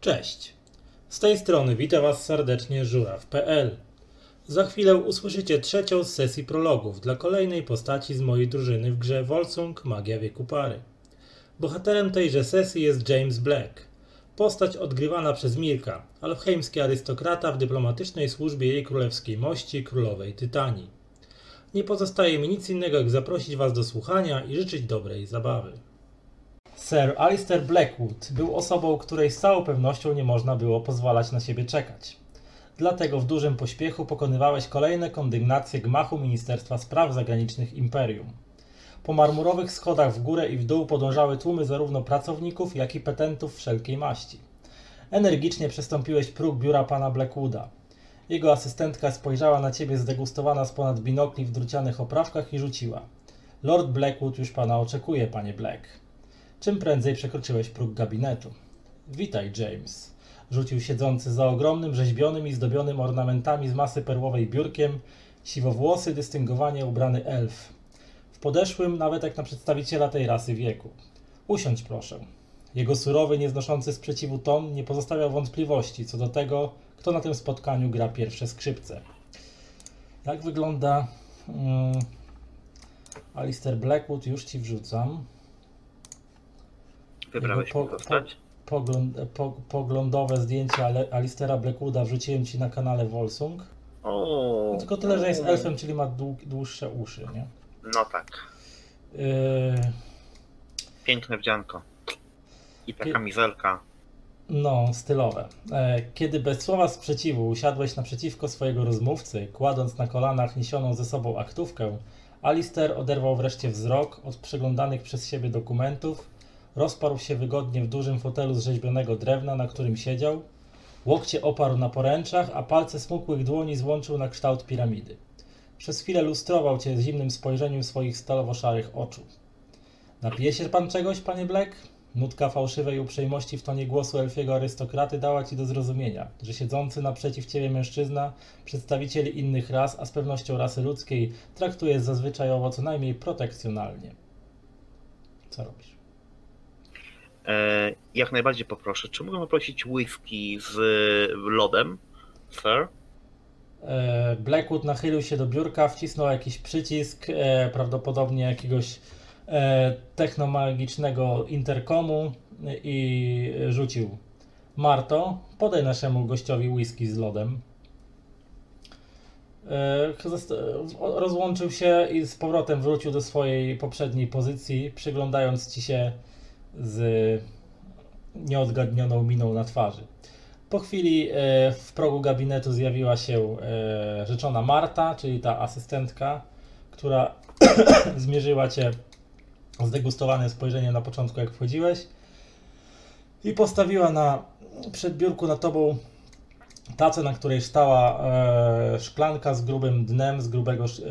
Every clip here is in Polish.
Cześć. Z tej strony witam Was serdecznie żuraw.pl. Za chwilę usłyszycie trzecią z sesji prologów dla kolejnej postaci z mojej drużyny w grze Volsung Magia Wieku Pary. Bohaterem tejże sesji jest James Black. Postać odgrywana przez Mirka, alfheimski arystokrata w dyplomatycznej służbie jej królewskiej mości królowej Tytanii. Nie pozostaje mi nic innego jak zaprosić Was do słuchania i życzyć dobrej zabawy. Sir Alistair Blackwood był osobą, której z całą pewnością nie można było pozwalać na siebie czekać. Dlatego w dużym pośpiechu pokonywałeś kolejne kondygnacje gmachu Ministerstwa Spraw Zagranicznych Imperium. Po marmurowych schodach w górę i w dół podążały tłumy zarówno pracowników, jak i petentów wszelkiej maści. Energicznie przestąpiłeś próg biura pana Blackwooda. Jego asystentka spojrzała na ciebie zdegustowana z ponad binokli w drucianych oprawkach i rzuciła. Lord Blackwood już pana oczekuje, panie Black. Czym prędzej przekroczyłeś próg gabinetu. Witaj, James. Rzucił siedzący za ogromnym, rzeźbionym i zdobionym ornamentami z masy perłowej biurkiem, siwowłosy, dystyngowanie ubrany elf. W podeszłym, nawet jak na przedstawiciela tej rasy wieku. Usiądź proszę. Jego surowy, nieznoszący sprzeciwu ton nie pozostawiał wątpliwości co do tego, kto na tym spotkaniu gra pierwsze skrzypce. Jak wygląda um, Alistair Blackwood? Już ci wrzucam. Wybrałeś Jego mi postać? Pogląd, po, poglądowe zdjęcie Ale, Alistera Blackwooda wrzuciłem ci na kanale Volsung. O, No, tylko tyle, że jest elfem, czyli ma dłuższe uszy, nie? No tak. Yy, Piękne wdzianko. I ta Pie- kamizelka. no, stylowe. E, Kiedy bez słowa sprzeciwu usiadłeś naprzeciwko swojego rozmówcy, kładąc na kolanach niesioną ze sobą aktówkę, Alister oderwał wreszcie wzrok od przeglądanych przez siebie dokumentów, rozparł się wygodnie w dużym fotelu z rzeźbionego drewna, na którym siedział, łokcie oparł na poręczach, a palce smukłych dłoni złączył na kształt piramidy. Przez chwilę lustrował cię zimnym spojrzeniem swoich stalowo-szarych oczu. Napije się pan czegoś, panie Black? Nutka fałszywej uprzejmości w tonie głosu elfiego arystokraty dała ci do zrozumienia, że siedzący naprzeciw ciebie mężczyzna, przedstawiciel innych ras, a z pewnością rasy ludzkiej, traktuje zazwyczajowo co najmniej protekcjonalnie. Co robisz? E, jak najbardziej poproszę. Czy mogę poprosić whisky z lodem, sir? E, Blackwood nachylił się do biurka, wcisnął jakiś przycisk, e, prawdopodobnie jakiegoś technomagicznego interkomu i rzucił. Marto, podaj naszemu gościowi whisky z lodem. Rozłączył się i z powrotem wrócił do swojej poprzedniej pozycji, przyglądając ci się z nieodgadnioną miną na twarzy. Po chwili e, w progu gabinetu zjawiła się e, rzeczona Marta, czyli ta asystentka, która zmierzyła cię zdegustowane spojrzenie na początku, jak wchodziłeś i postawiła na przedbiurku na tobą tacę, na której stała e, szklanka z grubym dnem, z grubego sz-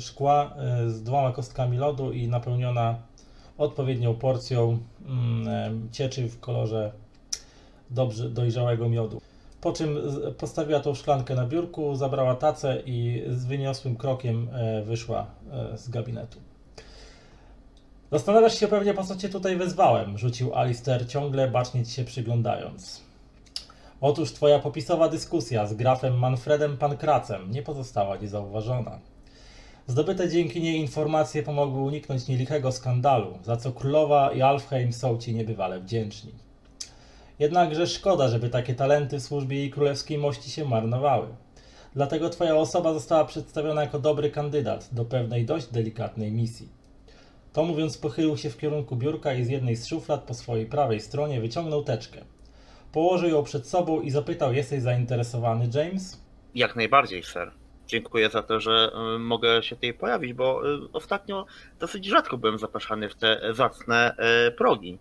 szkła, z dwoma kostkami lodu i napełniona odpowiednią porcją mm, e, cieczy w kolorze dobrze dojrzałego miodu. Po czym postawiła tą szklankę na biurku, zabrała tacę i z wyniosłym krokiem e, wyszła e, z gabinetu. Zastanawiasz się pewnie, po co cię tutaj wezwałem, rzucił Alister, ciągle bacznie ci się przyglądając. Otóż twoja popisowa dyskusja z grafem Manfredem Pankracem nie pozostała niezauważona. Zdobyte dzięki niej informacje pomogły uniknąć nielichego skandalu, za co królowa i Alfheim są ci niebywale wdzięczni. Jednakże szkoda, żeby takie talenty w służbie jej królewskiej mości się marnowały. Dlatego twoja osoba została przedstawiona jako dobry kandydat do pewnej dość delikatnej misji. To mówiąc pochylił się w kierunku biurka i z jednej z szuflad po swojej prawej stronie wyciągnął teczkę. Położył ją przed sobą i zapytał, jesteś zainteresowany, James? Jak najbardziej, sir. Dziękuję za to, że y, mogę się tutaj pojawić, bo y, ostatnio dosyć rzadko byłem zapraszany w te zacne y, progi.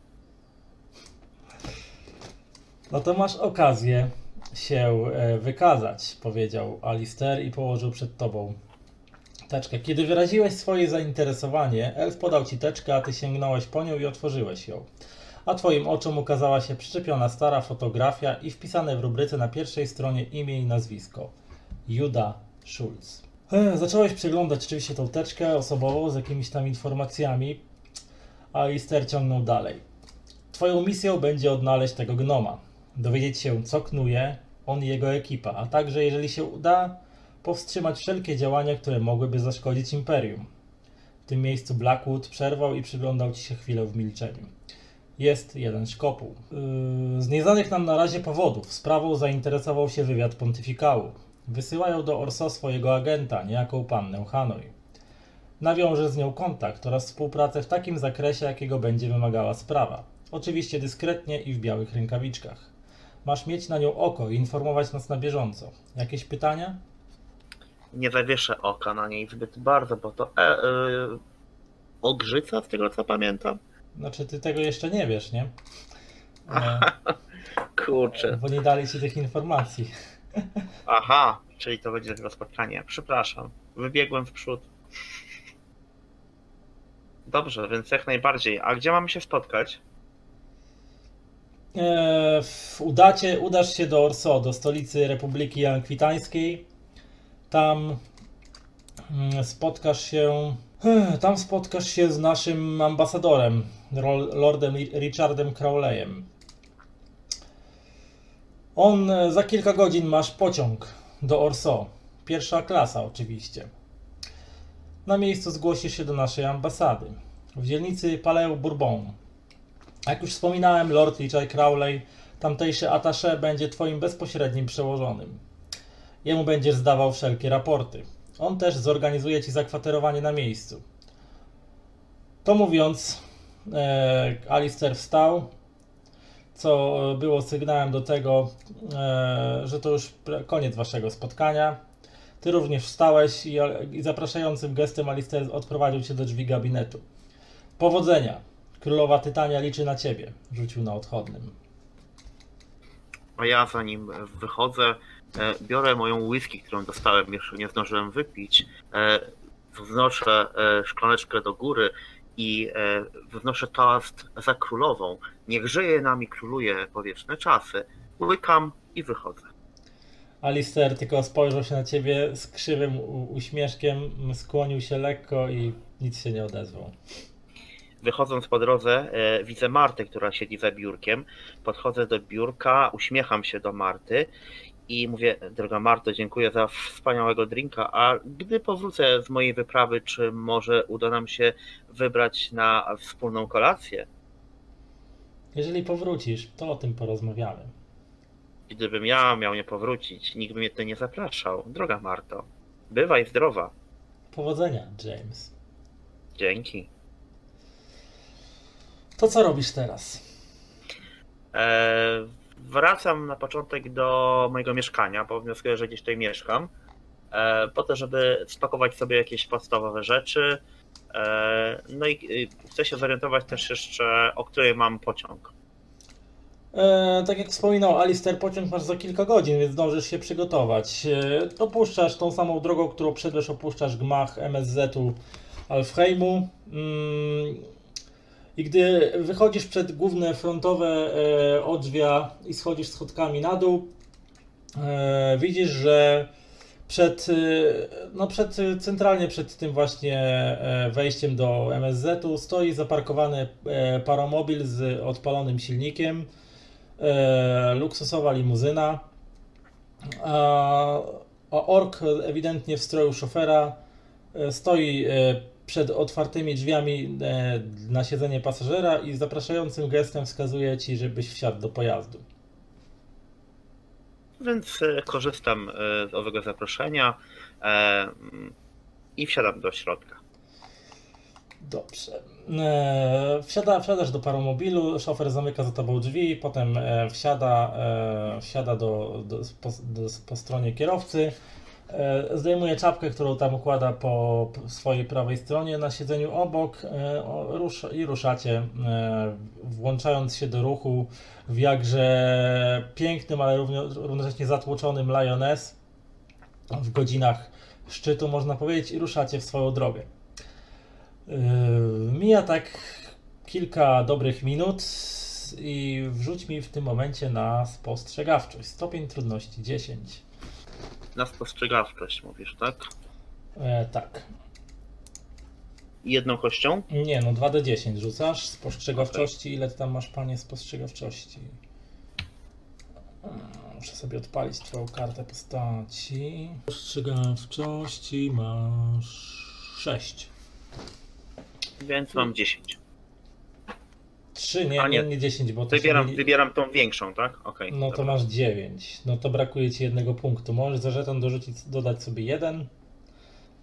No to masz okazję się e, wykazać, powiedział Alister i położył przed tobą teczkę. Kiedy wyraziłeś swoje zainteresowanie, elf podał ci teczkę, a ty sięgnąłeś po nią i otworzyłeś ją. A twoim oczom ukazała się przyczepiona stara fotografia i wpisane w rubryce na pierwszej stronie imię i nazwisko. Juda Schulz. E, Zacząłeś przeglądać oczywiście tą teczkę osobową z jakimiś tam informacjami, a Alister ciągnął dalej. Twoją misją będzie odnaleźć tego gnoma. dowiedzieć się, co knuje on i jego ekipa, a także, jeżeli się uda, powstrzymać wszelkie działania, które mogłyby zaszkodzić imperium. W tym miejscu Blackwood przerwał i przyglądał ci się chwilę w milczeniu. Jest jeden szkopuł. Yy, z nieznanych nam na razie powodów sprawą zainteresował się wywiad pontyfikału. Wysyłają do Orso swojego agenta, niejaką pannę Hanoi. Nawiąże z nią kontakt oraz współpracę w takim zakresie, jakiego będzie wymagała sprawa. Oczywiście dyskretnie i w białych rękawiczkach. Masz mieć na nią oko i informować nas na bieżąco. Jakieś pytania? Nie zawieszę oka na niej zbyt bardzo, bo to e, e, ogrzyca z tego co pamiętam. Znaczy, ty tego jeszcze nie wiesz, nie? E, Kurczę. bo nie dali ci tych informacji. Aha, czyli to będzie tylko spotkanie. Przepraszam, wybiegłem w przód. Dobrze, więc jak najbardziej. A gdzie mamy się spotkać? E, udacie, udasz się do Orso, do stolicy Republiki Ankwitańskiej. Tam mm, spotkasz się. Tam spotkasz się z naszym ambasadorem, Lordem Ri- Richardem Crowleyem. On e, za kilka godzin masz pociąg do Orso. Pierwsza klasa, oczywiście. Na miejscu zgłosisz się do naszej ambasady w dzielnicy Palais Bourbon. Jak już wspominałem, Lord Lichaj Crowley, tamtejszy attaché, będzie twoim bezpośrednim przełożonym. Jemu będziesz zdawał wszelkie raporty. On też zorganizuje ci zakwaterowanie na miejscu. To mówiąc, e, Alistair wstał, co było sygnałem do tego, e, że to już koniec waszego spotkania. Ty również wstałeś i, zapraszającym gestem Alistair odprowadził cię do drzwi gabinetu. Powodzenia! Królowa Tytania liczy na ciebie, rzucił na odchodnym. A ja zanim wychodzę, e, biorę moją whisky, którą dostałem, jeszcze nie zdążyłem wypić, e, wznoszę e, szklaneczkę do góry i e, wznoszę toast za królową. Niech żyje nami króluje po wieczne czasy. Łykam i wychodzę. Alistair tylko spojrzał się na ciebie z krzywym uśmieszkiem, skłonił się lekko i nic się nie odezwał. Wychodząc po drodze, e, widzę Martę, która siedzi za biurkiem. Podchodzę do biurka, uśmiecham się do Marty i mówię: Droga Marto, dziękuję za wspaniałego drinka. A gdy powrócę z mojej wyprawy, czy może uda nam się wybrać na wspólną kolację? Jeżeli powrócisz, to o tym porozmawiamy. Gdybym ja miał nie powrócić, nikt by mnie tu nie zapraszał. Droga Marto, bywaj zdrowa. Powodzenia, James. Dzięki. To co robisz teraz? E, wracam na początek do mojego mieszkania, bo wnioskuję, że gdzieś tutaj mieszkam. E, po to, żeby spakować sobie jakieś podstawowe rzeczy. E, no i chcę się zorientować też jeszcze, o której mam pociąg. E, tak jak wspominał Alistair, pociąg masz za kilka godzin, więc zdążysz się przygotować. E, opuszczasz tą samą drogą, którą przedłeś, opuszczasz gmach MSZ-u Alfheimu. Mm, I gdy wychodzisz przed główne frontowe e, odrzwia i schodzisz schodkami na dół, e, widzisz, że przed, e, no przed, e, centralnie przed tym właśnie e, wejściem do MSZ-u stoi zaparkowany paromobil z odpalonym silnikiem e, luksusowa limuzyna, a, a ork ewidentnie w stroju szofera stoi przed otwartymi drzwiami e, na siedzenie pasażera i zapraszającym gestem wskazuje ci, żebyś wsiadł do pojazdu. Więc e, korzystam e, z owego zaproszenia i wsiadam do środka. Dobrze. Wsiada, wsiadasz do paromobilu, szofer zamyka za tobą drzwi, potem wsiada, wsiada do, do, po, do, po stronie kierowcy, zdejmuje czapkę, którą tam układa po swojej prawej stronie na siedzeniu obok e, i ruszacie, e, włączając się do ruchu w jakże pięknym, ale równo, równocześnie zatłoczonym Lioness w godzinach szczytu, można powiedzieć, i ruszacie w swoją drogę. Mija tak kilka dobrych minut i wrzuć mi w tym momencie na spostrzegawczość. Stopień trudności 10. Na spostrzegawczość mówisz, tak? E, tak. Jedną kością? Nie, no 2D10 rzucasz. Spostrzegawczości, ile ty tam masz, panie, spostrzegawczości? Muszę sobie odpalić twoją kartę postaci. Ostrzegawczości masz 6. Więc mam 10. 3, nie, A nie, nie. nie 10, bo to Wybieram, mieli- wybieram tą większą, tak? Okej. No to dobra. masz 9. No to brakuje ci jednego punktu. Możesz za żeton dorzucić, dodać sobie jeden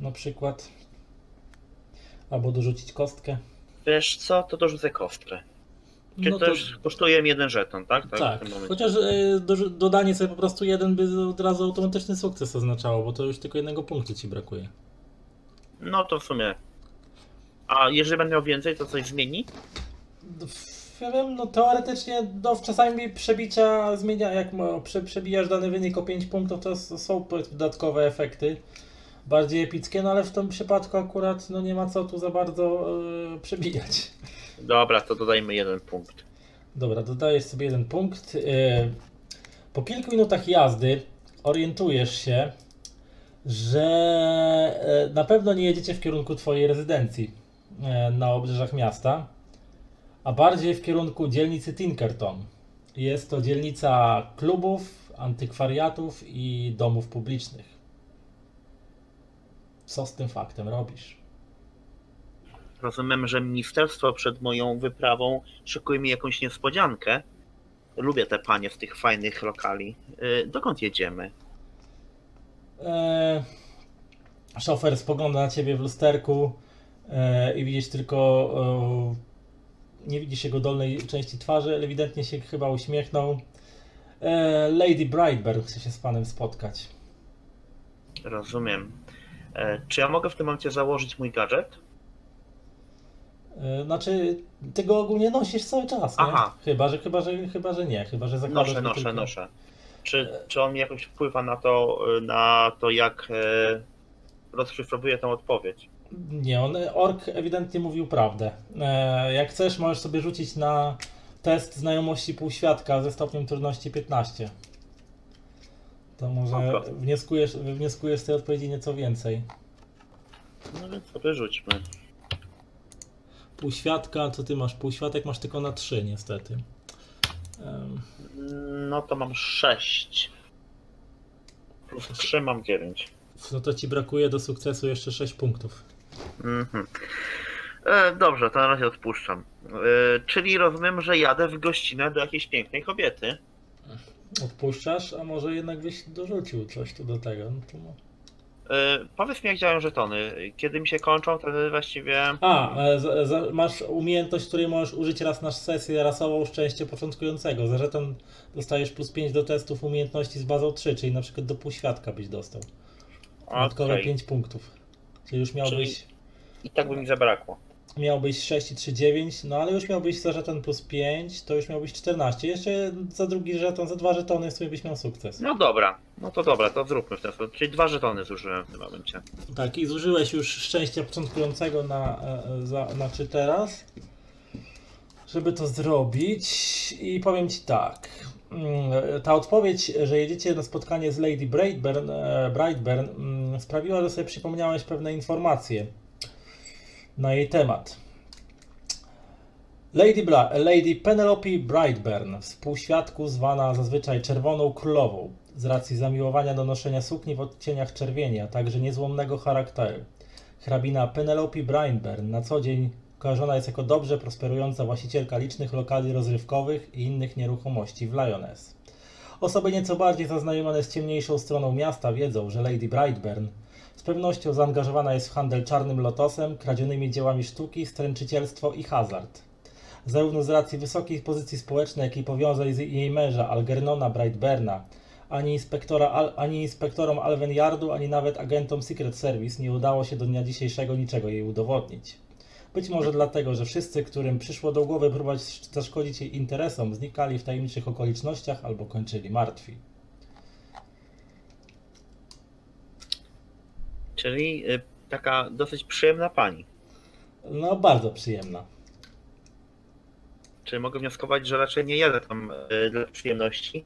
na przykład. Albo dorzucić kostkę. Wiesz co, to dorzucę kostkę. Czy No to już kosztuje jeden żeton, tak? Tak, momencie. chociaż y, do, dodanie sobie po prostu jeden by od razu automatyczny sukces oznaczało, bo to już tylko jednego punktu ci brakuje. No to w sumie. A jeżeli będę miał więcej, to coś zmieni? Ja wiem, no teoretycznie no, czasami przebicia zmienia, jak prze, przebijasz dany wynik o 5 punktów, to są dodatkowe efekty, bardziej epickie, no ale w tym przypadku akurat no nie ma co tu za bardzo y, przebijać. Dobra, to dodajmy jeden punkt. Dobra, dodajesz sobie jeden punkt. Y, Po kilku minutach jazdy orientujesz się, że y, na pewno nie jedziecie w kierunku Twojej rezydencji na obrzeżach miasta, a bardziej w kierunku dzielnicy Tinkerton. Jest to dzielnica klubów, antykwariatów i domów publicznych. Co z tym faktem robisz? Rozumiem, że ministerstwo przed moją wyprawą szykuje mi jakąś niespodziankę. Lubię te panie z tych fajnych lokali. Yy, dokąd jedziemy? E, szofer spogląda na ciebie w lusterku e, i widzisz tylko. E, nie widzisz jego dolnej części twarzy, ale ewidentnie się chyba uśmiechnął. E, Lady Brightburn chce się z panem spotkać. Rozumiem. E, czy ja mogę w tym momencie założyć mój gadżet? E, znaczy, ty go ogólnie nosisz cały czas, nie? Aha. Chyba, że, chyba, że, chyba, że nie. Chyba, że zakładasz Noszę, noszę, tylko... noszę. Czy, czy on mi jakoś wpływa na to, na to jak e, rozszyfrowuję tę odpowiedź? Nie, on, Ork ewidentnie mówił prawdę. E, jak chcesz, możesz sobie rzucić na test znajomości półświadka ze stopniem trudności 15. To może wnioskujesz, wnioskujesz z tej odpowiedzi nieco więcej. No więc sobie rzućmy. Półświadka, co ty masz? Półświatek masz tylko na 3 niestety. Em, No to mam 6. Plus 3 mam 9. No to ci brakuje do sukcesu jeszcze 6 punktów. Mhm. E, dobrze, to na razie odpuszczam. E, czyli rozumiem, że jadę w gościnę do jakiejś pięknej kobiety. Odpuszczasz, a może jednak byś dorzucił coś tu do tego. No to... mo- E, powiedz mi, jak działają żetony. Kiedy mi się kończą, wtedy właściwie. A, za, za, masz umiejętność, której możesz użyć raz na sesję rasową szczęście początkującego. Za żeton dostajesz plus 5 do testów umiejętności z bazą 3, czyli na przykład do półświadka byś dostał. Dodatkowe Okej. 5 punktów. Czyli już miałbyś, I tak by mi zabrakło. miałbyś 6 i 3, 9, no ale już miałbyś za żeton plus 5, to już miałbyś 14. Jeszcze za drugi żeton, za dwa żetony w sumie byś miał sukces. No dobra, no to dobra, to zróbmy w ten sposób. Czyli dwa żetony zużyłem w tym momencie. Tak, i zużyłeś już szczęścia początkującego na, e, e, za, znaczy teraz, żeby to zrobić. I powiem Ci tak. Mm, Ta odpowiedź, że jedziecie na spotkanie z Lady Brightburn, e, Brightburn mm, sprawiła, że sobie przypomniałeś pewne informacje na jej temat. Lady, Bla- Lady Penelope Brightburn, współświadku zwana zazwyczaj Czerwoną Królową, z racji zamiłowania do noszenia sukni w odcieniach czerwieni, a także niezłomnego charakteru. Hrabina Penelope Brightburn na co dzień kojarzona jest jako dobrze prosperująca właścicielka licznych lokali rozrywkowych i innych nieruchomości w Lyoness. Osoby nieco bardziej zaznajomione z ciemniejszą stroną miasta wiedzą, że Lady Brightburn z pewnością zaangażowana jest w handel czarnym lotosem, kradzionymi dziełami sztuki, stręczycielstwo i hazard. Zarówno z racji wysokiej pozycji społecznej, jak i powiązań z jej męża Algernona Brightburna, ani, inspektora, Al, ani inspektorom Alven Yardu, ani nawet agentom Secret Service nie udało się do dnia dzisiejszego niczego jej udowodnić. Być może dlatego, że wszyscy, którym przyszło do głowy próbować zaszkodzić jej interesom, znikali w tajemniczych okolicznościach albo kończyli martwi. Czyli y, taka dosyć przyjemna pani. No, bardzo przyjemna. Czyli mogę wnioskować, że raczej nie jadę tam y, dla przyjemności,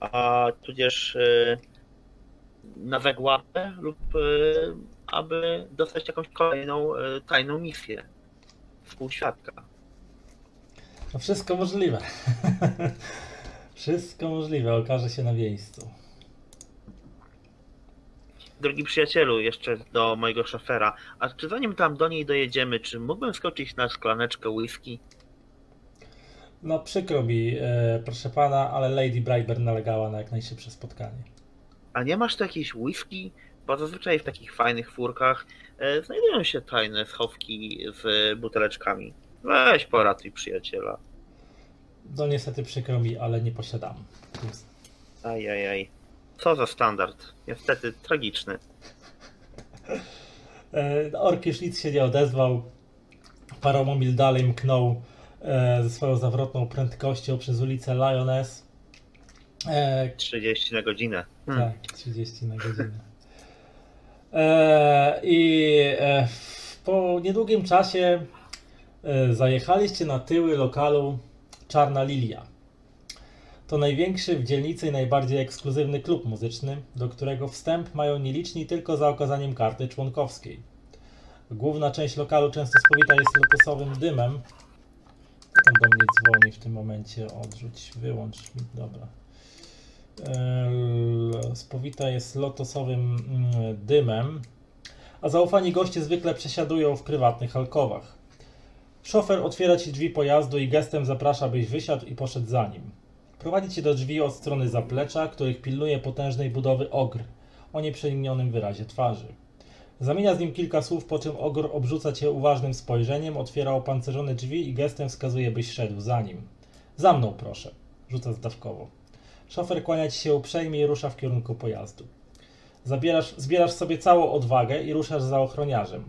a tudzież y, na zagładę lub y, aby dostać jakąś kolejną y, tajną misję współświadka. No wszystko możliwe. Wszystko możliwe, okaże się na miejscu. Drogi przyjacielu, jeszcze do mojego szofera. A czy zanim tam do niej dojedziemy, czy mógłbym skoczyć na szklaneczkę whisky? No przykro mi, e, proszę pana, ale Lady Brightburn nalegała na jak najszybsze spotkanie. A nie masz tu jakiejś whisky? Bo zazwyczaj w takich fajnych furkach znajdują się tajne schowki z buteleczkami. Weź poratuj przyjaciela. No niestety przykro mi, ale nie posiadam. Ajajaj. Co za standard. Niestety tragiczny. E, Ork już nic się nie odezwał. Paromomil dalej mknął e, ze swoją zawrotną prędkością przez ulicę Lioness. E, 30 na godzinę. Hmm. Tak, 30 na godzinę. E, I e, po niedługim czasie e, zajechaliście na tyły lokalu Czarna Lilia. To największy w dzielnicy i najbardziej ekskluzywny klub muzyczny, do którego wstęp mają nieliczni tylko za okazaniem karty członkowskiej. Główna część lokalu często spowita jest lotosowym dymem. Kto tam do mnie dzwoni w tym momencie? Odrzuć, wyłącz. Dobra. Spowita jest lotosowym mm, dymem, a zaufani goście zwykle przesiadują w prywatnych alkowach. Szofer otwiera ci drzwi pojazdu i gestem zaprasza, byś wysiadł i poszedł za nim. Prowadzi cię do drzwi od strony zaplecza, których pilnuje potężnej budowy ogr o nieprzeniknionym wyrazie twarzy. Zamienia z nim kilka słów, po czym ogr obrzuca cię uważnym spojrzeniem, otwiera opancerzone drzwi i gestem wskazuje, byś szedł za nim. Za mną, proszę, rzuca zdawkowo. Szofer kłania ci się uprzejmie i rusza w kierunku pojazdu. Zabierasz, zbierasz sobie całą odwagę i ruszasz za ochroniarzem.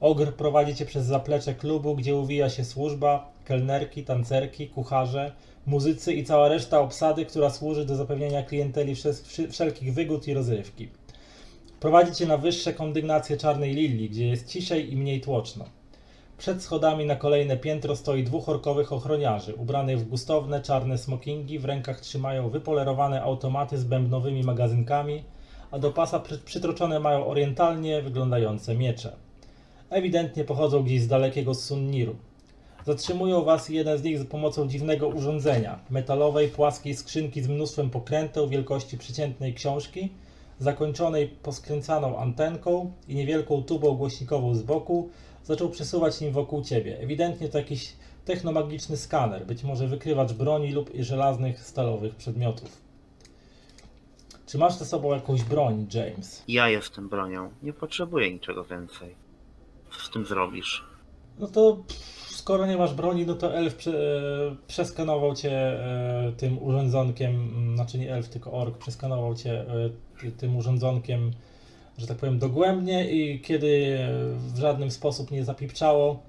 Ogr prowadzi cię przez zaplecze klubu, gdzie uwija się służba, kelnerki, tancerki, kucharze, muzycy i cała reszta obsady, która służy do zapewnienia klienteli wszel- wszelkich wygód i rozrywki. Prowadzi cię na wyższe kondygnacje Czarnej Lilii, gdzie jest ciszej i mniej tłoczno. Przed schodami na kolejne piętro stoi dwóch orkowych ochroniarzy, ubranych w gustowne czarne smokingi, w rękach trzymają wypolerowane automaty z bębnowymi magazynkami, a do pasa przy- przytroczone mają orientalnie wyglądające miecze. Ewidentnie pochodzą gdzieś z dalekiego Sunniru. Zatrzymują was jeden z nich za pomocą dziwnego urządzenia, metalowej, płaskiej skrzynki z mnóstwem pokręteł wielkości przeciętnej książki, zakończonej poskręcaną antenką i niewielką tubą głośnikową z boku, zaczął przesuwać nim wokół ciebie. Ewidentnie to jakiś technomagiczny skaner, być może wykrywacz broni lub żelaznych, stalowych przedmiotów. Czy masz ze sobą jakąś broń, James? Ja jestem bronią. Nie potrzebuję niczego więcej. Co z tym zrobisz? No to skoro nie masz broni, no to elf prze, przeskanował cię e, tym urządzonkiem, znaczy nie elf, tylko ork, przeskanował cię e, ty, tym urządzonkiem, że tak powiem, dogłębnie i kiedy w żadnym sposób nie zapipczało,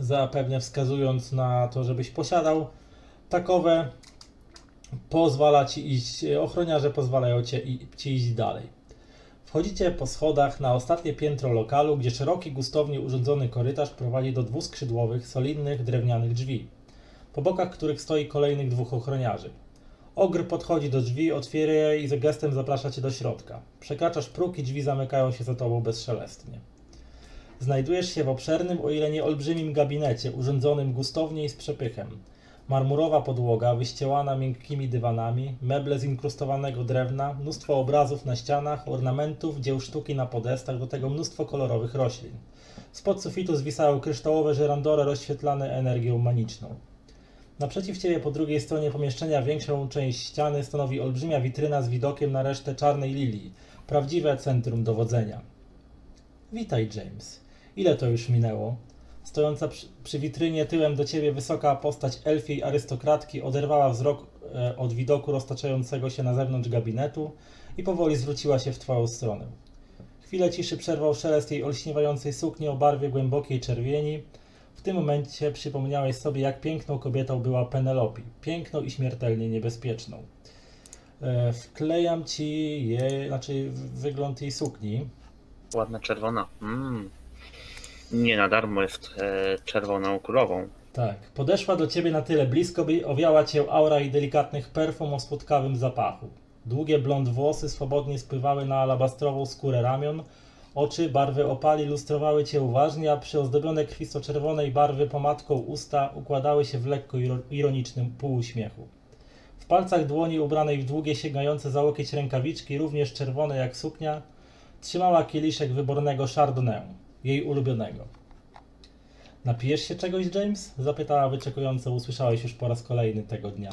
zapewne wskazując na to, żebyś posiadał takowe, pozwala ci iść, ochroniarze pozwalają ci iść dalej. Wchodzicie po schodach na ostatnie piętro lokalu, gdzie szeroki, gustownie urządzony korytarz prowadzi do dwuskrzydłowych, solidnych, drewnianych drzwi, po bokach których stoi kolejnych dwóch ochroniarzy. Ogr podchodzi do drzwi, otwiera je i z gestem zaprasza cię do środka. Przekraczasz próg i drzwi zamykają się za tobą bezszelestnie. Znajdujesz się w obszernym, o ile nie olbrzymim gabinecie, urządzonym gustownie i z przepychem. Marmurowa podłoga, wyściełana miękkimi dywanami, meble z inkrustowanego drewna, mnóstwo obrazów na ścianach, ornamentów, dzieł sztuki na podestach, do tego mnóstwo kolorowych roślin. Spod sufitu zwisały kryształowe żerandory rozświetlane energią maniczną. Naprzeciw ciebie po drugiej stronie pomieszczenia większą część ściany stanowi olbrzymia witryna z widokiem na resztę czarnej lilii, prawdziwe centrum dowodzenia. Witaj, James. Ile to już minęło? Stojąca przy, przy witrynie tyłem do ciebie wysoka postać elfiej arystokratki oderwała wzrok e, od widoku roztaczającego się na zewnątrz gabinetu i powoli zwróciła się w twoją stronę. Chwilę ciszy przerwał szelest jej olśniewającej sukni o barwie głębokiej czerwieni. W tym momencie przypomniałeś sobie, jak piękną kobietą była Penelope. Piękną i śmiertelnie niebezpieczną. E, wklejam ci je, znaczy wygląd jej sukni. Ładna czerwona. Mm. Nie na darmo jest e, czerwoną królową. Tak. Podeszła do ciebie na tyle blisko, by owiała cię aura i delikatnych perfum o słodkawym zapachu. Długie blond włosy swobodnie spływały na alabastrową skórę ramion, oczy barwy opali lustrowały cię uważnie, a przyozdobione krwisto-czerwonej barwy pomadką usta układały się w lekko iro- ironicznym półuśmiechu. W palcach dłoni ubranej w długie sięgające za łokieć rękawiczki, również czerwone jak suknia, trzymała kieliszek wybornego Chardonnay, jej ulubionego. Napijesz się czegoś, James? Zapytała wyczekująco, usłyszałeś już po raz kolejny tego dnia.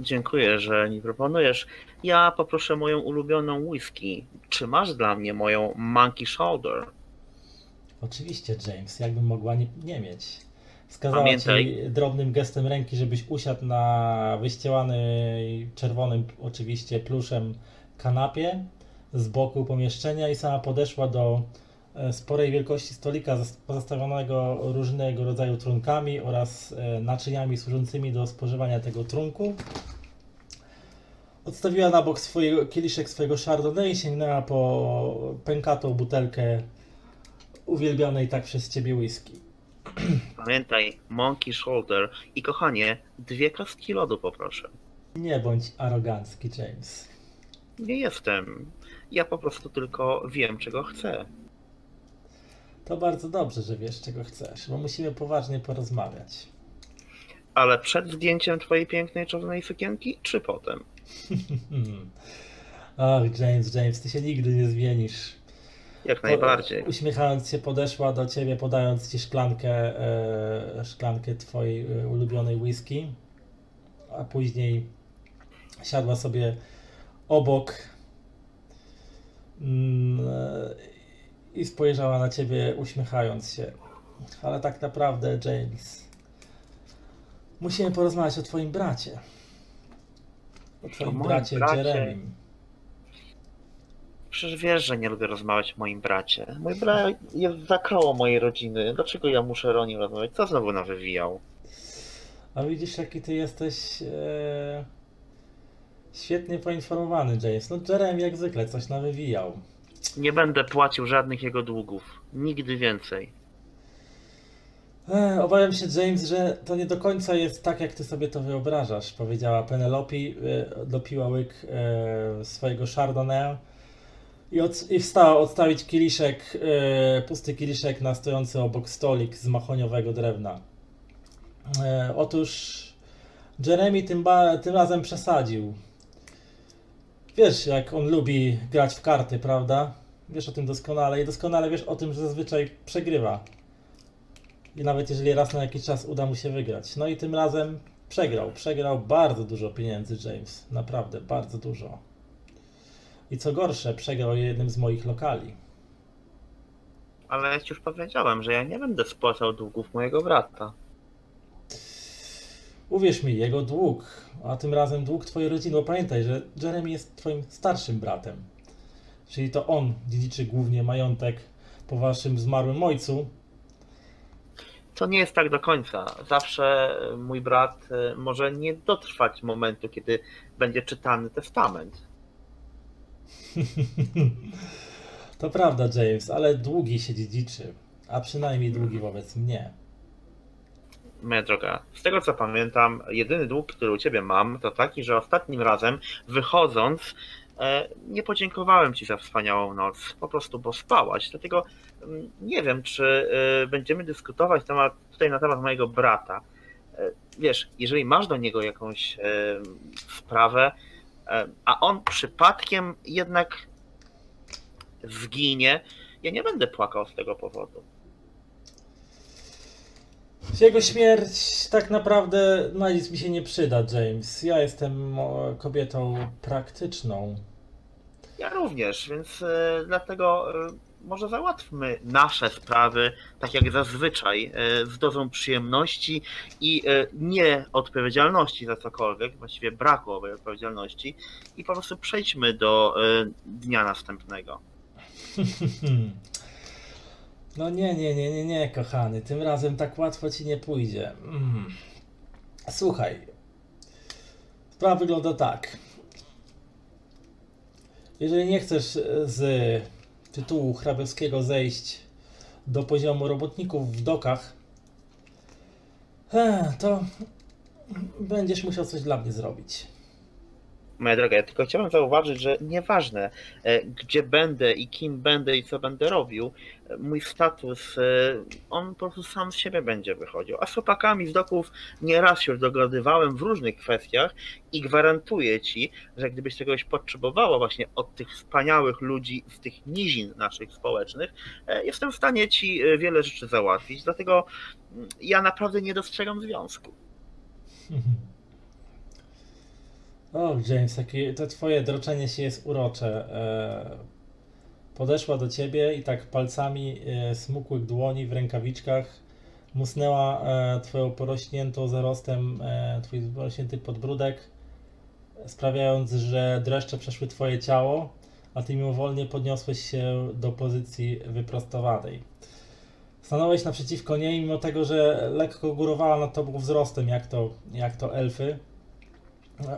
Dziękuję, że mi proponujesz. Ja poproszę moją ulubioną whisky. Czy masz dla mnie moją Monkey Shoulder? Oczywiście, James, jakbym mogła nie, nie mieć. Wskazała Pamiętaj. ci drobnym gestem ręki, żebyś usiadł na wyścielanej czerwonym, oczywiście, pluszem kanapie z boku pomieszczenia i sama podeszła do sporej wielkości stolika pozastawionego różnego rodzaju trunkami oraz e, naczyniami służącymi do spożywania tego trunku. Odstawiła na bok kieliszek swojego Chardonnay i sięgnęła po pękatą butelkę uwielbianej tak przez ciebie whisky. Pamiętaj, Monkey Shoulder i kochanie, dwie kostki lodu poproszę. Nie bądź arogancki, James. Nie jestem. Ja po prostu tylko wiem, czego chcę. To bardzo dobrze, że wiesz, czego chcesz, bo musimy poważnie porozmawiać. Ale przed zdjęciem twojej pięknej czerwonej sukienki, czy potem? Ach, James, James, ty się nigdy nie zmienisz. Jak najbardziej. Uśmiechając się, podeszła do ciebie, podając ci szklankę, e, szklankę twojej e, ulubionej whisky, a później siadła sobie obok mm, e, i spojrzała na ciebie, uśmiechając się. Ale tak naprawdę, James, musimy porozmawiać o twoim bracie. O twoim moim bracie, bracie? Jeremim. Przecież wiesz, że nie lubię rozmawiać o moim bracie. Mój brat jest za koło mojej rodziny. Dlaczego ja muszę o nim rozmawiać? Co znowu nawywijał? A widzisz, jaki ty jesteś e, świetnie poinformowany, James. No Jeremy jak zwykle coś nawywijał. Nie będę płacił żadnych jego długów. Nigdy więcej. E, obawiam się, James, że to nie do końca jest tak, jak ty sobie to wyobrażasz, powiedziała Penelope. E, dopiła łyk e, swojego Chardonnay i, od, i wstała odstawić kieliszek, pusty kieliszek na stojący obok stolik z mahoniowego drewna. Otóż Jeremy tym, ba, tym razem przesadził. Wiesz, jak on lubi grać w karty, prawda? Wiesz o tym doskonale i doskonale wiesz o tym, że zazwyczaj przegrywa. I nawet jeżeli raz na jakiś czas uda mu się wygrać. No i tym razem przegrał. Przegrał bardzo dużo pieniędzy, James. Naprawdę, bardzo dużo. I co gorsze, przegrał je jednym z moich lokali. Ale ja ci już powiedziałem, że ja nie będę spłacał długów mojego brata. Uwierz mi, jego dług, a tym razem dług twojej rodziny, bo pamiętaj, że Jeremy jest twoim starszym bratem. Czyli to on dziedziczy głównie majątek po waszym zmarłym ojcu. To nie jest tak do końca. Zawsze mój brat e, może nie dotrwać momentu, kiedy będzie czytany testament. to prawda, James, ale długi się dziedziczy, a przynajmniej długi wobec mnie. Moja droga, z tego co pamiętam, jedyny dług, który u ciebie mam, to taki, że ostatnim razem wychodząc, e, nie podziękowałem ci za wspaniałą noc, po prostu, bo spałaś. Dlatego mm, nie wiem, czy e, będziemy dyskutować temat, tutaj na temat mojego brata. E, Wiesz, jeżeli masz do niego jakąś sprawę, a on przypadkiem jednak zginie, ja nie będę płakał z tego powodu. Jego śmierć tak naprawdę na nic mi się nie przyda, James. Ja jestem o, kobietą praktyczną. Ja również, więc e, dlatego e, może załatwmy nasze sprawy tak jak zazwyczaj, e, z dozą przyjemności i e, nie odpowiedzialności za cokolwiek, właściwie braku owej odpowiedzialności i po prostu przejdźmy do e, dnia następnego. No nie, nie, nie, nie, nie, kochany. Tym razem tak łatwo ci nie pójdzie. Mm. Słuchaj. Sprawa wygląda tak. Jeżeli nie chcesz z tytułu hrabowskiego zejść do poziomu robotników w dokach, eh, to będziesz musiał coś dla mnie zrobić. Moja droga, ja tylko chciałem zauważyć, że nieważne e, gdzie będę i kim będę i co będę robił, mój status, e, on po prostu sam z siebie będzie wychodził. A z chłopakami z doków nieraz się już dogadywałem w różnych kwestiach i gwarantuję ci, że gdybyś czegoś potrzebowała właśnie od tych wspaniałych ludzi z tych nizin naszych społecznych, e, jestem w stanie ci e, wiele rzeczy załatwić. Dlatego mm, ja naprawdę nie dostrzegam związku. O, James, takie, to twoje droczenie się jest urocze. Podeszła do ciebie i tak palcami e, smukłych dłoni w rękawiczkach musnęła e, twoją porośniętą zarostem, e, twój porośnięty podbródek, sprawiając, że dreszcze przeszły twoje ciało, a ty mimowolnie podniosłeś się do pozycji wyprostowanej. Stanąłeś naprzeciwko niej, mimo tego, że lekko górowała nad tobą wzrostem, jak to, jak to elfy.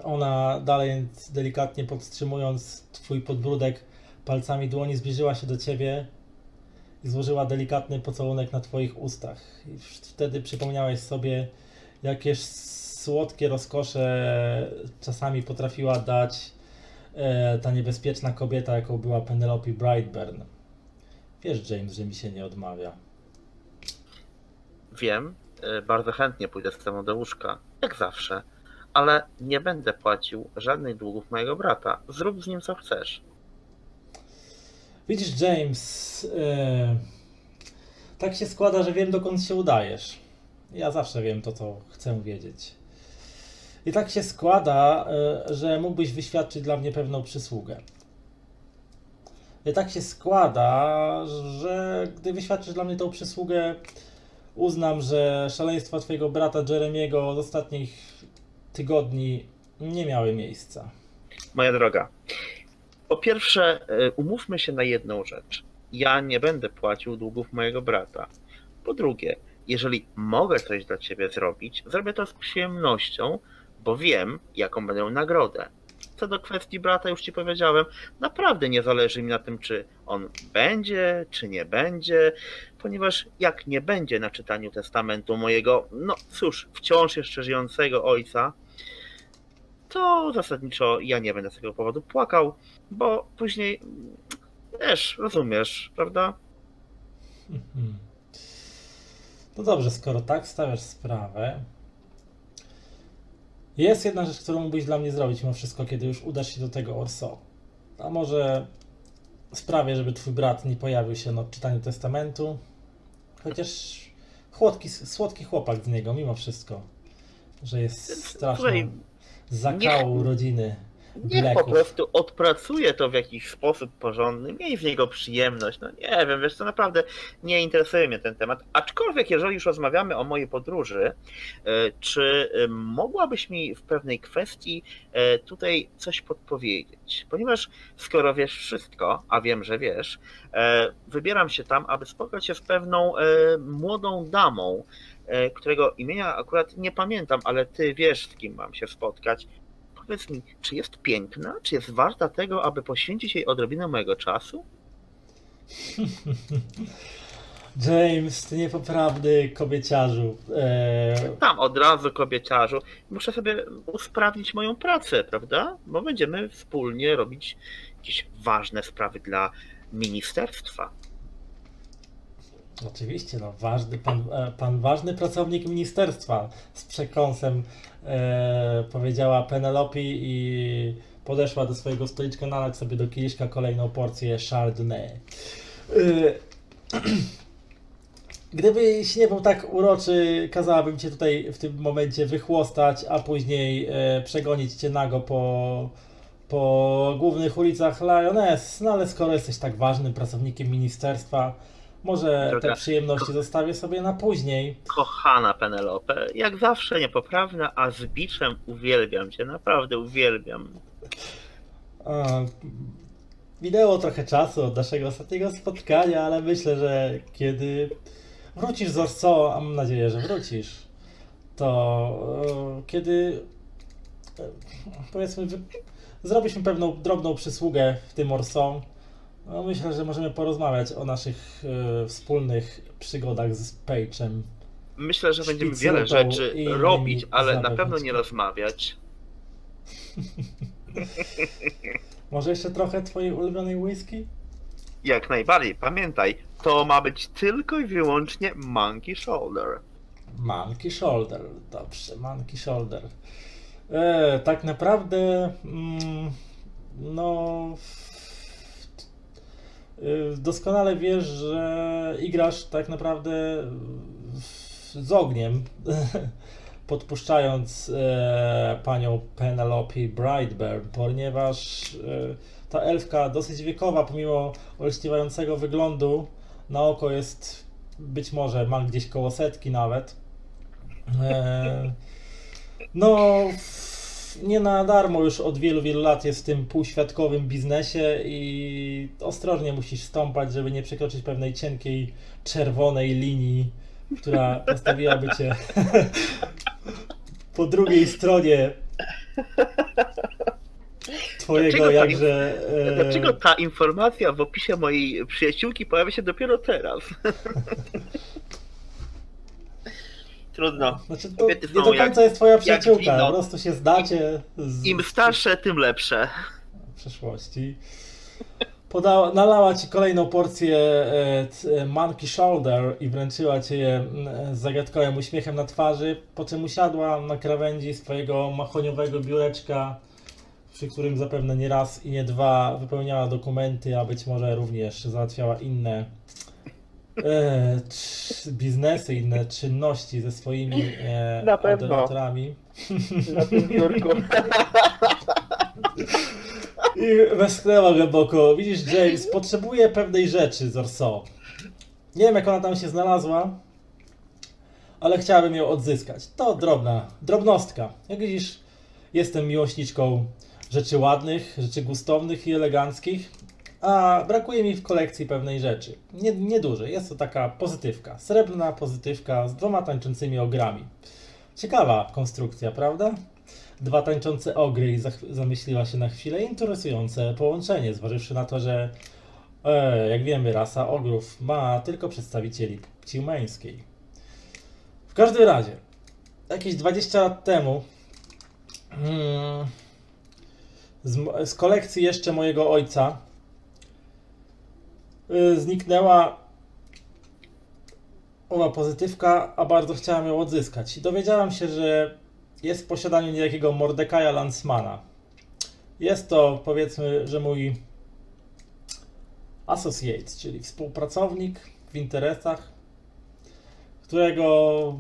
Ona dalej delikatnie podtrzymując twój podbródek palcami dłoni zbliżyła się do ciebie i złożyła delikatny pocałunek na twoich ustach. I wtedy przypomniałeś sobie, jakież słodkie rozkosze czasami potrafiła dać e, ta niebezpieczna kobieta, jaką była Penelope Brightburn. Wiesz, James, że mi się nie odmawia. Wiem, e, bardzo chętnie pójdę z tobą do łóżka, jak zawsze, ale nie będę płacił żadnych długów mojego brata. Zrób z nim co chcesz. Widzisz, James, e, tak się składa, że wiem, dokąd się udajesz. Ja zawsze wiem to, co chcę wiedzieć. I tak się składa, e, że mógłbyś wyświadczyć dla mnie pewną przysługę. I tak się składa, że gdy wyświadczysz dla mnie tą przysługę, uznam, że szaleństwa twojego brata Jeremiego z ostatnich tygodni nie miały miejsca. Moja droga, po pierwsze, e, umówmy się na jedną rzecz. Ja nie będę płacił długów mojego brata. Po drugie, jeżeli mogę coś dla ciebie zrobić, zrobię to z przyjemnością, bo wiem, jaką będę nagrodę. Co do kwestii brata, już ci powiedziałem, naprawdę nie zależy mi na tym, czy on będzie, czy nie będzie, ponieważ jak nie będzie na czytaniu testamentu mojego, no cóż, wciąż jeszcze żyjącego ojca, to zasadniczo ja nie będę z tego powodu płakał, bo później, wiesz, rozumiesz, prawda? Mhm. No dobrze, skoro tak stawiasz sprawę. Jest jedna rzecz, którą mógłbyś dla mnie zrobić mimo wszystko, kiedy już udasz się do tego Orso. A może sprawię, żeby twój brat nie pojawił się na odczytaniu testamentu. Chociaż chłodki, słodki chłopak z niego, mimo wszystko. Że jest straszną Słuchaj, zakału niech- rodziny. Niech po Bleków. prostu odpracuje to w jakiś sposób porządny, miej z niego przyjemność. No nie wiem, wiesz co, naprawdę nie interesuje mnie ten temat. Aczkolwiek, jeżeli już rozmawiamy o mojej podróży, e, czy e, mogłabyś mi w pewnej kwestii e, tutaj coś podpowiedzieć? Ponieważ skoro wiesz wszystko, a wiem, że wiesz, wybieram się tam, aby spotkać się z pewną młodą damą, którego imienia akurat nie pamiętam, ale ty wiesz, z kim mam się spotkać. Powiedz mi, czy jest piękna? Czy jest warta tego, aby poświęcić jej odrobinę mojego czasu? James, ty niepoprawny kobieciarzu. Eee, Tam od razu kobieciarzu. Muszę sobie usprawnić moją pracę, prawda? Bo będziemy wspólnie robić jakieś ważne sprawy dla ministerstwa. Oczywiście, no, ważny, pan, e, pan ważny pracownik ministerstwa z przekąsem e, powiedziała Penelope i podeszła do swojego stoliczka, nalać sobie do kieliszka kolejną porcję Chardonnay. E, Gdybyś nie był tak uroczy, kazałabym cię tutaj w tym momencie wychłostać, a później e, przegonić cię nago po, po głównych ulicach Lioness. No ale skoro jesteś tak ważnym pracownikiem ministerstwa, może Droga- te przyjemności zostawię sobie na później. Kochana Penelope, jak zawsze niepoprawna, a z biczem uwielbiam cię, naprawdę uwielbiam. A, minęło trochę czasu od naszego ostatniego spotkania, ale myślę, że kiedy wrócisz z Orso, a mam nadzieję, że wrócisz, to e, kiedy e, powiedzmy mi pewną drobną przysługę w tym Orso, no myślę, że możemy porozmawiać o naszych e, wspólnych przygodach z Page'em. Myślę, że będziemy wiele rzeczy robić, ale na pewno nie rozmawiać. Może jeszcze trochę twojej ulubionej whisky? Jak najbardziej, pamiętaj, to ma być tylko i wyłącznie Monkey Shoulder. Monkey Shoulder, dobrze, Monkey Shoulder. E, tak naprawdę, mm, no, doskonale wiesz, że igrasz tak naprawdę z ogniem, podpuszczając e, panią Penelope Brightburn, ponieważ e, ta elfka dosyć wiekowa, pomimo olśniewającego wyglądu, na oko jest być może ma gdzieś koło setki nawet. E, no, nie na darmo już od wielu, wielu lat jest w tym półświadkowym biznesie i ostrożnie musisz stąpać, żeby nie przekroczyć pewnej cienkiej, czerwonej linii, która postawiłaby cię po drugiej stronie twojego Dlaczego jakże... e, Dlaczego ta informacja w opisie mojej przyjaciółki pojawia się dopiero teraz? Trudno. Znaczy to kobiety nie do jak- końca jest twoja przyjaciółka, po prostu się zdacie z Im starsze, tym lepsze. przeszłości. Podała, nalała ci kolejną porcję e, e, Monkey Shoulder i wręczyła ci je z zagadkowym uśmiechem na twarzy, po czym usiadła na krawędzi swojego mahoniowego biureczka, przy którym zapewne nie raz i nie dwa wypełniała dokumenty, a być może również załatwiała inne e, biznesy, inne czynności ze swoimi e, Na pewno. adoratorami. Na tym biurku. I westchnęła głęboko. Widzisz, James, potrzebuje pewnej rzeczy z Orso. Nie wiem, jak ona tam się znalazła, ale chciałabym ją odzyskać. To drobna, drobnostka. Jak widzisz, jestem miłośniczką rzeczy ładnych, rzeczy gustownych i eleganckich, a brakuje mi w kolekcji pewnej rzeczy. Nie, niedużej. Jest to taka pozytywka. Srebrna pozytywka z dwoma tańczącymi ogrami. Ciekawa konstrukcja, prawda? Dwa tańczące ogry i zamyśliła się na chwilę. Interesujące połączenie, zważywszy na to, że e, jak wiemy, rasa ogrów ma tylko przedstawicieli płci męskiej. W każdym razie, jakieś 20 lat temu mm, z, z kolekcji jeszcze mojego ojca zniknęła owa pozytywka, a bardzo chciałem ją odzyskać. I dowiedziałam się, że jest w posiadaniu niejakiego Mordekaja Lansmana. Jest to, powiedzmy, że mój associate, czyli współpracownik w interesach, którego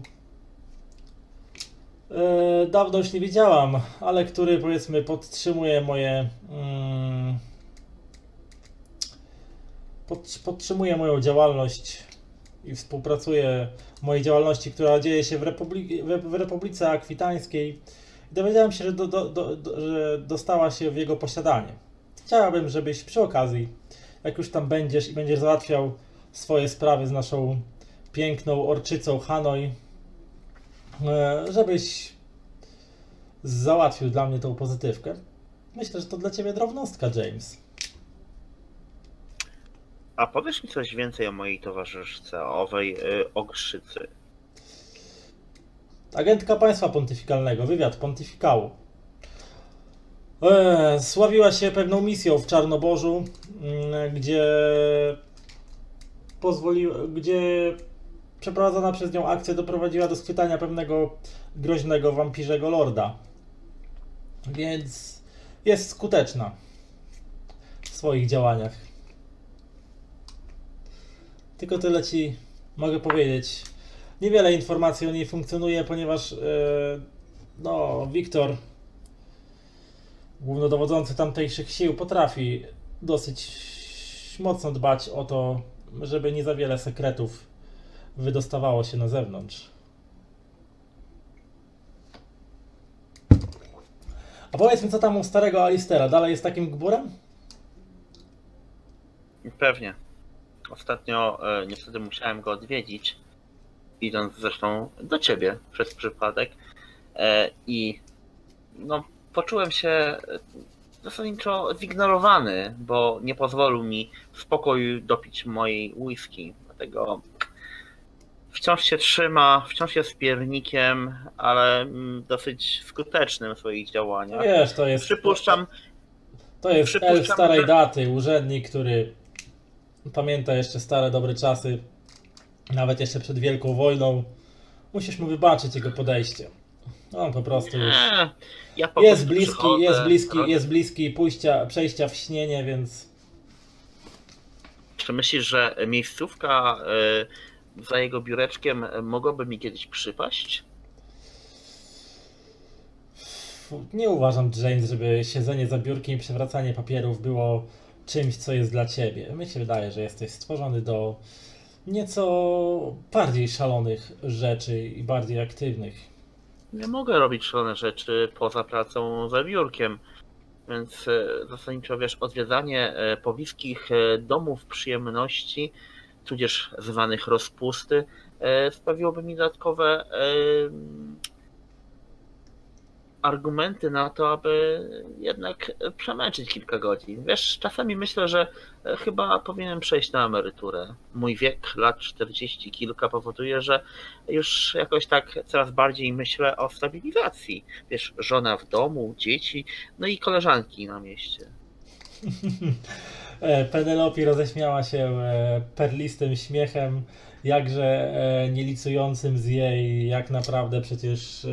e, dawno już nie widziałam, ale który, powiedzmy, podtrzymuje moje. Mm, pod, podtrzymuje moją działalność i współpracuje w mojej działalności, która dzieje się w, Republi- w, Republice Akwitańskiej. Dowiedziałem się, że, do, do, do, że dostała się w jego posiadanie. Chciałabym, żebyś przy okazji, jak już tam będziesz i będziesz załatwiał swoje sprawy z naszą piękną orczycą Hanoi, e, żebyś załatwił dla mnie tą pozytywkę. Myślę, że to dla ciebie drobnostka, James. A powiesz mi coś więcej o mojej towarzyszce, o owej y, ogrzycy. Agentka państwa pontyfikalnego, wywiad pontyfikału. E, sławiła się pewną misją w Czarnoborzu, mm, gdzie pozwoliła, gdzie przeprowadzona przez nią akcja doprowadziła do schwytania pewnego groźnego wampirzego lorda. Więc jest skuteczna w swoich działaniach. Tylko tyle ci mogę powiedzieć. Niewiele informacji o niej funkcjonuje, ponieważ e, no, Wiktor, głównodowodzący tamtejszych sił, potrafi dosyć mocno dbać o to, żeby nie za wiele sekretów wydostawało się na zewnątrz. A powiedz mi, co tam u starego Alistera? Dalej jest takim gburem? Pewnie. Ostatnio e, niestety musiałem go odwiedzić, idąc zresztą do ciebie przez przypadek. E, I no, poczułem się e, zasadniczo zignorowany, bo nie pozwolił mi w spokoju dopić mojej whisky. Dlatego wciąż się trzyma, wciąż jest piernikiem, ale mm, dosyć skutecznym w swoich działaniach. Wiesz, to jest. Przypuszczam, To jest przypuszczam, elf starej że- daty, urzędnik, który pamięta jeszcze stare, dobre czasy, nawet jeszcze przed Wielką Wojną. Musisz mu wybaczyć jego podejście. On po prostu już Nie, ja po jest prostu bliski, przychodzę, jest bliski, robię- jest bliski pójścia, przejścia w śnienie, więc Czy myślisz, że miejscówka y, za jego biureczkiem mogłaby mi kiedyś przypaść? nie uważam, James, żeby siedzenie za biurkiem i przewracanie papierów było czymś, co jest dla ciebie. Mi się wydaje, że jesteś stworzony do nieco bardziej szalonych rzeczy i bardziej aktywnych. Nie mogę robić szalone rzeczy poza pracą za biurkiem. Więc e, zasadniczo wiesz, odwiedzanie e, pobliskich e, domów przyjemności, tudzież zwanych rozpusty, sprawiłoby mi dodatkowe argumenty na to, aby jednak przemęczyć kilka godzin. Wiesz, czasami myślę, że e, chyba powinienem przejść na emeryturę. Mój wiek, lat 40 kilka, powoduje, że już jakoś tak coraz bardziej myślę o stabilizacji. Wiesz, żona w domu, dzieci, no i koleżanki na mieście. E, Penelope roześmiała się e, perlistym śmiechem, jakże nielicującym z jej, jak naprawdę przecież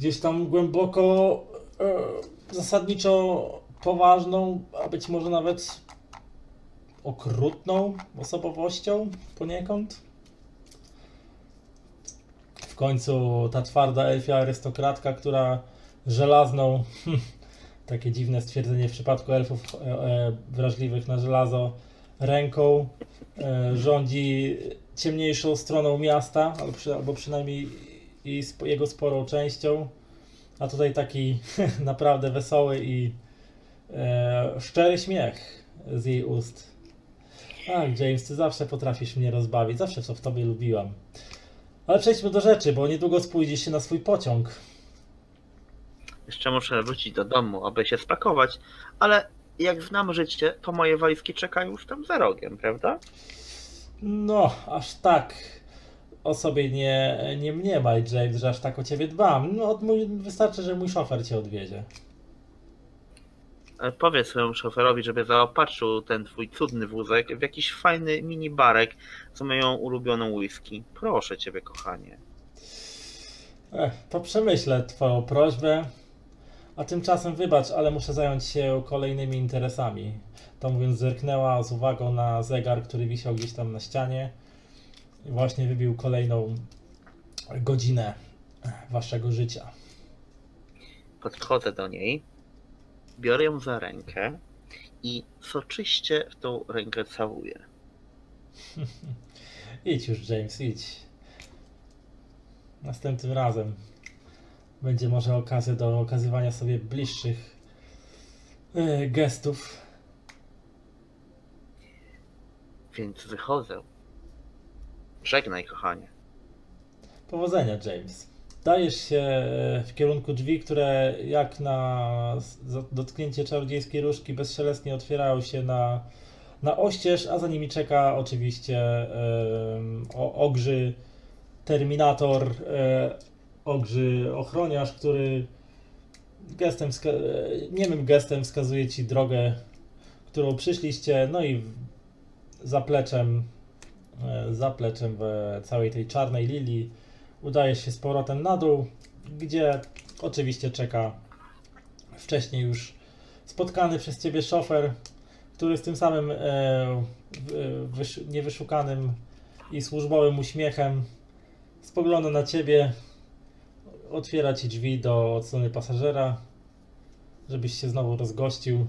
gdzieś tam głęboko e, zasadniczo poważną, a być może nawet okrutną osobowością poniekąd. W końcu ta twarda elfia arystokratka, która żelazną takie dziwne stwierdzenie w przypadku elfów e, e, wrażliwych na żelazo ręką rządzi ciemniejszą stroną miasta, albo przynajmniej i jego sporą częścią. A tutaj taki naprawdę wesoły i e, szczery śmiech z jej ust. Ach, James, ty zawsze potrafisz mnie rozbawić, zawsze co w tobie lubiłam. Ale przejdźmy do rzeczy, bo niedługo spójdziesz się na swój pociąg. Jeszcze muszę wrócić do domu, aby się spakować, ale jak znam życie, to moje walizki czekają już tam za rogiem, prawda? No, aż tak o sobie nie, nie mniemaj, James, że aż tak o ciebie dbam. No, od mój, wystarczy, że mój szofer cię odwiedzie. Powiedz swojemu szoferowi, żeby zaopatrzył ten twój cudny wózek w jakiś fajny mini barek z moją ulubioną whisky. Proszę ciebie, kochanie. Ech, to przemyślę twoją prośbę. A tymczasem wybacz, ale muszę zająć się kolejnymi interesami. To mówiąc, zerknęła z uwagą na zegar, który wisiał gdzieś tam na ścianie. Właśnie wybił kolejną godzinę waszego życia. Podchodzę do niej, biorę ją za rękę i soczyście w tą rękę całuję. Idź już, James, idź. Następnym razem będzie może okazja do okazywania sobie bliższych e, gestów. Więc wychodzę. Żegnaj, kochanie. Powodzenia, James. Dajesz się e, w kierunku drzwi, które jak na dotknięcie czarodziejskiej różki bezszelestnie otwierają się na, na oścież, a za nimi czeka oczywiście o, ogrzy terminator, e, ogrzy ochroniarz, który gestem, e, niemym gestem wskazuje ci drogę, którą przyszliście, no i zapleczem, zapleczem w całej tej czarnej lilii udajesz się z powrotem na dół, gdzie oczywiście czeka wcześniej już spotkany przez ciebie szofer, który z tym samym e, wysz, niewyszukanym i służbowym uśmiechem spogląda na ciebie, otwiera ci drzwi do od strony pasażera, żebyś się znowu rozgościł.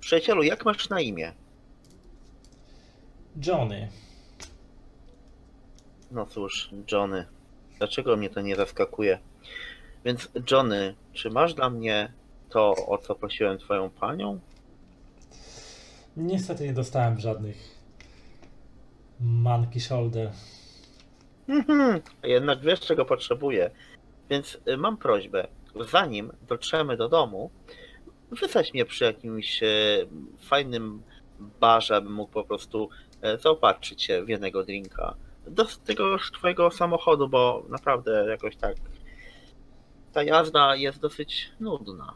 Przyjacielu, jak masz na imię? Johnny, No cóż, Johnny, dlaczego mnie to nie zaskakuje? Więc Johnny, czy masz dla mnie to, o co prosiłem twoją panią? niestety nie dostałem żadnych monkey shoulder. Mhm, a jednak wiesz, czego potrzebuję. Więc y, mam prośbę, zanim dotrzemy do domu, wysadź mnie przy jakimś e, fajnym barze, abym mógł po prostu zaopatrzyć się w jednego drinka. Do tego twojego samochodu, bo naprawdę jakoś tak ta jazda jest dosyć nudna.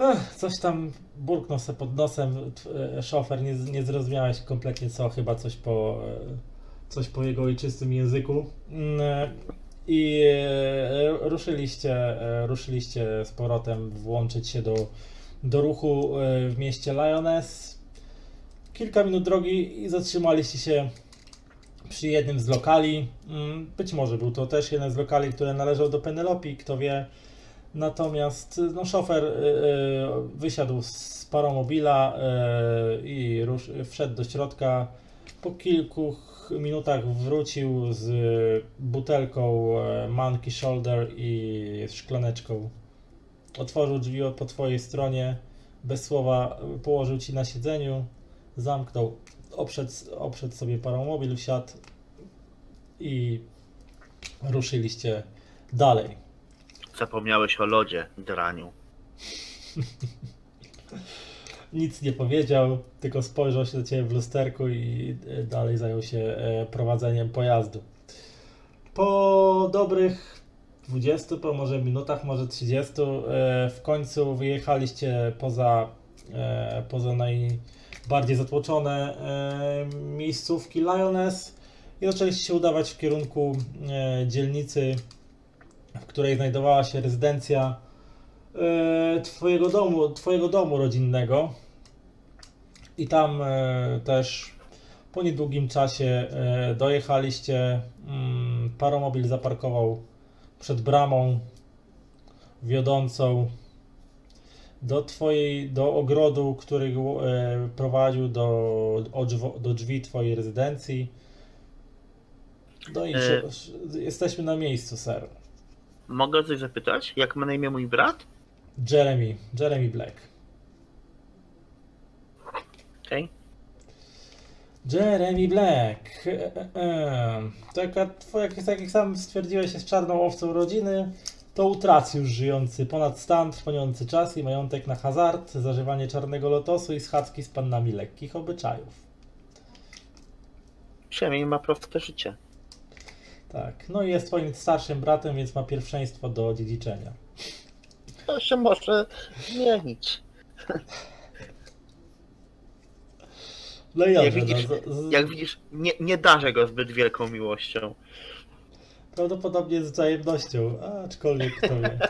Ech, coś tam burknął se pod nosem e, szofer, nie, nie zrozumiałeś kompletnie co, chyba coś po, e, coś po jego ojczystym języku. Mm, e, I e, ruszyliście, e, ruszyliście z powrotem włączyć się do, do ruchu e, w mieście Lyoness. Kilka minut drogi i zatrzymaliście się przy jednym z lokali. Mm, Być może był to też jeden z lokali, który należał do Penelope, kto wie. Natomiast no, szofer y, y, wysiadł z paromobila y, i rusz, wszedł do środka. Po kilku ch- minutach wrócił z butelką e, Monkey Shoulder i szklaneczką. Otworzył drzwi po twojej stronie, bez słowa y, położył ci na siedzeniu, zamknął, oprzedł, oprzedł sobie paromobil, wsiadł i ruszyliście dalej. Zapomniałeś o lodzie, draniu. Nic nie powiedział, tylko spojrzał się do ciebie w lusterku i e, dalej zajął się e, prowadzeniem pojazdu. Po dobrych 20, po może minutach, może 30, e, w końcu wyjechaliście poza, poza najbardziej zatłoczone e, miejscówki Lyoness i zaczęliście się udawać w kierunku e, dzielnicy, w której znajdowała się rezydencja e, twojego domu, twojego domu rodzinnego. I tam też po niedługim czasie dojechaliście. Mm, Paromobil zaparkował przed bramą wiodącą do twojej, do ogrodu, który e, prowadził do, do drzwi twojej rezydencji. No i E. jesteśmy na miejscu, ser. Mogę coś zapytać? Jak ma na imię mój brat? Jeremy, Jeremy Black. Okej. Jeremy Black. E, e, e. Twoja, jak, tak jak sam stwierdziłeś, jest czarną owcą rodziny. To utracjusz żyjący ponad stan, trwoniący czas i majątek na hazard, zażywanie czarnego lotosu i schadzki z pannami lekkich obyczajów. Przynajmniej ma proste życie. Tak. No i jest twoim starszym bratem, więc ma pierwszeństwo do dziedziczenia. To się może zmienić. No i Jak widzisz, no, z, Jak widzisz, nie, nie darzę go zbyt wielką miłością. Prawdopodobnie z wzajemnością, aczkolwiek kto wie.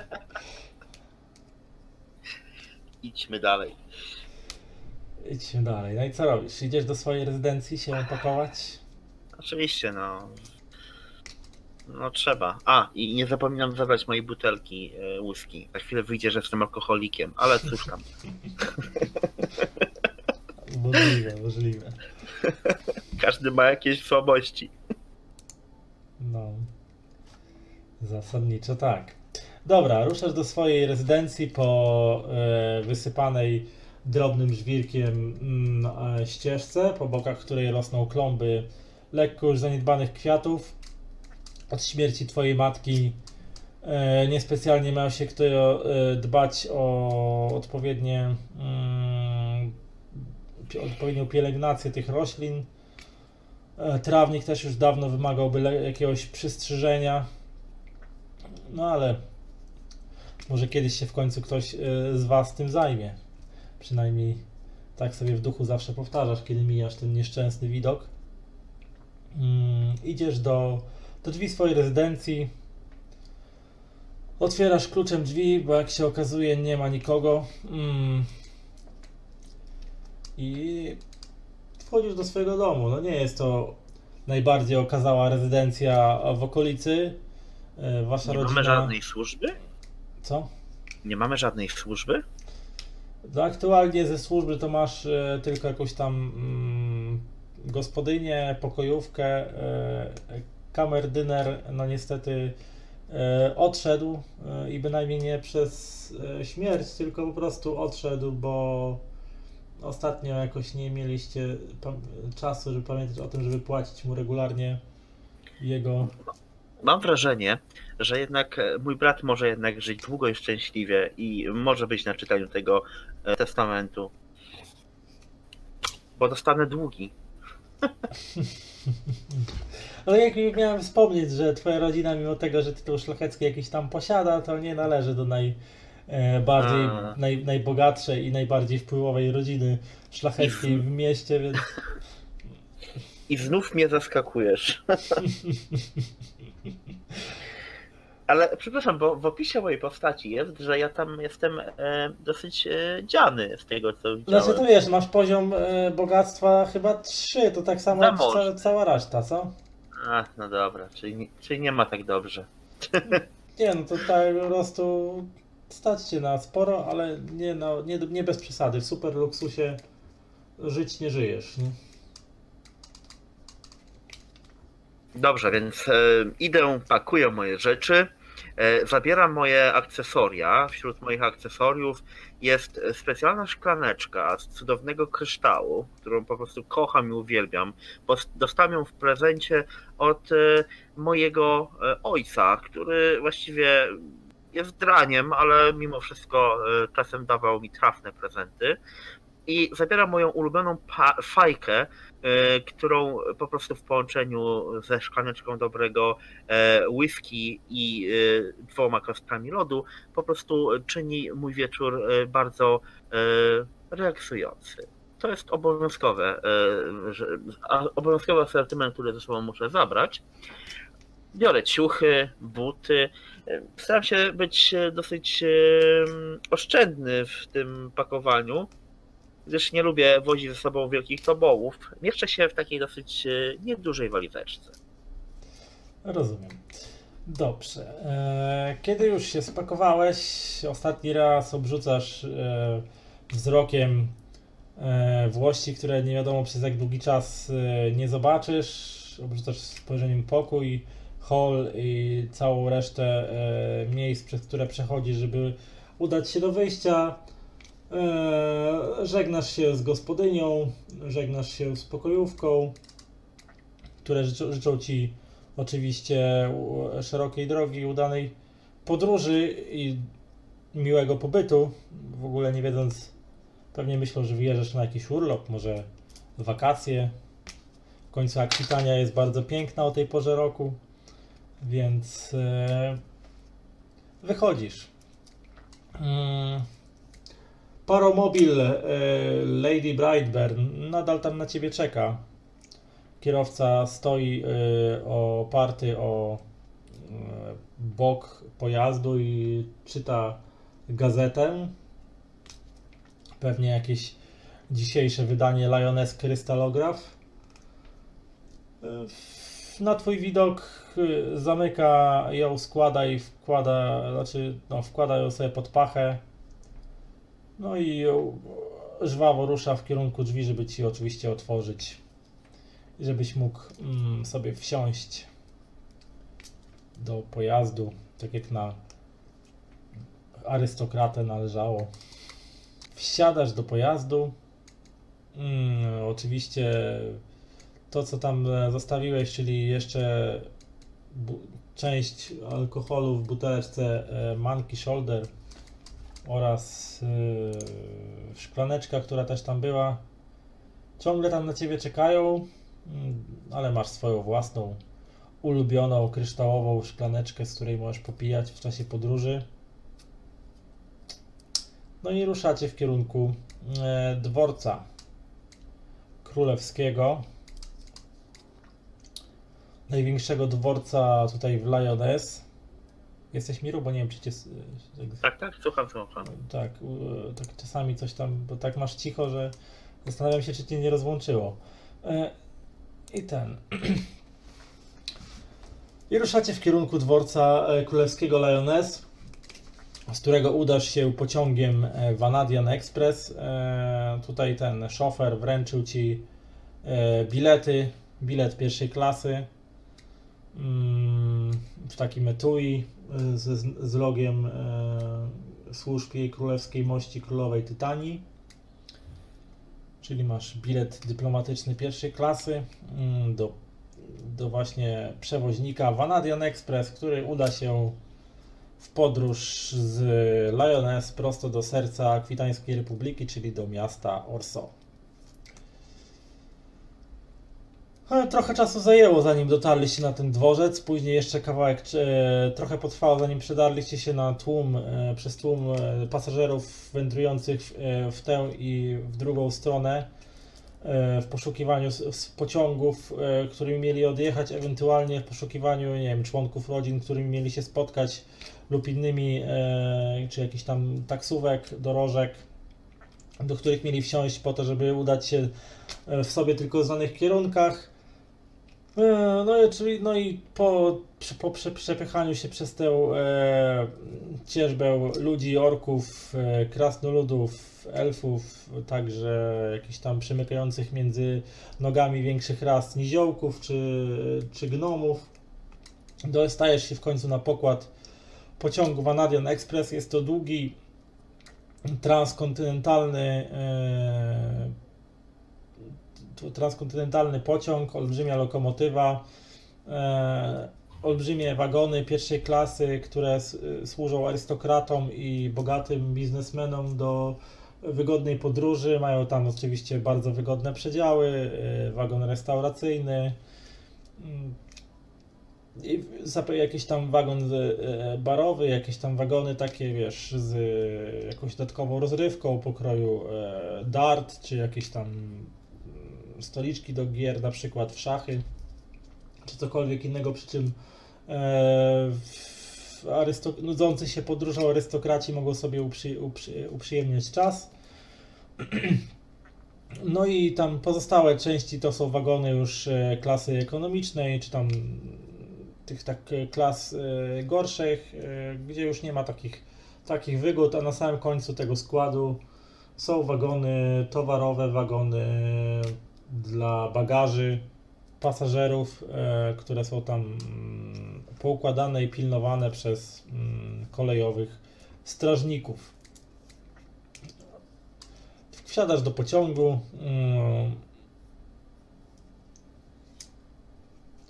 Idźmy dalej. Idźmy dalej. No i co robisz? Idziesz do swojej rezydencji się pakować? Oczywiście, no. No trzeba. A, i nie zapominam zabrać mojej butelki e, whisky. Za chwilę wyjdzie, że jestem alkoholikiem, ale cóż tam. Możliwe, możliwe. Każdy ma jakieś słabości. No. Zasadniczo tak. Dobra, ruszasz do swojej rezydencji po e, wysypanej drobnym żwirkiem mm, e, ścieżce, po bokach której rosną klomby lekko już zaniedbanych kwiatów. Od śmierci twojej matki e, niespecjalnie miał się kto e, dbać o odpowiednie mm, odpowiednią pielęgnację tych roślin. E, Trawnik też już dawno wymagałby jakiegoś przystrzyżenia. No ale może kiedyś się w końcu ktoś e, z Was tym zajmie. Przynajmniej tak sobie w duchu zawsze powtarzasz, kiedy mijasz ten nieszczęsny widok. Mm, idziesz do, do drzwi swojej rezydencji. Otwierasz kluczem drzwi, bo jak się okazuje, nie ma nikogo. Mm. I wchodzisz do swojego domu. No nie jest to najbardziej okazała rezydencja w okolicy. E, Wasza Nie rodzina. mamy żadnej służby? Co? Nie mamy żadnej służby? No aktualnie ze służby to masz e, tylko jakąś tam mm, gospodynię, pokojówkę, e, kamerdyner, no niestety odszedł i bynajmniej nie przez śmierć, tylko po prostu odszedł, bo ostatnio jakoś nie mieliście czasu, żeby pamiętać o tym, żeby płacić mu regularnie jego Mam wrażenie, że jednak e, mój brat może jednak żyć długo i szczęśliwie i może być na czytaniu tego e, testamentu. Bo dostanę długi. Ale jak miałem wspomnieć, że twoja rodzina, mimo tego, że tytuł szlachecki jakiś tam posiada, to nie należy do naj, e, naj, najbogatszej i najbardziej wpływowej rodziny szlacheckiej w mieście, więc I znów mnie zaskakujesz. Ale przepraszam, bo w opisie mojej postaci jest, że ja tam jestem e, dosyć e, dziany z tego, co widziałem. Znaczy to wiesz, masz poziom e, bogactwa chyba 3, to tak samo jak ca, cała reszta, co? A, no dobra, czyli, nie- czyli nie ma tak dobrze. Nie no to tak po prostu stać cię na sporo, ale nie, no, nie, nie bez przesady. W super luksusie żyć nie żyjesz. Nie? Dobrze, więc e, idę, pakuję moje rzeczy, zabieram moje akcesoria. Wśród moich akcesoriów jest e, specjalna szklaneczka z cudownego kryształu, którą po prostu kocham i uwielbiam. Dostałem ją w prezencie od e, mojego e, ojca, który właściwie jest draniem, ale mimo wszystko e, czasem dawał mi trafne prezenty. I zabieram moją ulubioną fajkę, e, którą po prostu w połączeniu ze szklaneczką dobrego e, whisky i e, dwoma kostkami lodu po prostu czyni mój wieczór bardzo relaksujący. To jest obowiązkowe, że, obowiązkowy asortyment, który ze sobą muszę zabrać. Biorę ciuchy, buty. Staram się być dosyć oszczędny w tym pakowaniu, gdyż nie lubię wozić ze sobą wielkich tobołów. Mieszczę się w takiej dosyć e, niedużej walizeczce. Rozumiem. Dobrze. E, Kiedy już się spakowałeś, ostatni raz obrzucasz e, wzrokiem włości, które nie wiadomo przez jak długi czas nie zobaczysz. Obrzucasz spojrzeniem pokój, hall i całą resztę miejsc, przez które przechodzisz, żeby udać się do wyjścia. E, Żegnasz się z gospodynią, żegnasz się z pokojówką, które życzą, życzą ci oczywiście szerokiej drogi, udanej podróży i miłego pobytu. W ogóle nie wiedząc, pewnie myślą, że wyjeżdżasz na jakiś urlop, może wakacje. W końcu Akwitania jest bardzo piękna o tej porze roku, więc e, wychodzisz. Mm. Paromobil e, Lady Brightburn nadal tam na ciebie czeka. Kierowca stoi y, oparty o y, bok pojazdu i czyta gazetę. Pewnie jakieś dzisiejsze wydanie Lioness Krystalograf. Na twój widok zamyka ją, składa i wkłada, znaczy no, wkłada ją sobie pod pachę. No i żwawo rusza w kierunku drzwi, żeby ci oczywiście otworzyć żebyś mógł mm, sobie wsiąść do pojazdu, tak jak na arystokratę należało. Wsiadasz do pojazdu. Mm, oczywiście to, co tam e, zostawiłeś, czyli jeszcze część alkoholu w buteleczce e, Monkey Shoulder oraz e, szklaneczka, która też tam była. Ciągle tam na ciebie czekają. Mm, ale masz swoją własną, ulubioną, kryształową szklaneczkę, z której możesz popijać w czasie podróży. No i ruszacie w kierunku e, dworca królewskiego. Największego dworca tutaj w Lyoness. Jesteś Miru, bo nie wiem, czy cię... Tak, tak, słucham, słucham. tak, tak czasami coś tam, bo tak masz cicho, że zastanawiam się, czy cię nie rozłączyło. E, I ten. I ruszacie w kierunku dworca e, królewskiego Lyoness, z którego udasz się pociągiem e, Vanadian Express. Tutaj ten szofer wręczył ci bilety, bilet pierwszej klasy mm, w takim etui z, z logiem e, służb jej królewskiej mości królowej Tytanii. Czyli masz bilet dyplomatyczny pierwszej klasy mm, do, do właśnie przewoźnika Vanadian Express, który uda się w podróż z Lyoness prosto do serca Akwitańskiej Republiki, czyli do miasta Orso. Ale Trochę czasu zajęło, zanim dotarliście na ten dworzec. Później jeszcze kawałek, e, trochę potrwało, zanim przedarliście się na tłum, e, przez tłum e, pasażerów wędrujących w, e, w tę i w drugą stronę e, w poszukiwaniu pociągów, e, którymi mieli odjechać, ewentualnie w poszukiwaniu, nie wiem, członków rodzin, którymi mieli się spotkać lub innymi, e, czy jakichś tam taksówek, dorożek, do których mieli wsiąść po to, żeby udać się e, w sobie tylko znanych kierunkach. E, No i, czyli, no i po, po prze, przepychaniu się przez tę e, ludzi, orków, e, krasnoludów, elfów, także jakichś tam przemykających między nogami większych ras niziołków czy, czy gnomów, dostajesz się w końcu na pokład pociągu Vanadian Express. Jest to długi, transkontynentalny e, transkontynentalny pociąg, olbrzymia lokomotywa, e, olbrzymie wagony pierwszej klasy, które służą arystokratom i bogatym biznesmenom do wygodnej podróży. Mają tam oczywiście bardzo wygodne przedziały, e, wagon restauracyjny, mm, jakiś tam wagon e, barowy, jakieś tam wagony takie, wiesz, z jakąś dodatkową rozrywką pokroju e, dart, czy jakieś tam stoliczki do gier, na przykład w szachy, czy cokolwiek innego, przy czym e, nudzący się podróżą arystokraci mogą sobie uprzy- uprzy- uprzyjemniać czas. No i tam pozostałe części to są wagony już e, klasy ekonomicznej, czy tam tych tak e, klas e, gorszych, gdzie już nie ma takich, takich wygód, a na samym końcu tego składu są wagony towarowe, wagony dla bagaży pasażerów, e, które są tam mm, poukładane i pilnowane przez mm, kolejowych strażników. Wsiadasz do pociągu mm,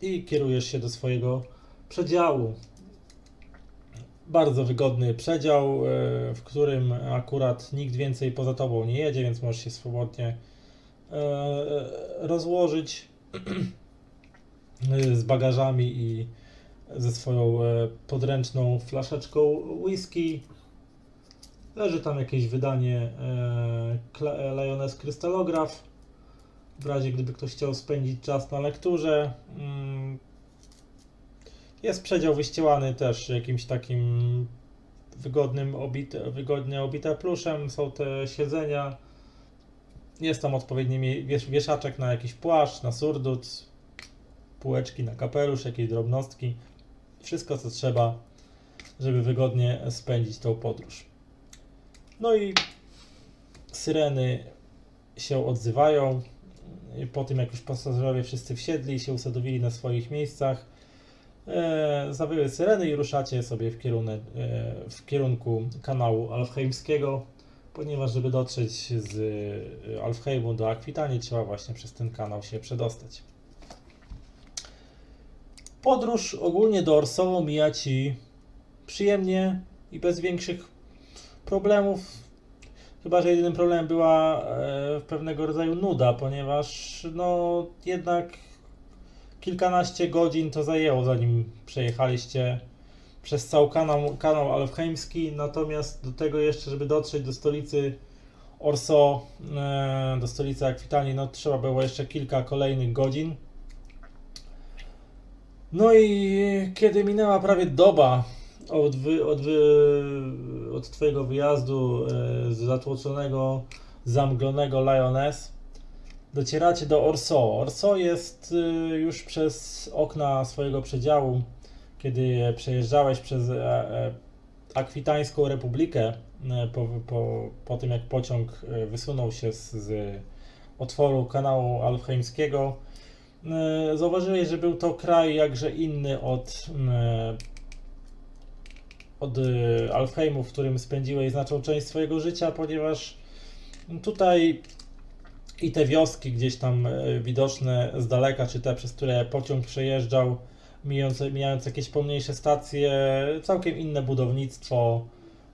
i kierujesz się do swojego przedziału. Bardzo wygodny przedział, e, w którym akurat nikt więcej poza tobą nie jedzie, więc możesz się swobodnie rozłożyć z bagażami i ze swoją e, podręczną flaszeczką whisky. Leży tam jakieś wydanie e, Lioness Krystalograf. W razie gdyby ktoś chciał spędzić czas na lekturze. Mm, Jest przedział wyścielany też jakimś takim wygodnym, obite, wygodnie obite pluszem. Są te siedzenia. Jest tam odpowiedni wiesz, wieszaczek na jakiś płaszcz, na surdut, półeczki na kapelusz, jakieś drobnostki. Wszystko co trzeba, żeby wygodnie spędzić tą podróż. No i syreny się odzywają. Po tym, jak już pasażerowie wszyscy wsiedli i się usadowili na swoich miejscach, e, zawyły syreny i ruszacie sobie w, kierunek, e, w kierunku kanału Alfheimskiego, ponieważ żeby dotrzeć z e, Alfheimu do Akwitanii, trzeba właśnie przez ten kanał się przedostać. Podróż ogólnie do Orsowo mija Ci przyjemnie i bez większych problemów. Chyba, że jedynym problemem była e, pewnego rodzaju nuda, ponieważ no jednak kilkanaście godzin to zajęło, zanim przejechaliście przez cały kanał, kanał Alfheimski, natomiast do tego jeszcze, żeby dotrzeć do stolicy Orso, e, do stolicy Akwitanii, no trzeba było jeszcze kilka kolejnych godzin. No i kiedy minęła prawie doba od, wy, od, wy, od Twojego wyjazdu e, z zatłoczonego, zamglonego Lioness, docieracie do Orso. Orso jest e, już przez okna swojego przedziału, kiedy przejeżdżałeś przez e, e, Akwitańską Republikę, e, po, po, po tym jak pociąg wysunął się z, z otworu kanału Alfheimskiego, zauważyłeś, że był to kraj jakże inny od od Alfheimu, w którym spędziłeś znaczną część swojego życia, ponieważ tutaj i te wioski gdzieś tam widoczne z daleka, czy te, przez które pociąg przejeżdżał, mijając, mijając jakieś pomniejsze stacje, całkiem inne budownictwo,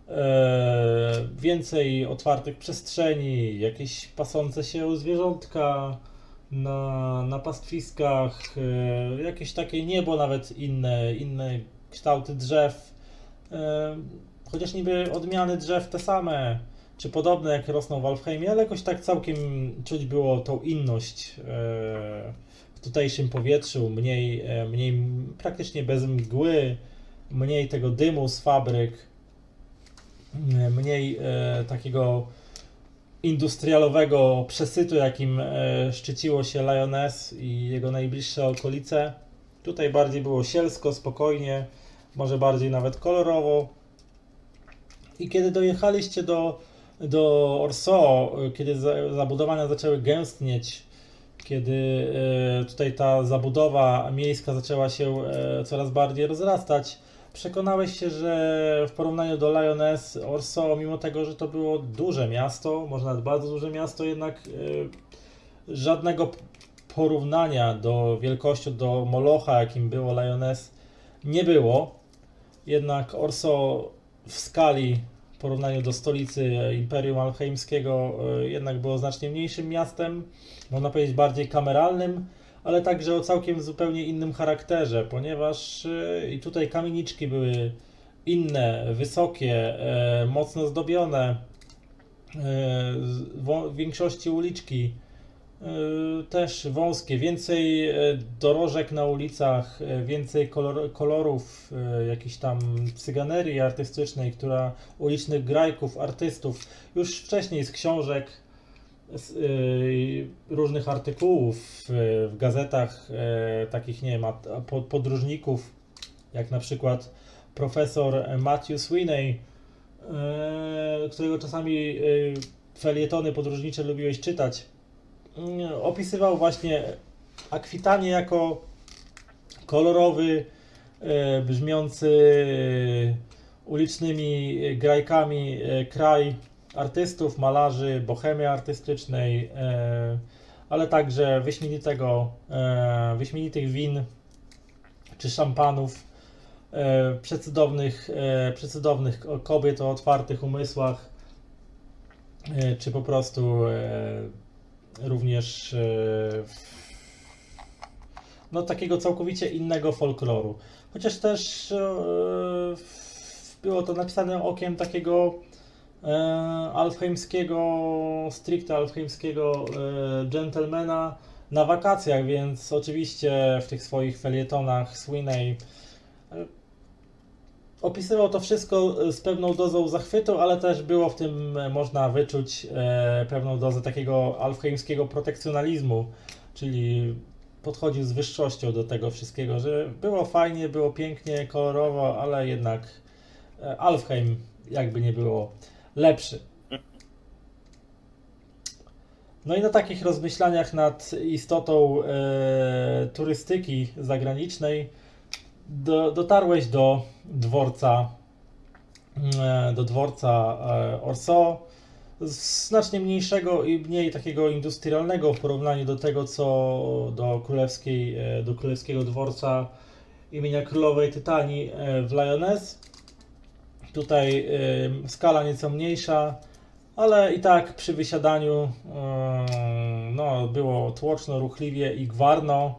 e, więcej otwartych przestrzeni, jakieś pasące się zwierzątka, na, na pastwiskach, e, jakieś takie niebo, nawet inne, inne kształty drzew. E, chociaż niby odmiany drzew te same, czy podobne jak rosną w Alfheimie, ale jakoś tak całkiem czuć było tą inność tutejszym powietrzu, mniej, e, mniej praktycznie bez mgły, mniej tego dymu z fabryk, e, mniej e, takiego industrialowego przesytu, jakim e, szczyciło się Lioness i jego najbliższe okolice. Tutaj bardziej było sielsko, spokojnie, może bardziej nawet kolorowo. I kiedy dojechaliście do, do Orso, e, kiedy za, zabudowania zaczęły gęstnieć, kiedy e, tutaj ta zabudowa miejska zaczęła się e, coraz bardziej rozrastać, przekonałeś się, że w porównaniu do Lyoness, Orso, mimo tego, że to było duże miasto, może nawet bardzo duże miasto, jednak e, żadnego porównania do wielkości, do Molocha, jakim było Lyoness, nie było. Jednak Orso w skali w porównaniu do stolicy Imperium Alcheimskiego e, jednak było znacznie mniejszym miastem, można powiedzieć bardziej kameralnym, ale także o całkiem zupełnie innym charakterze, ponieważ e, i tutaj kamieniczki były inne, wysokie, e, mocno zdobione, e, w większości uliczki e, też wąskie, więcej e, dorożek na ulicach, e, więcej kolor, kolorów, e, jakiejś tam cyganerii artystycznej, która ulicznych grajków, artystów, już wcześniej z książek, z różnych artykułów w gazetach, takich nie wiem, podróżników, jak na przykład profesor Matthew Sweeney, którego czasami felietony podróżnicze lubiłeś czytać, opisywał właśnie Akwitanię jako kolorowy, y, brzmiący y, ulicznymi y, grajkami kraj artystów, malarzy, bohemy artystycznej, e, ale także wyśmienitego, e, wyśmienitych win czy szampanów, e, przecudownych, e, przecudownych ko- kobiet o otwartych umysłach, e, czy po prostu e, również e, no, takiego całkowicie innego folkloru. Chociaż też e, było to napisane okiem takiego e, alfheimskiego, stricte alfheimskiego gentlemana na wakacjach, więc oczywiście w tych swoich felietonach Sweeney e, opisywał to wszystko z pewną dozą zachwytu, ale też było w tym e, można wyczuć e, pewną dozę takiego alfheimskiego protekcjonalizmu, czyli podchodził z wyższością do tego wszystkiego, że było fajnie, było pięknie, kolorowo, ale jednak e, Alfheim jakby nie było lepszy. No i na takich rozmyślaniach nad istotą e, turystyki zagranicznej do, dotarłeś do dworca e, do dworca e, Orso znacznie mniejszego i mniej takiego industrialnego w porównaniu do tego, co do królewskiej, e, do królewskiego dworca imienia królowej Tytanii w Lyoness. Tutaj skala nieco mniejsza, ale i tak przy wysiadaniu no, było tłoczno, ruchliwie i gwarno,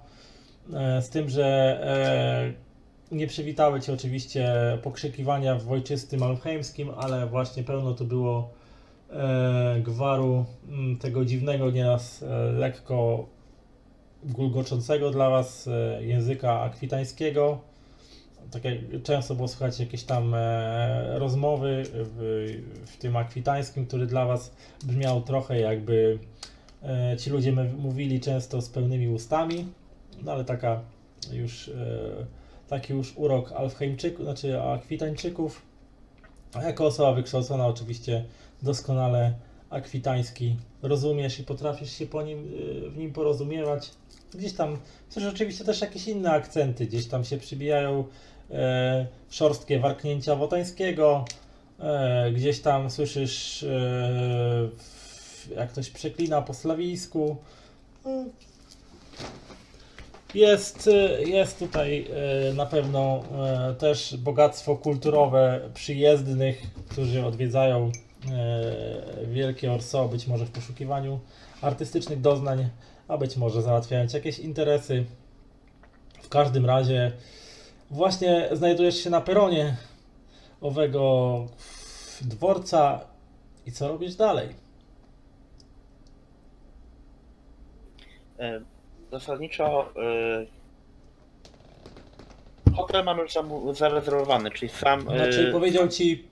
z tym, że nie przywitały Cię oczywiście pokrzykiwania w ojczystym alfheimskim, ale właśnie pełno tu było e, gwaru m, tego dziwnego, nieraz e, lekko gulgoczącego dla Was e, języka akwitańskiego. Tak jak często było słychać jakieś tam e, rozmowy w, w tym akwitańskim, który dla Was brzmiał trochę jakby e, ci ludzie mówili często z pełnymi ustami, no ale taka już e, taki już urok Alfheimczyków, znaczy Akwitańczyków. Jako osoba wykształcona oczywiście doskonale akwitański rozumiesz i potrafisz się po nim, y, w nim porozumiewać. Gdzieś tam, też oczywiście też jakieś inne akcenty, gdzieś tam się przybijają e, szorstkie warknięcia wotańskiego, e, gdzieś tam słyszysz e, jak ktoś przeklina po slawijsku. E, Jest, e, jest tutaj e, na pewno e, też bogactwo kulturowe przyjezdnych, którzy odwiedzają wielkie Orso, być może w poszukiwaniu artystycznych doznań, a być może załatwiając jakieś interesy. W każdym razie właśnie znajdujesz się na peronie owego dworca i co robisz dalej? E, Zasadniczo e, hotel mam już zarezerwowany, czyli sam. e, Znaczy powiedział ci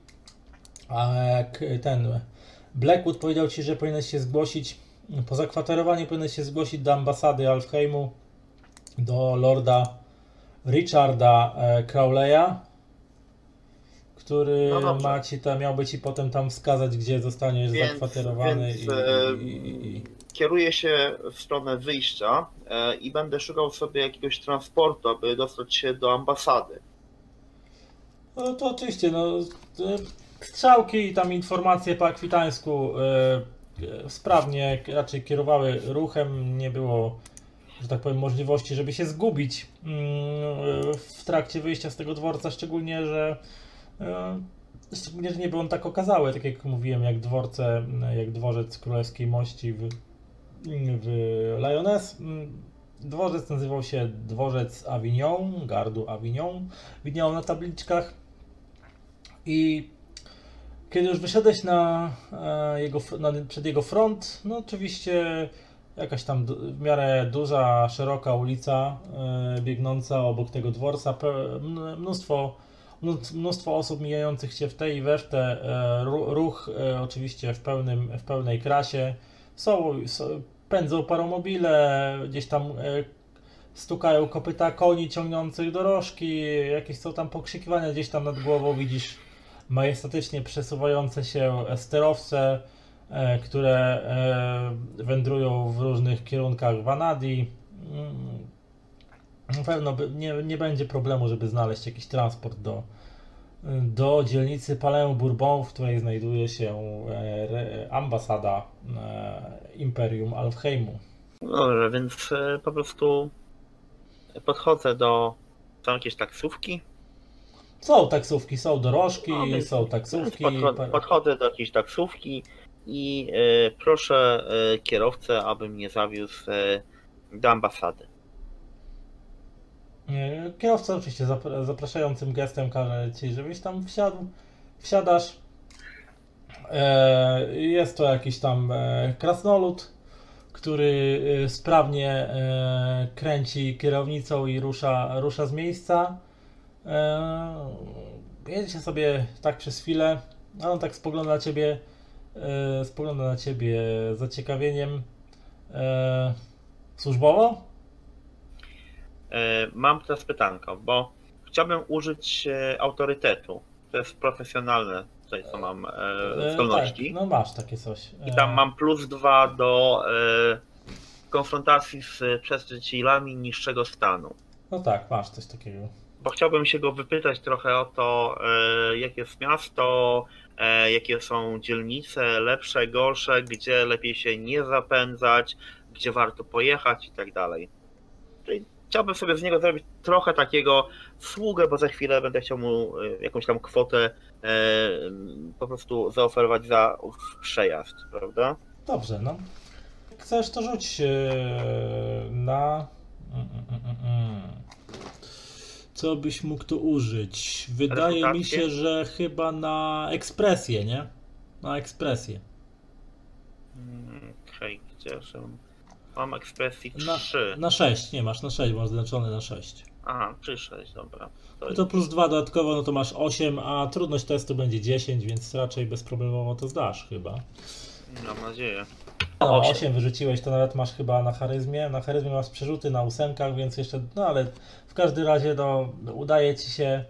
e, ten Blackwood powiedział ci, że powinieneś się zgłosić po zakwaterowaniu powinieneś się zgłosić do ambasady Alfheimu do lorda Richarda e, Crowleya który No ma ci tam, miałby ci potem tam wskazać, gdzie zostaniesz Więc- zakwaterowany więc, i, e, i, i, i, Kieruję się w stronę wyjścia e, i będę szukał sobie jakiegoś transportu, aby dostać się do ambasady. No to oczywiście, no e, strzałki i tam informacje po akwitańsku e, e, sprawnie raczej kierowały ruchem, nie było, że tak powiem, możliwości, żeby się zgubić mm, e, w trakcie wyjścia z tego dworca, szczególnie, że e, szczególnie, że nie był on tak okazały, tak jak mówiłem, jak dworce, jak dworzec królewskiej mości w, w Lyoness. Mm, Dworzec nazywał się dworzec Avignon, gardu Avignon, widniało na tabliczkach. I kiedy już wyszedłeś na, e, jego, na, przed jego front, no oczywiście jakaś tam w miarę duża, szeroka ulica e, biegnąca obok tego dworca, mnóstwo, mnó- mnóstwo osób mijających się w tej i we w te, e, ru- ruch oczywiście w, pełnym, w pełnej krasie, są, są, pędzą paromobile, gdzieś tam e, stukają kopyta koni ciągnących dorożki, jakieś są tam pokrzykiwania, gdzieś tam nad głową widzisz majestatycznie przesuwające się sterowce, e, które e, wędrują w różnych kierunkach Vanadi. Mm, Na pewno nie, nie będzie problemu, żeby znaleźć jakiś transport do, do dzielnicy Palais Bourbon, w której znajduje się ambasada Imperium Alfheimu. No Dobrze, więc e, po prostu podchodzę do. Są jakieś taksówki? Są taksówki, są dorożki, No, są taksówki. podcho- par- podchodzę do jakiejś taksówki i e, proszę e, kierowcę, aby mnie zawiózł do ambasady. Kierowca oczywiście zapra- zapraszającym gestem każe ci, żebyś tam wsiadł. Wsiadasz. E, Jest to jakiś tam e, krasnolud, który e, sprawnie kręci kierownicą i rusza, rusza z miejsca. Jedziecie sobie tak przez chwilę, a on tak spogląda na ciebie, spogląda na ciebie z zaciekawieniem. Służbowo? Mam teraz pytanko, bo chciałbym użyć autorytetu. To jest profesjonalne, tutaj co mam e, E, zdolności. Tak, no masz takie coś. I tam E, mam plus dwa do e, konfrontacji z przedstawicielami niższego stanu. No tak, masz coś takiego. Bo chciałbym się go wypytać trochę o to, e, jakie jest miasto, e, jakie są dzielnice, lepsze, gorsze, gdzie lepiej się nie zapędzać, gdzie warto pojechać i tak dalej. Czyli chciałbym sobie z niego zrobić trochę takiego sługę, bo za chwilę będę chciał mu e, jakąś tam kwotę e, po prostu zaoferować za przejazd, prawda? Dobrze, no. Chcesz to rzuć e, na. Mm, mm, mm. Co byś mógł tu użyć? Wydaje mi się, że chyba na ekspresję, nie? Na ekspresję. Okej, gdzie że mam ekspresji Na, 3. na 6, nie masz na 6, masz zaznaczone na 6. Aha, 3, 6, dobra. To No to plus 2 dodatkowo, no to masz 8, a trudność testu będzie 10, więc raczej bezproblemowo to zdasz chyba. Mam nadzieję. No, Osiem. 8 wyrzuciłeś, to nawet masz chyba na charyzmie. Na charyzmie masz przerzuty na ósemkach, więc jeszcze, no ale w każdym razie no, udaje ci się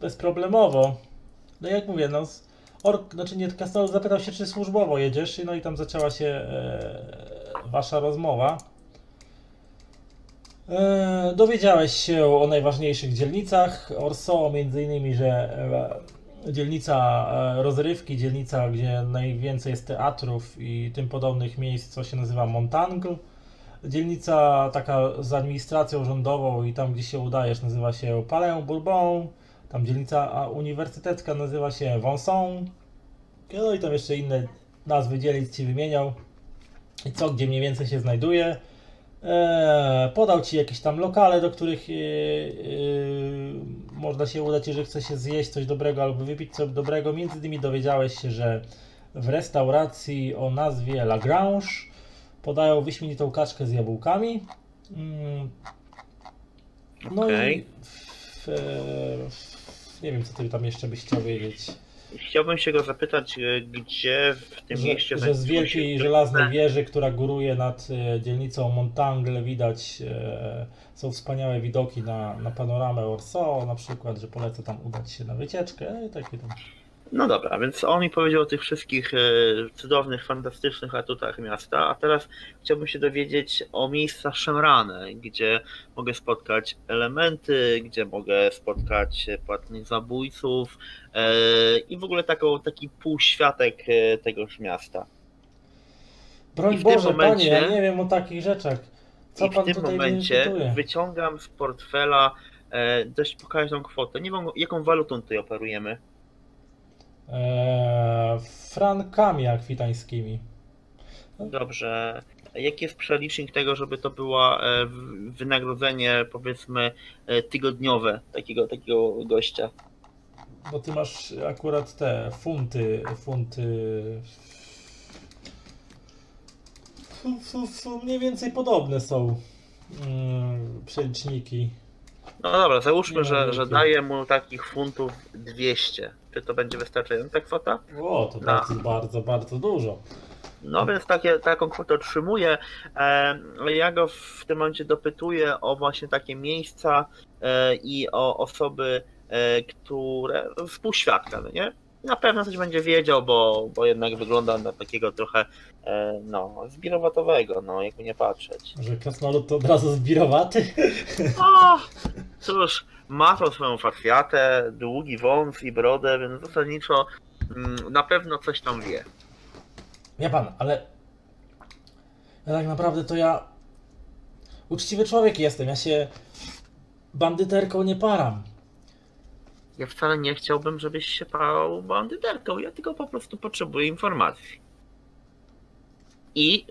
bezproblemowo. No jak mówię, no, ork, znaczy nie, Kasnol zapytał się, czy służbowo jedziesz, no i tam zaczęła się e, wasza rozmowa. E, dowiedziałeś się o najważniejszych dzielnicach Orso, między innymi, że e, dzielnica e, rozrywki, dzielnica, gdzie najwięcej jest teatrów i tym podobnych miejsc, co się nazywa Montangle. Dzielnica taka z administracją rządową i tam, gdzie się udajesz, nazywa się Palais Bourbon. Tam dzielnica uniwersytecka nazywa się Vonson. No i tam jeszcze inne nazwy dzielnic ci wymieniał. I co, gdzie mniej więcej się znajduje. Eee, podał ci jakieś tam lokale, do których e, e, można się udać, jeżeli chce się zjeść coś dobrego albo wypić coś dobrego. Między innymi dowiedziałeś się, że w restauracji o nazwie Lagrange podają wyśmienitą kaczkę z jabłkami. Mm, no Okej. i w, w, nie wiem, co ty tam jeszcze byś chciał wiedzieć. Chciałbym się go zapytać, e, gdzie w tym Że, mieście że z wielkiej żelaznej wieży, która góruje nad e, dzielnicą Montangle widać, e, są wspaniałe widoki na, na panoramę Orso, na przykład, że polecę tam udać się na wycieczkę i takie tam. No dobra, więc on mi powiedział o tych wszystkich e, cudownych, fantastycznych atutach miasta, a teraz chciałbym się dowiedzieć o miejscach szemrane, gdzie mogę spotkać elementy, gdzie mogę spotkać płatnych zabójców e, i w ogóle taką, taki półświatek e, tegoż miasta. Broń w tym Boże, momencie- panie, ja nie wiem o takich rzeczach. Co I w pan tym tutaj momencie wyciągam z portfela dość pokaźną kwotę. Nie wiem, jaką walutą tutaj operujemy. E, frankami akwitańskimi. Dobrze. Jaki jest przelicznik tego, żeby to było e, wynagrodzenie, powiedzmy, e, tygodniowe takiego, takiego gościa? Bo ty masz akurat te funty, funty. Fu- fu- fu- Mniej więcej podobne są mm, przeliczniki. No dobra, załóżmy, że, że daję mu takich funtów 200. Czy to będzie wystarczająca kwota? O, to No. bardzo, bardzo, dużo. No więc takie, taką kwotę otrzymuję. E, ja go w tym momencie dopytuję o właśnie takie miejsca e, i o osoby, e, które. współświadka, no nie? Na pewno coś będzie wiedział, bo, bo jednak wygląda na takiego trochę no, zbirowatowego, no jakby nie patrzeć. Że krasnolud to od razu zbirowaty. O, cóż, ma tą swoją fakwiatę, długi wąs i brodę, więc zasadniczo mm, na pewno coś tam wie. Wie pan, ale ja tak naprawdę to ja uczciwy człowiek jestem. Ja się bandyterką nie param. Ja wcale nie chciałbym, żebyś się pał bandyterką. Ja tylko po prostu potrzebuję informacji. I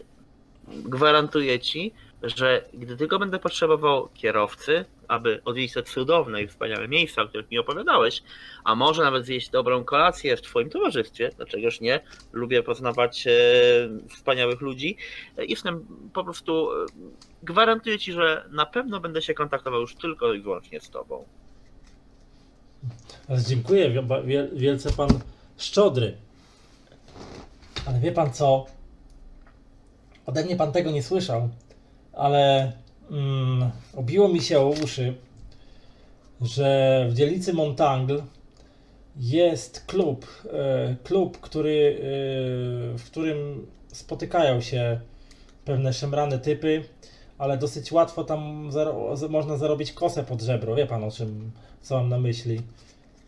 gwarantuję ci, że gdy tylko będę potrzebował kierowcy, aby odwiedzić te cudowne i wspaniałe miejsca, o których mi opowiadałeś, a może nawet zjeść dobrą kolację w twoim towarzystwie, dlaczegoż nie, lubię poznawać e, wspaniałych ludzi, e, jestem po prostu, e, gwarantuję ci, że na pewno będę się kontaktował już tylko i wyłącznie z tobą. Dziękuję wie- wie- wielce pan szczodry. Ale wie pan co? Ode mnie pan tego nie słyszał, ale mm, obiło mi się o uszy, że w dzielnicy Montangle jest klub, e, klub, który, e, w którym spotykają się pewne szemrane typy, ale dosyć łatwo tam zaro- można zarobić kosę pod żebro. Wie pan o czym, co mam na myśli.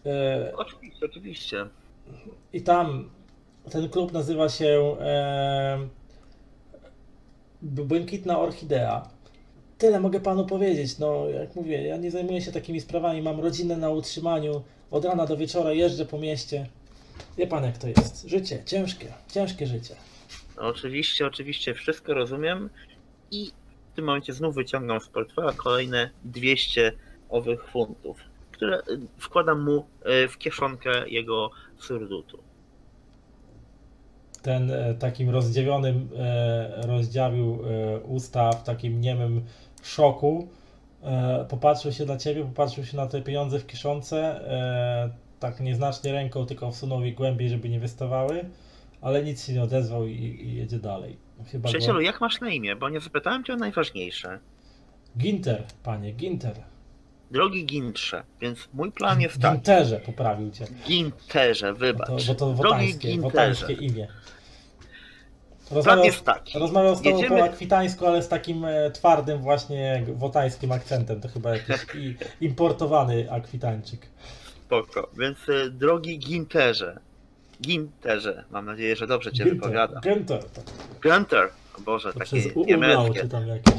E, Oczywiście, oczywiście. I tam ten klub nazywa się e, Błękitna Orchidea. Tyle mogę panu powiedzieć. No, jak mówię, ja nie zajmuję się takimi sprawami. Mam rodzinę na utrzymaniu. Od rana do wieczora jeżdżę po mieście. Wie pan, jak to jest. Życie ciężkie, ciężkie życie. No, oczywiście, oczywiście, wszystko rozumiem i w tym momencie znów wyciągam z portfela kolejne 200 owych funtów, które y, wkładam mu y, w kieszonkę jego surdutu. Ten e, takim rozdziawionym e, rozdziawił e, usta w takim niemym szoku. E, popatrzył się na ciebie, popatrzył się na te pieniądze w kieszonce. E, tak nieznacznie ręką, tylko wsunął je głębiej, żeby nie wystawały, ale nic się nie odezwał i, i jedzie dalej. Chyba Przyjacielu, go... jak masz na imię? Bo nie zapytałem cię o najważniejsze. Ginter, panie, Ginter. Drogi Gintrze, więc mój plan jest taki. Ginterze poprawił cię. Ginterze, Bo wybacz. to, bo to Drogi wotańskie, Ginterze, wotańskie imię. Rozmawiał, jest taki. rozmawiał z tobą po Jedziemy- akwitańsku, ale z takim e, twardym właśnie wotańskim akcentem. To chyba jakiś importowany akwitańczyk. Spoko. Więc y, drogi Ginterze. Ginterze, mam nadzieję, że dobrze cię wypowiada. Ginter, tak. Gunter, o Boże, To takie niemieckie.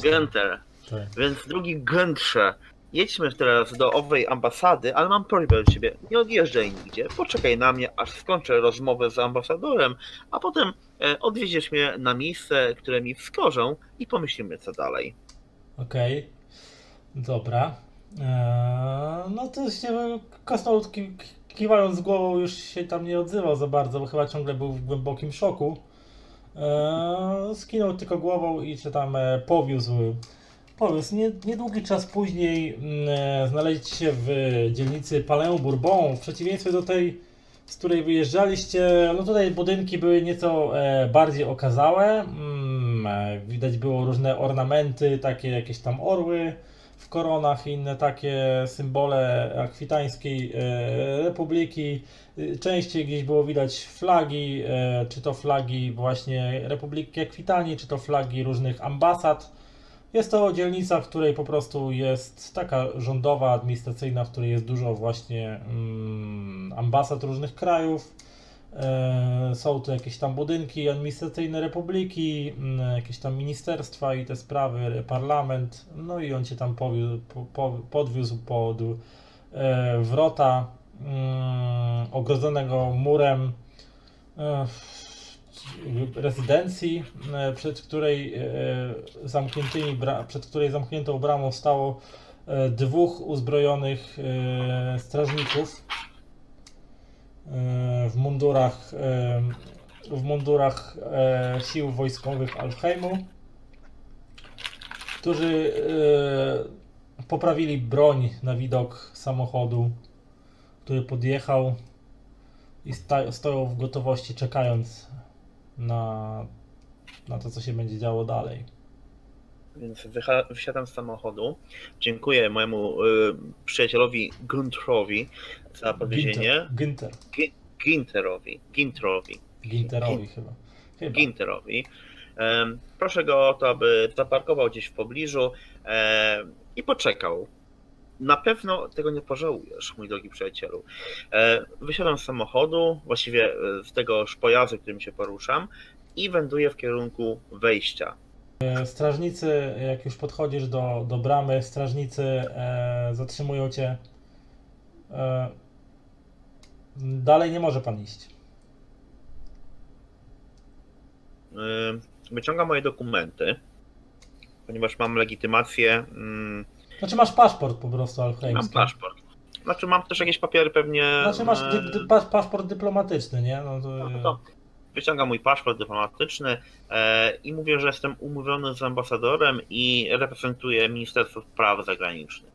Gunter. Tak. Więc drugi Guntrze, jedźmy teraz do owej ambasady, ale mam prośbę do ciebie, nie odjeżdżaj nigdzie, poczekaj na mnie, aż skończę rozmowę z ambasadorem, a potem e, odwiedziesz mnie na miejsce, które mi wskorzą i pomyślimy co dalej. Okej, dobra. Eee, no to się Krasnolud ki- ki- kiwając głową już się tam nie odzywał za bardzo, bo chyba ciągle był w głębokim szoku. Eee, skinął tylko głową i się tam e, powiózł. Powiózł. Nie, niedługi czas później mm, e, znaleźliście się w dzielnicy Palais Bourbon. W przeciwieństwie do tej, z której wyjeżdżaliście, no tutaj budynki były nieco e, bardziej okazałe. Mm, e, widać było różne ornamenty, takie jakieś tam orły w koronach i inne takie symbole akwitańskiej e, republiki. Y, Częściej gdzieś było widać flagi, e, czy to flagi właśnie Republiki Akwitanii, czy to flagi różnych ambasad. Jest to dzielnica, w której po prostu jest taka rządowa, administracyjna, w której jest dużo właśnie mm, ambasad różnych krajów. E, Są tu jakieś tam budynki administracyjne republiki, mm, jakieś tam ministerstwa i te sprawy, parlament. No i on cię tam powiózł, po, po, podwiózł pod e, wrota mm, ogrodzonego murem e, rezydencji, e, przed której e, zamkniętymi, bra- przed której zamkniętą bramą stało e, dwóch uzbrojonych e, strażników e, w mundurach e, w mundurach e, sił wojskowych Alfheimu, którzy e, poprawili broń na widok samochodu, który podjechał i stoją w gotowości, czekając na, na to, co się będzie działo dalej. Więc wysiadam z samochodu. Dziękuję mojemu y, przyjacielowi Guntrowi za podwiezienie. Ginter. Ginterowi. Ginterowi. Ginterowi chyba. chyba. Ginterowi. Proszę go o to, aby zaparkował gdzieś w pobliżu em, i poczekał. Na pewno tego nie pożałujesz, mój drogi przyjacielu. E, Wysiadam z samochodu, właściwie e, z tegoż pojazdu, którym się poruszam i węduję w kierunku wejścia. E, Strażnicy, jak już podchodzisz do, do bramy, strażnicy e, zatrzymują cię. E, dalej nie może pan iść. Wyciągam moje dokumenty, ponieważ mam legitymację, mm, Znaczy masz paszport po prostu mam alfheimski. paszport. Znaczy mam też jakieś papiery pewnie. Znaczy masz e, dy, dy, pas, paszport dyplomatyczny, nie? No to, no to wyciągam mój paszport dyplomatyczny e, i mówię, że jestem umówiony z ambasadorem i reprezentuję Ministerstwo Spraw Zagranicznych.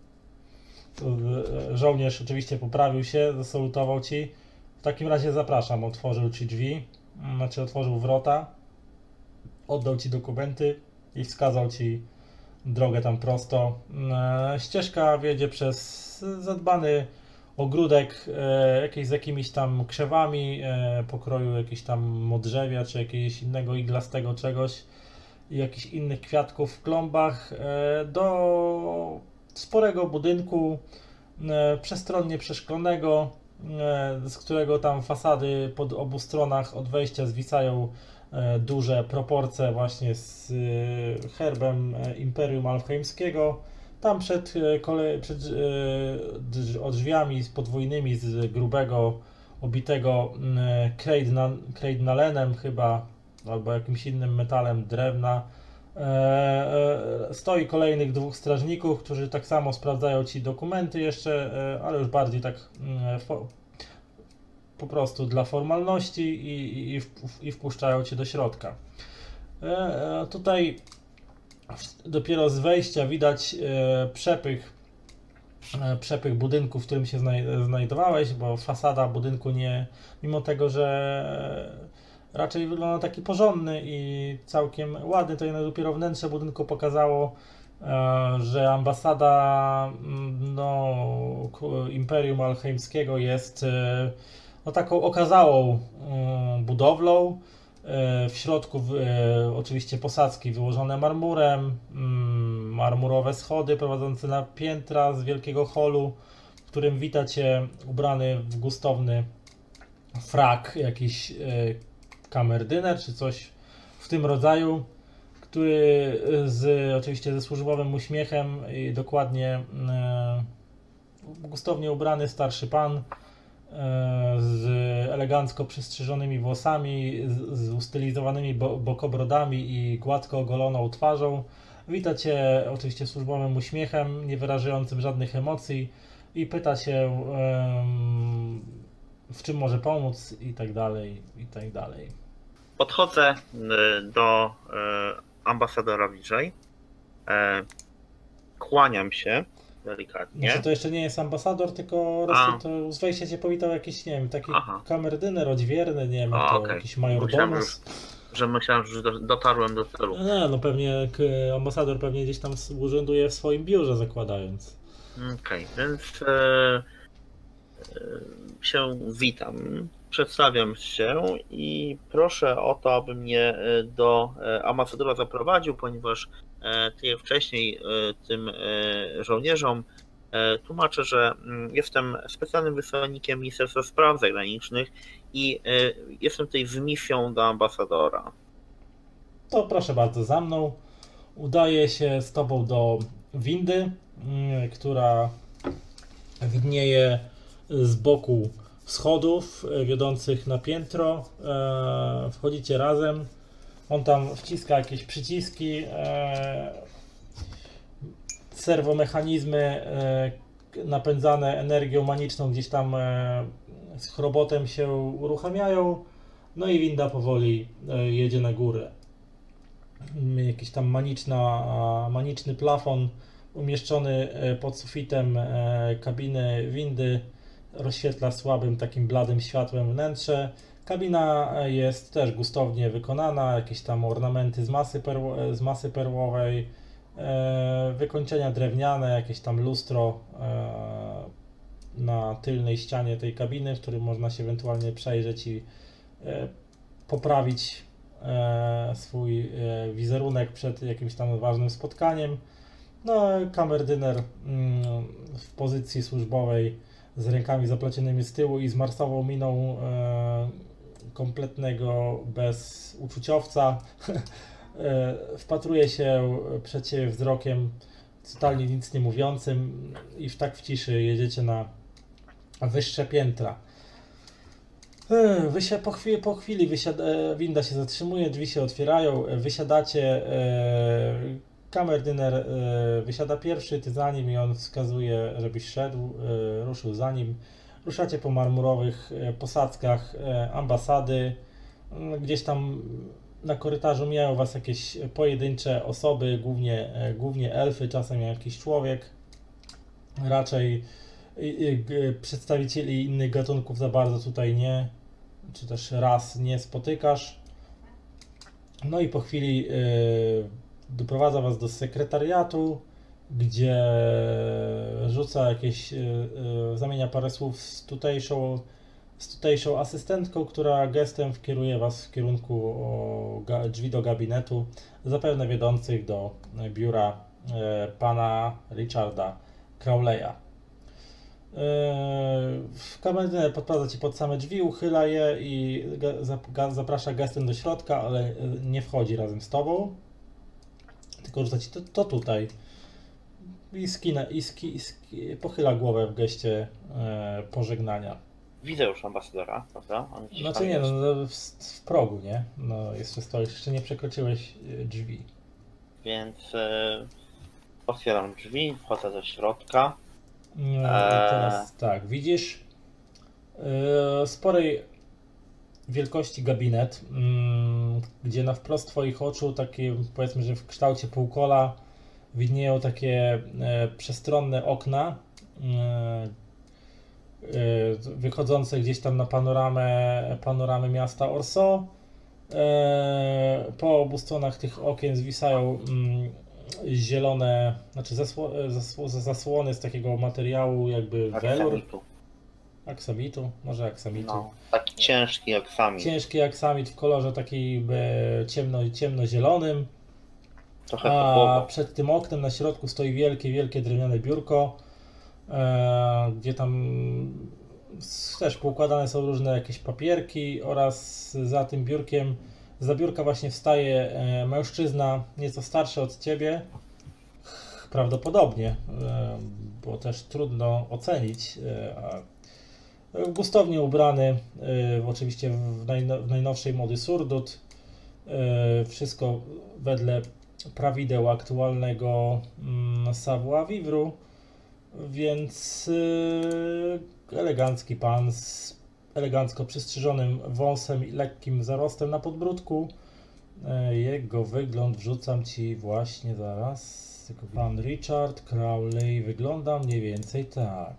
e, żołnierz oczywiście poprawił się, zasalutował ci. W takim razie zapraszam, otworzył ci drzwi, znaczy otworzył wrota, oddał ci dokumenty i wskazał ci drogę tam prosto. E, Ścieżka wiedzie przez zadbany ogródek, e, jakieś z jakimiś tam krzewami e, pokroju jakiegoś tam modrzewia, czy jakiegoś innego iglastego czegoś i jakichś innych kwiatków w klombach do sporego budynku przestronnie przeszklonego, z którego tam fasady po obu stronach od wejścia zwisają duże proporcje właśnie z e, herbem e, Imperium Alfheimskiego. Tam przed, e, kole, przed e, drzwiami z podwójnymi z grubego, obitego mm, kreidna- kreidnalenem chyba, albo jakimś innym metalem drewna, e, e, stoi kolejnych dwóch strażników, którzy tak samo sprawdzają ci dokumenty jeszcze, e, ale już bardziej tak mm, po prostu dla formalności i, i, i, wp- i wpuszczają cię do środka. E, e, tutaj dopiero z wejścia widać e, przepych przepych budynku, w którym się znaj- znajdowałeś, bo fasada budynku nie, mimo tego, że raczej wygląda taki porządny i całkiem ładny, to jednak dopiero wnętrze budynku pokazało, że ambasada no, Imperium Alcheimskiego jest no, taką okazałą mm, budowlą. E, W środku e, oczywiście posadzki wyłożone marmurem, mm, marmurowe schody prowadzące na piętra z wielkiego holu, w którym wita cię ubrany w gustowny frak, jakiś e, kamerdyner czy coś w tym rodzaju, który z oczywiście ze służbowym uśmiechem i dokładnie e, gustownie ubrany starszy pan e, z elegancko przystrzyżonymi włosami, z, ustylizowanymi bo, bokobrodami i gładko ogoloną twarzą. Wita cię oczywiście służbowym uśmiechem, nie wyrażającym żadnych emocji i pyta się w czym może pomóc i tak dalej, i tak dalej. Podchodzę y, do y, ambasadora bliżej. E, Kłaniam się delikatnie. Znaczy to jeszcze nie jest ambasador, tylko to z wejścia cię powitał jakiś, nie wiem, taki Aha. kamerdyner odźwierny, nie wiem, A, to okej. jakiś majordomus. Że myślałem, że do- dotarłem do celu. Nie, no pewnie ambasador pewnie gdzieś tam urzęduje w swoim biurze zakładając. Okej, więc e, e, się witam, przedstawiam się i proszę o to, aby mnie e, do e, ambasadora zaprowadził, ponieważ e, ty wcześniej e, tym e, żołnierzom tłumaczę, że mm, jestem specjalnym wysłannikiem Ministerstwa Spraw Zagranicznych i jestem tutaj z misją do ambasadora. To proszę bardzo za mną. Udaję się z tobą do windy, mm, która widnieje z boku schodów wiodących na piętro. Wchodzicie razem. On tam wciska jakieś przyciski. e, Serwomechanizmy e, napędzane energią maniczną gdzieś tam e, z chrobotem się uruchamiają. No i winda powoli e, jedzie na górę. Jakiś tam maniczna, maniczny plafon umieszczony e, pod sufitem e, kabiny windy rozświetla słabym, takim bladym światłem wnętrze. Kabina e, jest też gustownie wykonana, jakieś tam ornamenty z masy, perło, e, z masy perłowej, e, wykończenia drewniane, jakieś tam lustro e, na tylnej ścianie tej kabiny, w którym można się ewentualnie przejrzeć i e, poprawić e, swój e, wizerunek przed jakimś tam ważnym spotkaniem. No, kamerdyner mm, w pozycji służbowej z rękami zaplecionymi z tyłu i z marsową miną e, kompletnego bezuczuciowca e, wpatruje się przed siebie wzrokiem totalnie nic nie mówiącym i w tak w ciszy jedziecie na wyższe piętra. E, Wysia, po, chwili, po chwili wysiada, e, winda się zatrzymuje, drzwi się otwierają, wysiadacie, kamerdyner wysiada pierwszy, ty za nim i on wskazuje, żebyś szedł, ruszył za nim. Ruszacie po marmurowych e, posadzkach e, ambasady, Mm, gdzieś tam na korytarzu mijają was jakieś pojedyncze osoby, głównie, e, głównie elfy, czasem jakiś człowiek. Raczej przedstawicieli innych gatunków za bardzo tutaj nie, czy też raz nie spotykasz. No i po chwili doprowadza was do sekretariatu, gdzie rzuca jakieś, y, y, zamienia parę słów z tutejszą, z tutejszą asystentką, która gestem wkieruje was w kierunku drzwi do gabinetu, zapewne wiodących do e, biura e, pana Richarda Crowleya. Kamerdyner podprowadza cię pod same drzwi, uchyla je i zaprasza gestem do środka, ale e, nie wchodzi razem z tobą. Tylko rzuca ci to, to tutaj. I, skina, i, ski, i ski, pochyla głowę w geście e, pożegnania. Widzę już ambasadora, prawda? On Znaczy nie, jest. no, w, w progu, nie? No, jeszcze stoisz, jeszcze nie przekroczyłeś e, drzwi. Więc e, otwieram drzwi, wchodzę do środka. No, Eee. teraz tak, widzisz e, sporej wielkości gabinet, mm, gdzie na wprost twoich oczu, takie powiedzmy, że w kształcie półkola widnieją takie e, przestronne okna e, e, wychodzące gdzieś tam na panoramę, panoramę miasta Orso. Po obu stronach tych okien zwisają mm, zielone, znaczy zasło, zasło, zasłony z takiego materiału jakby welur, Aksamitu. może aksamitu. No, taki ciężki aksamit. Ciężki aksamit w kolorze takiej ciemno, ciemnozielonym. Trochę A przed tym oknem na środku stoi wielkie, wielkie drewniane biurko, e, gdzie tam też poukładane są różne jakieś papierki oraz za tym biurkiem Z biurka właśnie wstaje e, mężczyzna nieco starszy od ciebie. Prawdopodobnie, e, bo też trudno ocenić. Gustownie ubrany, oczywiście w, najno, w najnowszej mody surdut. Wszystko wedle prawideł aktualnego mm, savoir vivre, więc e, elegancki pan z elegancko przystrzyżonym wąsem i lekkim zarostem na podbródku. E, Jego wygląd wrzucam ci właśnie zaraz. Tylko Pan Richard Crowley wygląda mniej więcej tak.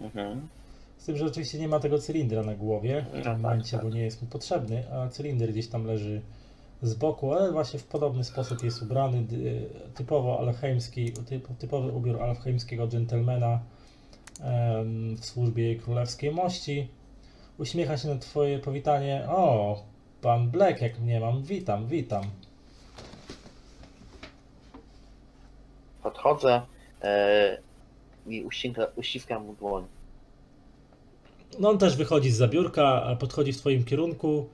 Mhm. Z tym, że oczywiście nie ma tego cylindra na głowie No w tak, tym momencie, tak. bo nie jest mu potrzebny, a cylinder gdzieś tam leży z boku, ale właśnie w podobny sposób jest ubrany, typowo alchemski, typ, typowy ubiór alchemskiego dżentelmena w służbie jej królewskiej mości. Uśmiecha się na twoje powitanie. O, pan Black, jak mnie mam, witam, witam. Podchodzę e, i uściska, uściskam mu dłoń. No on też wychodzi z zabiórka, podchodzi w twoim kierunku.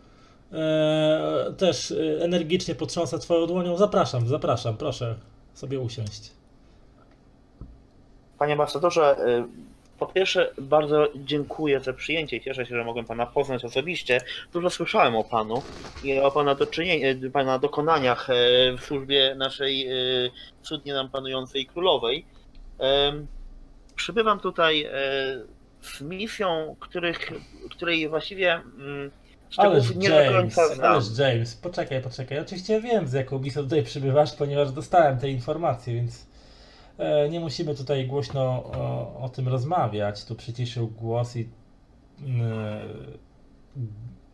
Eee, też e, energicznie potrząsa twoją dłonią. Zapraszam, zapraszam, proszę sobie usiąść. Panie ambasadorze, e, po pierwsze bardzo dziękuję za przyjęcie. Cieszę się, że mogłem pana poznać osobiście. Dużo słyszałem o panu i o pana, e, pana dokonaniach e, w służbie naszej e, cudnie nam panującej królowej. Przybywam tutaj e, z misją, których, której właściwie mm, Ależ nie James, ależ James, poczekaj, poczekaj. Oczywiście wiem, z jaką misją tutaj przybywasz, ponieważ dostałem te informacje, więc e, nie musimy tutaj głośno o, o tym rozmawiać. Tu przyciszył głos i mm, e,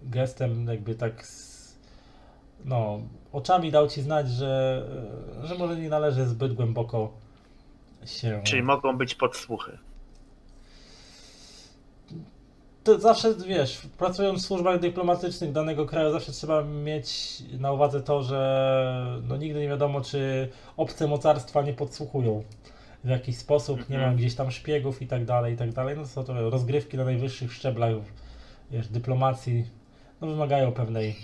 gestem jakby tak z, no, oczami dał ci znać, że, e, że może nie należy zbyt głęboko się... Czyli mogą być podsłuchy. To zawsze, wiesz, pracując w służbach dyplomatycznych danego kraju, zawsze trzeba mieć na uwadze to, że no nigdy nie wiadomo, czy obce mocarstwa nie podsłuchują w jakiś sposób, nie Mhm. ma gdzieś tam szpiegów i tak dalej, i tak dalej. No są to rozgrywki na najwyższych szczeblach, wiesz, dyplomacji, no wymagają pewnej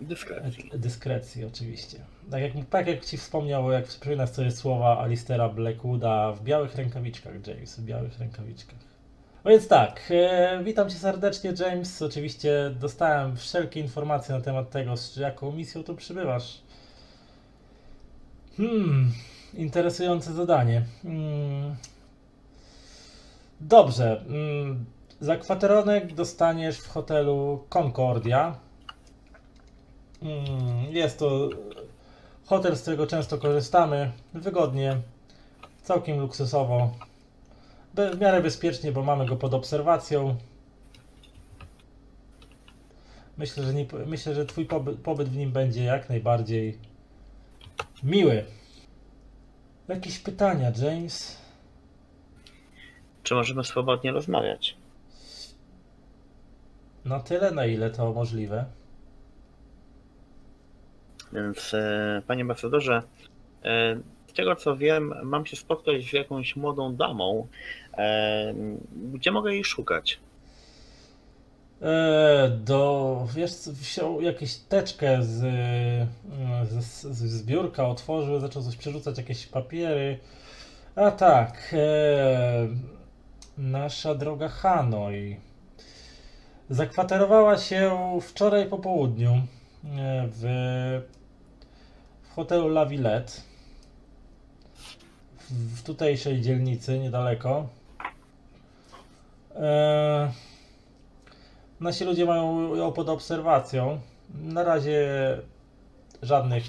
Dyskrecji. dyskrecji oczywiście. Tak jak, tak jak ci wspomniał, jak przypominasz sobie słowa Alistera Blackwooda w białych rękawiczkach, James, w białych rękawiczkach. No więc tak, e, witam cię serdecznie, James. Oczywiście dostałem wszelkie informacje na temat tego, z jaką misją tu przybywasz. Hmm, interesujące zadanie. Hmm. Dobrze, hmm. zakwateronek dostaniesz w hotelu Concordia. Mm, Jest to hotel, z którego często korzystamy. Wygodnie, całkiem luksusowo. W miarę bezpiecznie, bo mamy go pod obserwacją. Myślę, że, nie, myślę, że Twój pobyt, pobyt w nim będzie jak najbardziej miły. Jakieś pytania, James? Czy możemy swobodnie rozmawiać? Na tyle, na ile to możliwe. Więc, e, panie ambasadorze, e, z tego co wiem, mam się spotkać z jakąś młodą damą. E, gdzie mogę jej szukać? E, do, wiesz, wziął jakąś teczkę z, z, z, z biurka, otworzył, zaczął coś przerzucać, jakieś papiery. A tak, e, nasza droga Hanoi zakwaterowała się wczoraj po południu e, w, w hotelu La Villette w, w tutejszej dzielnicy niedaleko. E, Nasi ludzie mają ją pod obserwacją. Na razie żadnych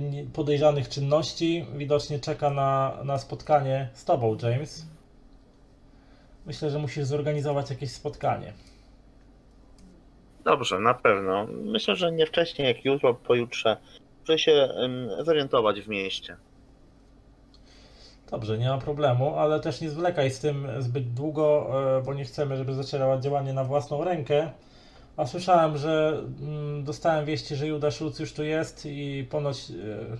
nie- podejrzanych czynności. Widocznie czeka na, na spotkanie z tobą, James. Myślę, że musisz zorganizować jakieś spotkanie. Dobrze, na pewno. Myślę, że nie wcześniej jak jutro, pojutrze. Muszę się zorientować w mieście. Dobrze, nie ma problemu, ale też nie zwlekaj z tym zbyt długo, e, bo nie chcemy, żeby zaczęła działanie na własną rękę. A słyszałem, że mm, dostałem wieści, że Juda Schulz już tu jest i ponoć e,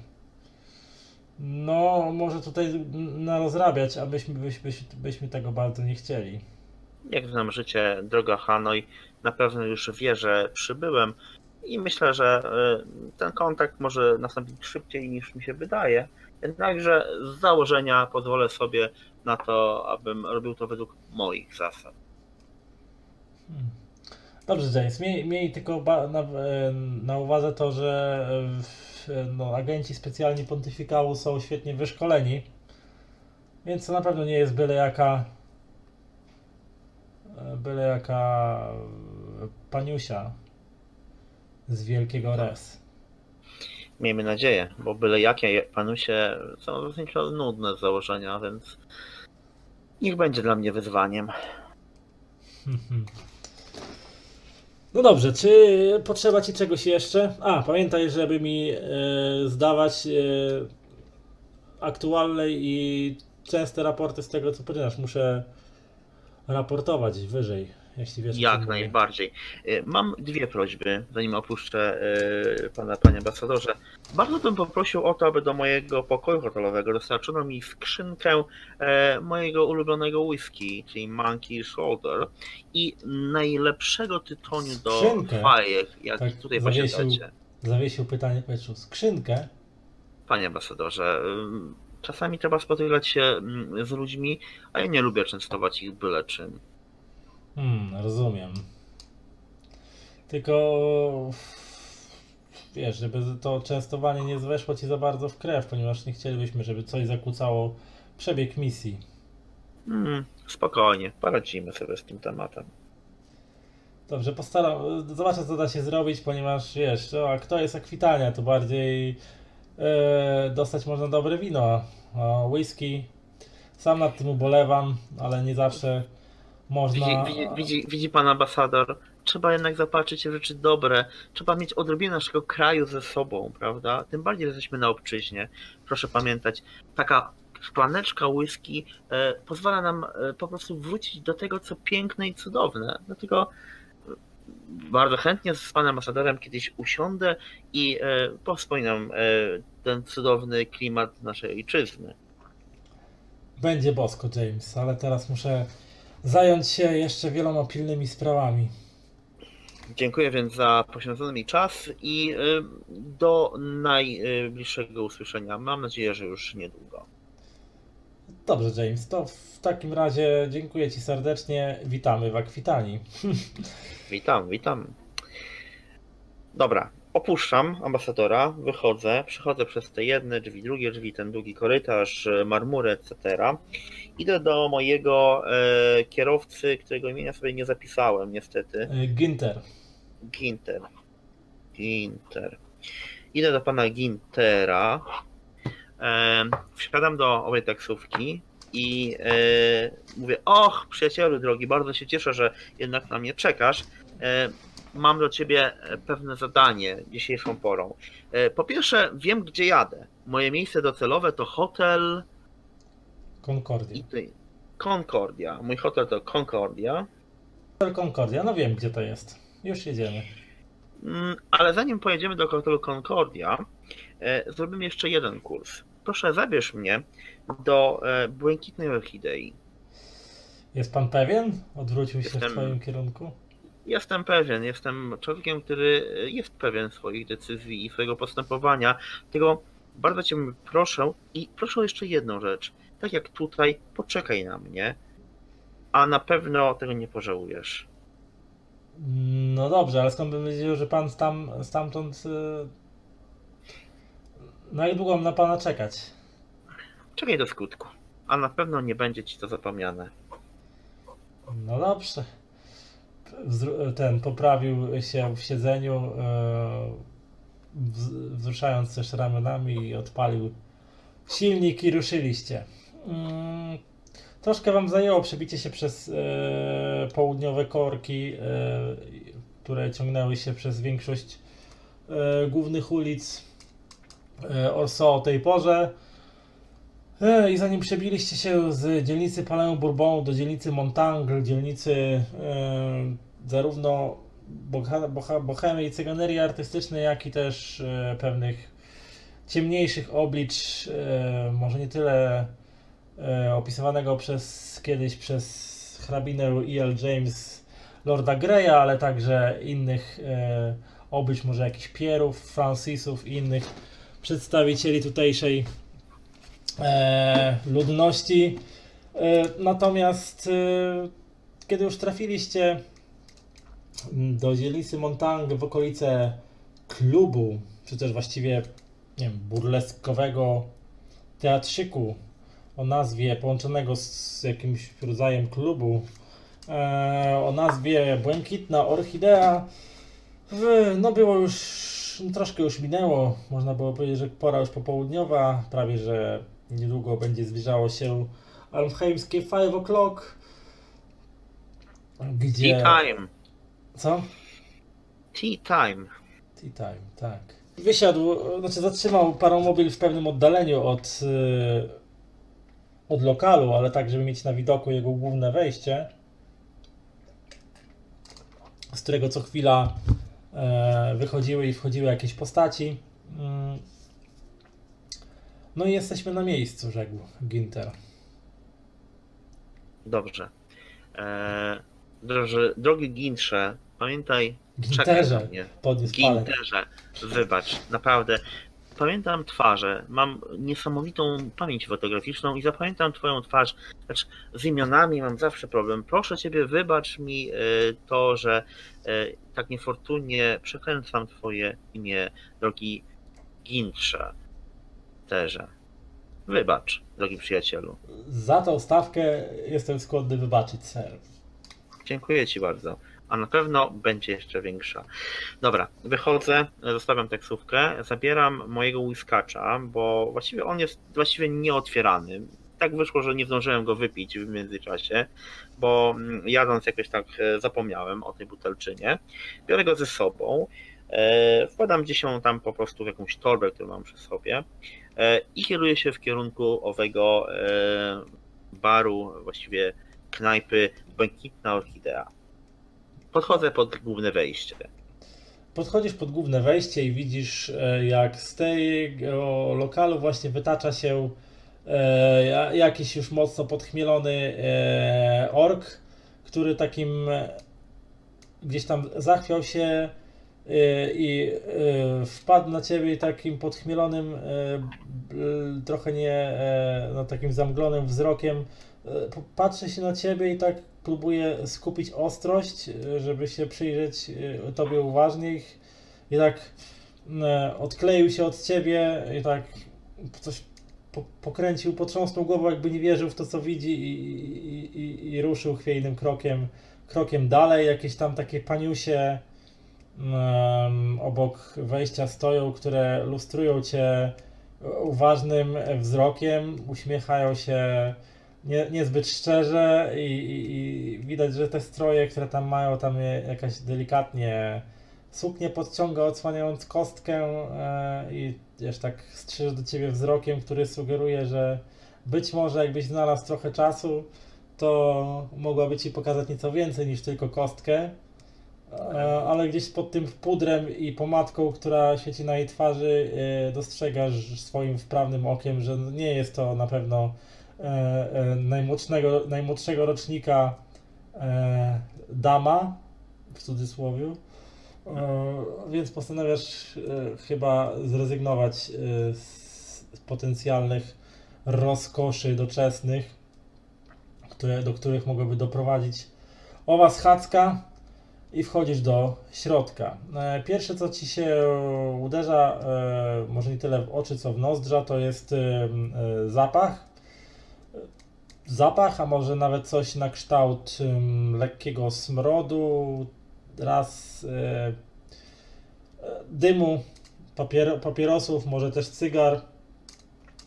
no może tutaj narozrabiać, a byśmy, byśmy, byśmy tego bardzo nie chcieli. jak znam życie, droga Hanoi, na pewno już wie, że przybyłem i myślę, że y, ten kontakt może nastąpić szybciej niż mi się wydaje. Jednakże z założenia pozwolę sobie na to, abym robił to według moich zasad. Hmm. Dobrze, James. Miej, miej tylko na, e, na uwadze to, że e, no, agenci specjalni pontyfikału są świetnie wyszkoleni, więc to na pewno nie jest byle jaka e, byle jaka paniusia z wielkiego res. Miejmy nadzieję, bo byle jakie panusie są zasadniczo nudne z założenia, więc niech będzie dla mnie wyzwaniem. No dobrze, czy potrzeba ci czegoś jeszcze? A, pamiętaj, żeby mi e, zdawać e, aktualne i częste raporty z tego, co poczynasz. Muszę raportować wyżej, jeśli wiesz. Jak najbardziej. Y, Mam dwie prośby, zanim opuszczę y, pana, panie ambasadorze. Bardzo bym poprosił o to, aby do mojego pokoju hotelowego dostarczono mi skrzynkę e, mojego ulubionego whisky, czyli Monkey Shoulder i najlepszego tytoniu do Skrzynkę? fajek, jak Tak, tutaj zawiesił. posiadacie. Zawiesił pytanie w powietrzu. Skrzynkę? Panie ambasadorze, ym, czasami trzeba spotykać się mm, z ludźmi, a ja nie lubię częstować ich byle czym. Hmm, rozumiem. Tylko wiesz, żeby to częstowanie nie weszło ci za bardzo w krew, ponieważ nie chcielibyśmy, żeby coś zakłócało przebieg misji. Mm, spokojnie, poradzimy sobie z tym tematem. Dobrze, postaram. Zobaczę, co da się zrobić, ponieważ wiesz, a kto jest Akwitania, to bardziej e, dostać można dobre wino. A whisky. Sam nad tym ubolewam, ale nie zawsze można. Widzi, widzi, widzi, widzi pan ambasador, trzeba jednak zapatrzyć się w rzeczy dobre. Trzeba mieć odrobinę naszego kraju ze sobą, prawda? Tym bardziej, że jesteśmy na obczyźnie. Proszę pamiętać, taka szklaneczka whisky e, pozwala nam e, po prostu wrócić do tego, co piękne i cudowne. Dlatego e, bardzo chętnie z panem ambasadorem kiedyś usiądę i e, powspominam e, ten cudowny klimat naszej ojczyzny. Będzie bosko, James, ale teraz muszę zająć się jeszcze wieloma pilnymi sprawami. Dziękuję więc za poświęcony mi czas i y, do najbliższego usłyszenia. Mam nadzieję, że już niedługo. Dobrze, James, to w takim razie dziękuję Ci serdecznie. Witamy w Akwitanii. Witam, witam. Dobra, opuszczam ambasadora, wychodzę, przechodzę przez te jedne drzwi, drugie drzwi, ten długi korytarz, y, marmury, etc. Idę do mojego e, kierowcy, którego imienia sobie nie zapisałem niestety. Y, Ginter. Ginter. Ginter. Idę do pana Gintera. E, wsiadam do owej taksówki i e, mówię: Och, przyjacielu drogi, bardzo się cieszę, że jednak na mnie czekasz. E, mam do ciebie pewne zadanie dzisiejszą porą. E, po pierwsze, wiem, gdzie jadę. Moje miejsce docelowe to hotel Concordia. Concordia. Mój hotel to Concordia. Hotel Concordia, no wiem gdzie to jest. Już jedziemy. Mm, Ale zanim pojedziemy do hotelu Concordia, e, zrobimy jeszcze jeden kurs. Proszę, zabierz mnie do e, Błękitnej Orchidei. Jest pan pewien? Odwrócił się Jestem- w twoim kierunku. Jestem pewien, jestem człowiekiem, który jest pewien swoich decyzji i swojego postępowania. Tego bardzo cię proszę i proszę o jeszcze jedną rzecz. Tak jak tutaj, poczekaj na mnie, a na pewno tego nie pożałujesz. No dobrze, ale skąd bym wiedział, że pan tam, stamtąd... y, Na jak długo mam na pana czekać? Czekaj do skutku, a na pewno nie będzie ci to zapomniane. No dobrze. Ten poprawił się w siedzeniu, e, wz- wzruszając też ramionami i odpalił silnik i ruszyliście. Mm, Troszkę wam zajęło przebicie się przez e, południowe korki, e, które ciągnęły się przez większość głównych ulic Orso o tej porze. I zanim przebiliście się z dzielnicy Palais Bourbon do dzielnicy Montangle, dzielnicy e, zarówno bohemy i cyganerii artystycznej, jak i też e, pewnych ciemniejszych oblicz, e, może nie tyle e, opisywanego przez kiedyś przez hrabinę E.L. James, Lorda Greya, ale także innych, e, o być może jakichś Pierów, Francisów i innych przedstawicieli tutejszej ludności. E, natomiast e, kiedy już trafiliście do dzielnicy Montang w okolice klubu, czy też właściwie nie wiem, burleskowego teatrzyku o nazwie połączonego z jakimś rodzajem klubu e, o nazwie Błękitna Orchidea. No było już, troszkę już minęło, można było powiedzieć, że pora już popołudniowa, prawie że niedługo będzie zbliżało się almheimskie 5 o'clock, gdzie... Tea time. Co? Tea time. Tea time, tak. Wysiadł, znaczy zatrzymał paromobil w pewnym oddaleniu od, y, od lokalu, ale tak, żeby mieć na widoku jego główne wejście, z którego co chwila e, wychodziły i wchodziły jakieś postaci. No i jesteśmy na miejscu, rzekł Ginter. Dobrze. Eee, droży, drogi Gintrze, pamiętaj, Ginterze, mnie. podniósł. Ginterze, wybacz, naprawdę. Pamiętam twarze, mam niesamowitą pamięć fotograficzną i zapamiętam twoją twarz. Lecz z imionami mam zawsze problem. Proszę ciebie, wybacz mi e, to, że e, tak niefortunnie przekręcam twoje imię, drogi Gintrze. Terze. Wybacz, drogi przyjacielu. Za tą stawkę jestem skłonny wybaczyć, ser. Dziękuję Ci bardzo. A na pewno będzie jeszcze większa. Dobra, wychodzę, zostawiam taksówkę, zabieram mojego whiskacza, bo właściwie on jest właściwie nieotwierany. Tak wyszło, że nie zdążyłem go wypić w międzyczasie, bo mm, jadąc jakoś tak e, zapomniałem o tej butelczynie. Biorę go ze sobą, e, wkładam gdzieś ją tam po prostu w jakąś torbę, którą mam przy sobie i kieruję się w kierunku owego e, baru, właściwie knajpy Błękitna Orchidea. Podchodzę pod główne wejście. Podchodzisz pod główne wejście i widzisz, e, jak z tego lokalu właśnie wytacza się e, ja- jakiś już mocno podchmielony e, ork, który takim e, gdzieś tam zachwiał się e, i e, wpadł na ciebie takim podchmielonym, e, trochę nie, e, no takim zamglonym wzrokiem e, patrzy się na ciebie i tak próbuje skupić ostrość, e, żeby się przyjrzeć e, tobie uważniej i tak e, odkleił się od ciebie i tak coś po, pokręcił, potrząsnął głową, jakby nie wierzył w to, co widzi i, i, i, i ruszył chwiejnym krokiem, krokiem dalej. Jakieś tam takie paniusie obok wejścia stoją, które lustrują cię uważnym wzrokiem, uśmiechają się nie, niezbyt szczerze i, i, i widać, że te stroje, które tam mają, tam je jakaś delikatnie suknię podciąga, odsłaniając kostkę e, i wiesz, tak strzyże do ciebie wzrokiem, który sugeruje, że być może jakbyś znalazł trochę czasu, to mogłaby ci pokazać nieco więcej niż tylko kostkę. E, ale gdzieś pod tym pudrem i pomadką, która świeci na jej twarzy, e, dostrzegasz swoim wprawnym okiem, że nie jest to na pewno e, najmłodszego, najmłodszego rocznika dama, w cudzysłowie. Więc postanawiasz chyba zrezygnować z, z potencjalnych rozkoszy doczesnych, które, do których mogłaby doprowadzić owa schadzka i wchodzisz do środka. E, Pierwsze, co ci się uderza, e, może nie tyle w oczy, co w nozdrza, to jest e, zapach. Zapach, a może nawet coś na kształt lekkiego smrodu, raz dymu, papier, papierosów, może też cygar.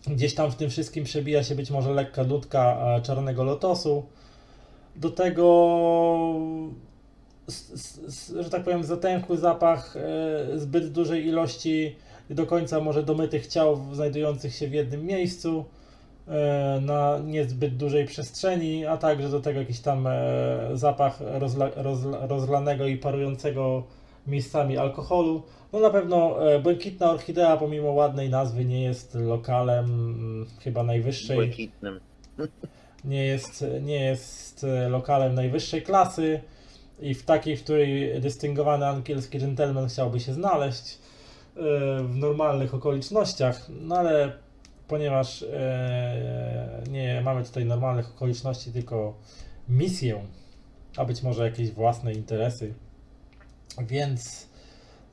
Gdzieś tam w tym wszystkim przebija się być może lekka nutka czarnego lotosu. Do tego, że tak powiem, zatęchły zapach e, zbyt dużej ilości do końca może domytych ciał znajdujących się w jednym miejscu e, na niezbyt dużej przestrzeni, a także do tego jakiś tam e, zapach rozla, rozla, rozlanego i parującego miejscami alkoholu. No na pewno Błękitna Orchidea pomimo ładnej nazwy nie jest lokalem mm, chyba najwyższej Błękitnym. nie jest, nie jest lokalem najwyższej klasy i w takiej, w której dystyngowany angielski gentleman chciałby się znaleźć e, w normalnych okolicznościach, no ale ponieważ e, nie mamy tutaj normalnych okoliczności, tylko misję, a być może jakieś własne interesy, więc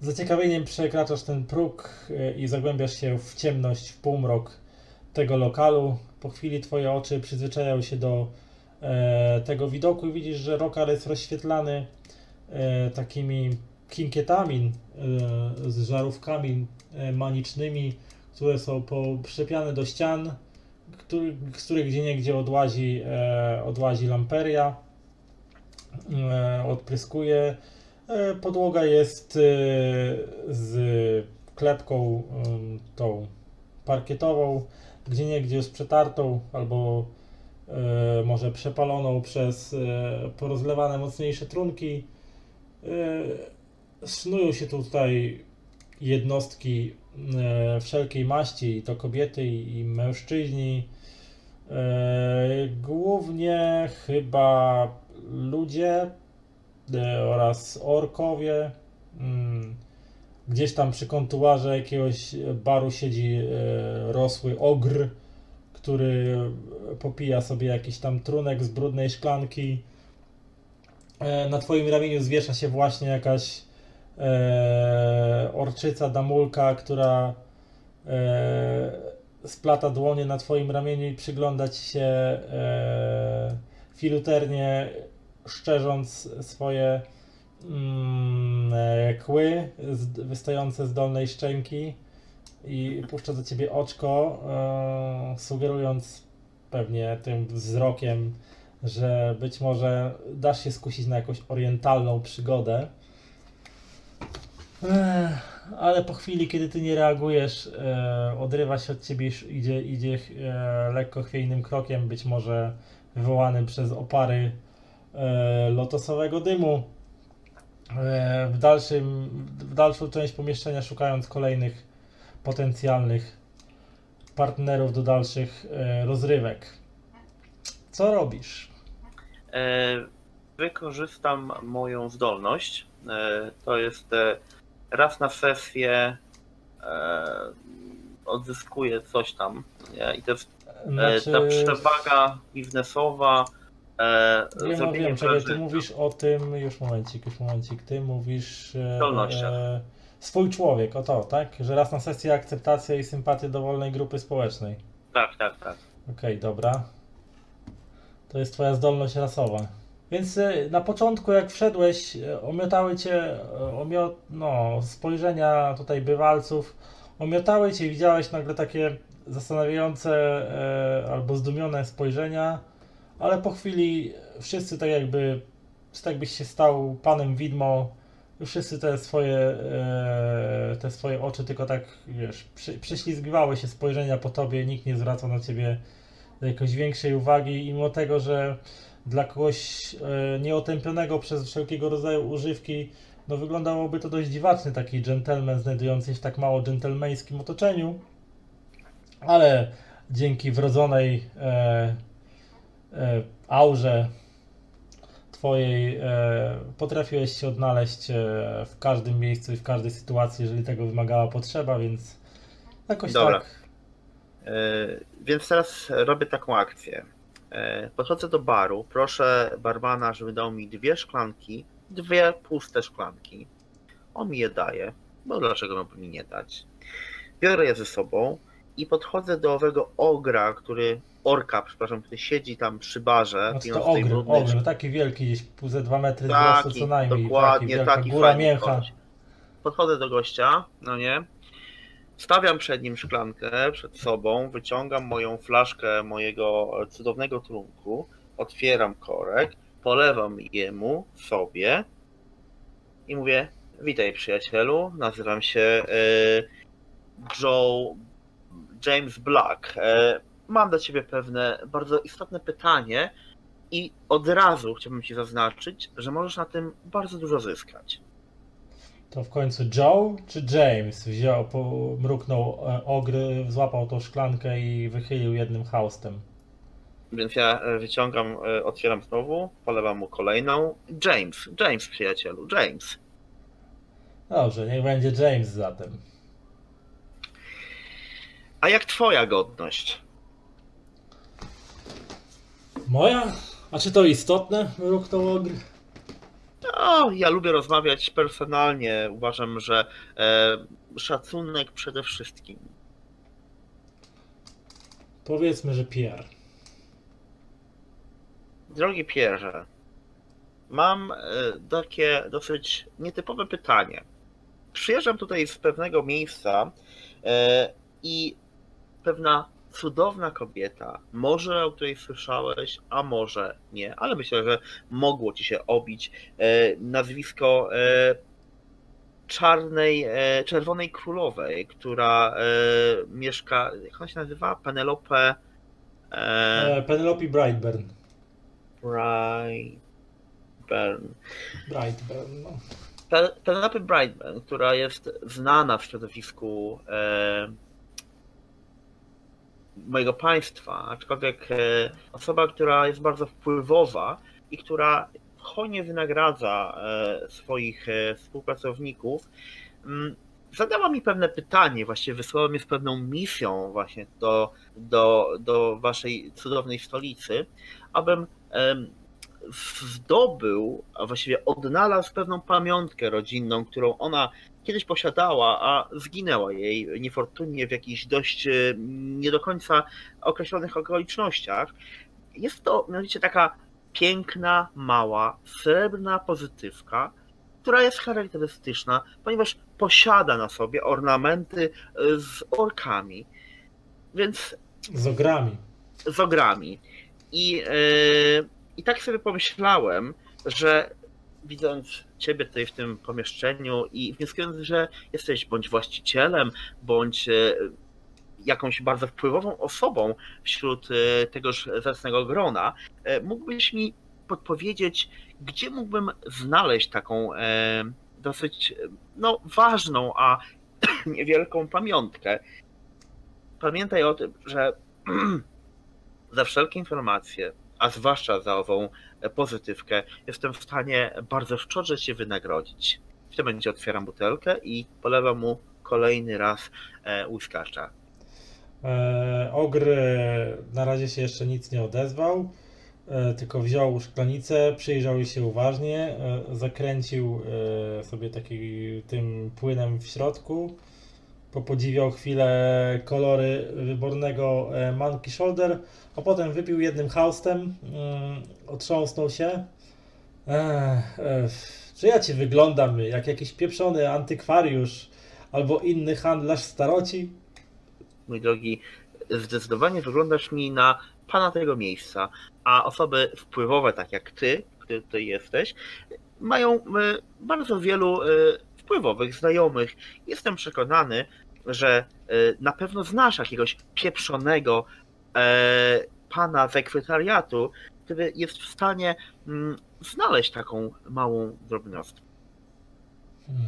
z zaciekawieniem przekraczasz ten próg e, i zagłębiasz się w ciemność, w półmrok tego lokalu. Po chwili twoje oczy przyzwyczajają się do tego widoku i widzisz, że lokal jest rozświetlany e, takimi kinkietami e, z żarówkami e, manicznymi, które są przyczepiane do ścian, który, z których gdzie niegdzie odłazi, e, odłazi lamperia, e, odpryskuje. E, podłoga jest e, z klepką tą parkietową, gdzie niegdzie jest przetartą albo e, może przepaloną przez porozlewane mocniejsze trunki. Snują się tutaj jednostki wszelkiej maści, to kobiety i mężczyźni. Głównie chyba ludzie oraz orkowie. Mm, gdzieś tam przy kontuarze jakiegoś baru siedzi e, rosły ogr, który popija sobie jakiś tam trunek z brudnej szklanki. E, na twoim ramieniu zwiesza się właśnie jakaś e, orczyca damulka, która splata dłonie na twoim ramieniu i przygląda ci się filuternie szczerząc swoje mm, e, kły wystające z dolnej szczęki i puszcza do ciebie oczko, e, sugerując pewnie tym wzrokiem, że być może dasz się skusić na jakąś orientalną przygodę. ale po chwili, kiedy ty nie reagujesz, e, odrywa się od ciebie, idzie, idzie e, lekko chwiejnym krokiem, być może wywołanym przez opary e, lotosowego dymu. E, w, dalszym, w dalszą część pomieszczenia szukając kolejnych potencjalnych partnerów do dalszych e, rozrywek. Co robisz? E, wykorzystam moją zdolność. E, to jest raz na sesję odzyskuję coś tam. Nie? I to jest znaczy... ta przewaga biznesowa E, wiem, wiem, czekaj, ty mówisz o tym, już momencik, już momencik, ty mówisz e, swój człowiek, o to, tak? Że raz na sesję akceptacja i sympatia dowolnej grupy społecznej. Tak, tak, tak. Okej, dobra. To jest twoja zdolność rasowa. Więc e, na początku, jak wszedłeś, e, omiotały cię e, omiot, no, spojrzenia tutaj bywalców, omiotały cię i widziałeś nagle takie zastanawiające e, albo zdumione spojrzenia ale po chwili wszyscy tak jakby, tak jakbyś się stał panem widmo, wszyscy te swoje, e, te swoje oczy tylko tak, wiesz, przy, prześlizgiwały się spojrzenia po tobie, nikt nie zwracał na ciebie jakiejś większej uwagi i mimo tego, że dla kogoś e, nieotępionego przez wszelkiego rodzaju używki, no wyglądałoby to dość dziwacznie, taki gentleman znajdujący się w tak mało dżentelmeńskim otoczeniu, ale dzięki wrodzonej e, E, aurze twojej e, potrafiłeś się odnaleźć e, w każdym miejscu i w każdej sytuacji, jeżeli tego wymagała potrzeba, więc jakoś Dobra. tak. Więc teraz robię taką akcję. Podchodzę do baru, proszę barmana, żeby dał mi dwie szklanki, dwie puste szklanki. On mi je daje, bo dlaczego miałby mi nie dać? Biorę je ze sobą i podchodzę do owego ogra, który orka, przepraszam, który siedzi tam przy barze. No to ogr, brudnej... ogr, taki wielki, gdzieś ze dwa metry taki, wzrostu co najmniej. Dokładnie, taki, taki góra mięcha. Podchodzę do gościa, no nie, stawiam przed nim szklankę, przed sobą, wyciągam moją flaszkę mojego cudownego trunku, otwieram korek, polewam jemu, sobie i mówię, witaj przyjacielu, nazywam się y, Joe James Black. Mam do Ciebie pewne bardzo istotne pytanie i od razu chciałbym Ci zaznaczyć, że możesz na tym bardzo dużo zyskać. To w końcu Joe czy James wziął, mruknął e, ogry, złapał tą szklankę i wychylił jednym haustem. Więc ja e, wyciągam, e, otwieram znowu, polewam mu kolejną. James, James przyjacielu, James. Dobrze, niech będzie James zatem. A jak twoja godność? Moja? A czy to istotne? Mruknął ogr. No, ja lubię rozmawiać personalnie. Uważam, że e, szacunek przede wszystkim. Powiedzmy, że PR. Drogi Pierze, mam e, takie dosyć nietypowe pytanie. Przyjeżdżam tutaj z pewnego miejsca e, i pewna cudowna kobieta, może o której słyszałeś, a może nie, ale myślę, że mogło ci się obić e, nazwisko e, czarnej, e, czerwonej królowej, która mieszka, jak ona się nazywa? Penelope Penelope Brightburn. Brightburn. Brightburn, no. Pe- Penelope Brightburn, która jest znana w środowisku e, mojego państwa, aczkolwiek e, osoba, która jest bardzo wpływowa i która hojnie wynagradza e, swoich e, współpracowników, mm, zadała mi pewne pytanie, właściwie wysłała mnie z pewną misją właśnie do, do, do waszej cudownej stolicy, abym zdobył, a właściwie odnalazł pewną pamiątkę rodzinną, którą ona kiedyś posiadała, a zginęła jej niefortunnie w jakichś dość e, nie do końca określonych okolicznościach. Jest to mianowicie taka piękna, mała, srebrna pozytywka, która jest charakterystyczna, ponieważ posiada na sobie ornamenty e, z orkami. Więc Z ogrami. z ogrami. I, e, I tak sobie pomyślałem, że widząc Ciebie tutaj w tym pomieszczeniu i wnioskując, że jesteś bądź właścicielem, bądź e, jakąś bardzo wpływową osobą wśród e, tegoż zacnego grona, e, mógłbyś mi podpowiedzieć, gdzie mógłbym znaleźć taką dosyć no, ważną, a niewielką pamiątkę. Pamiętaj o tym, że za wszelkie informacje, a zwłaszcza za ową pozytywkę, jestem w stanie bardzo szczodrze się wynagrodzić. W tym momencie otwieram butelkę i polewam mu kolejny raz e, łyskacza. Ogr e, na razie się jeszcze nic nie odezwał, e, tylko wziął szklanicę, przyjrzał jej się uważnie, e, zakręcił e, sobie taki tym płynem w środku, popodziwiał chwilę kolory wybornego e, Monkey Shoulder, a potem wypił jednym haustem, mm, otrząsnął się. Ech, e, czy ja ci wyglądam jak jakiś pieprzony antykwariusz albo inny handlarz staroci? Mój drogi, zdecydowanie wyglądasz mi na pana tego miejsca, a osoby wpływowe, tak jak ty, który tutaj jesteś, mają e, bardzo wielu e, wpływowych znajomych. Jestem przekonany, że e, na pewno znasz jakiegoś pieprzonego e, pana sekretariatu, który jest w stanie mm, znaleźć taką małą drobnostkę. Hmm.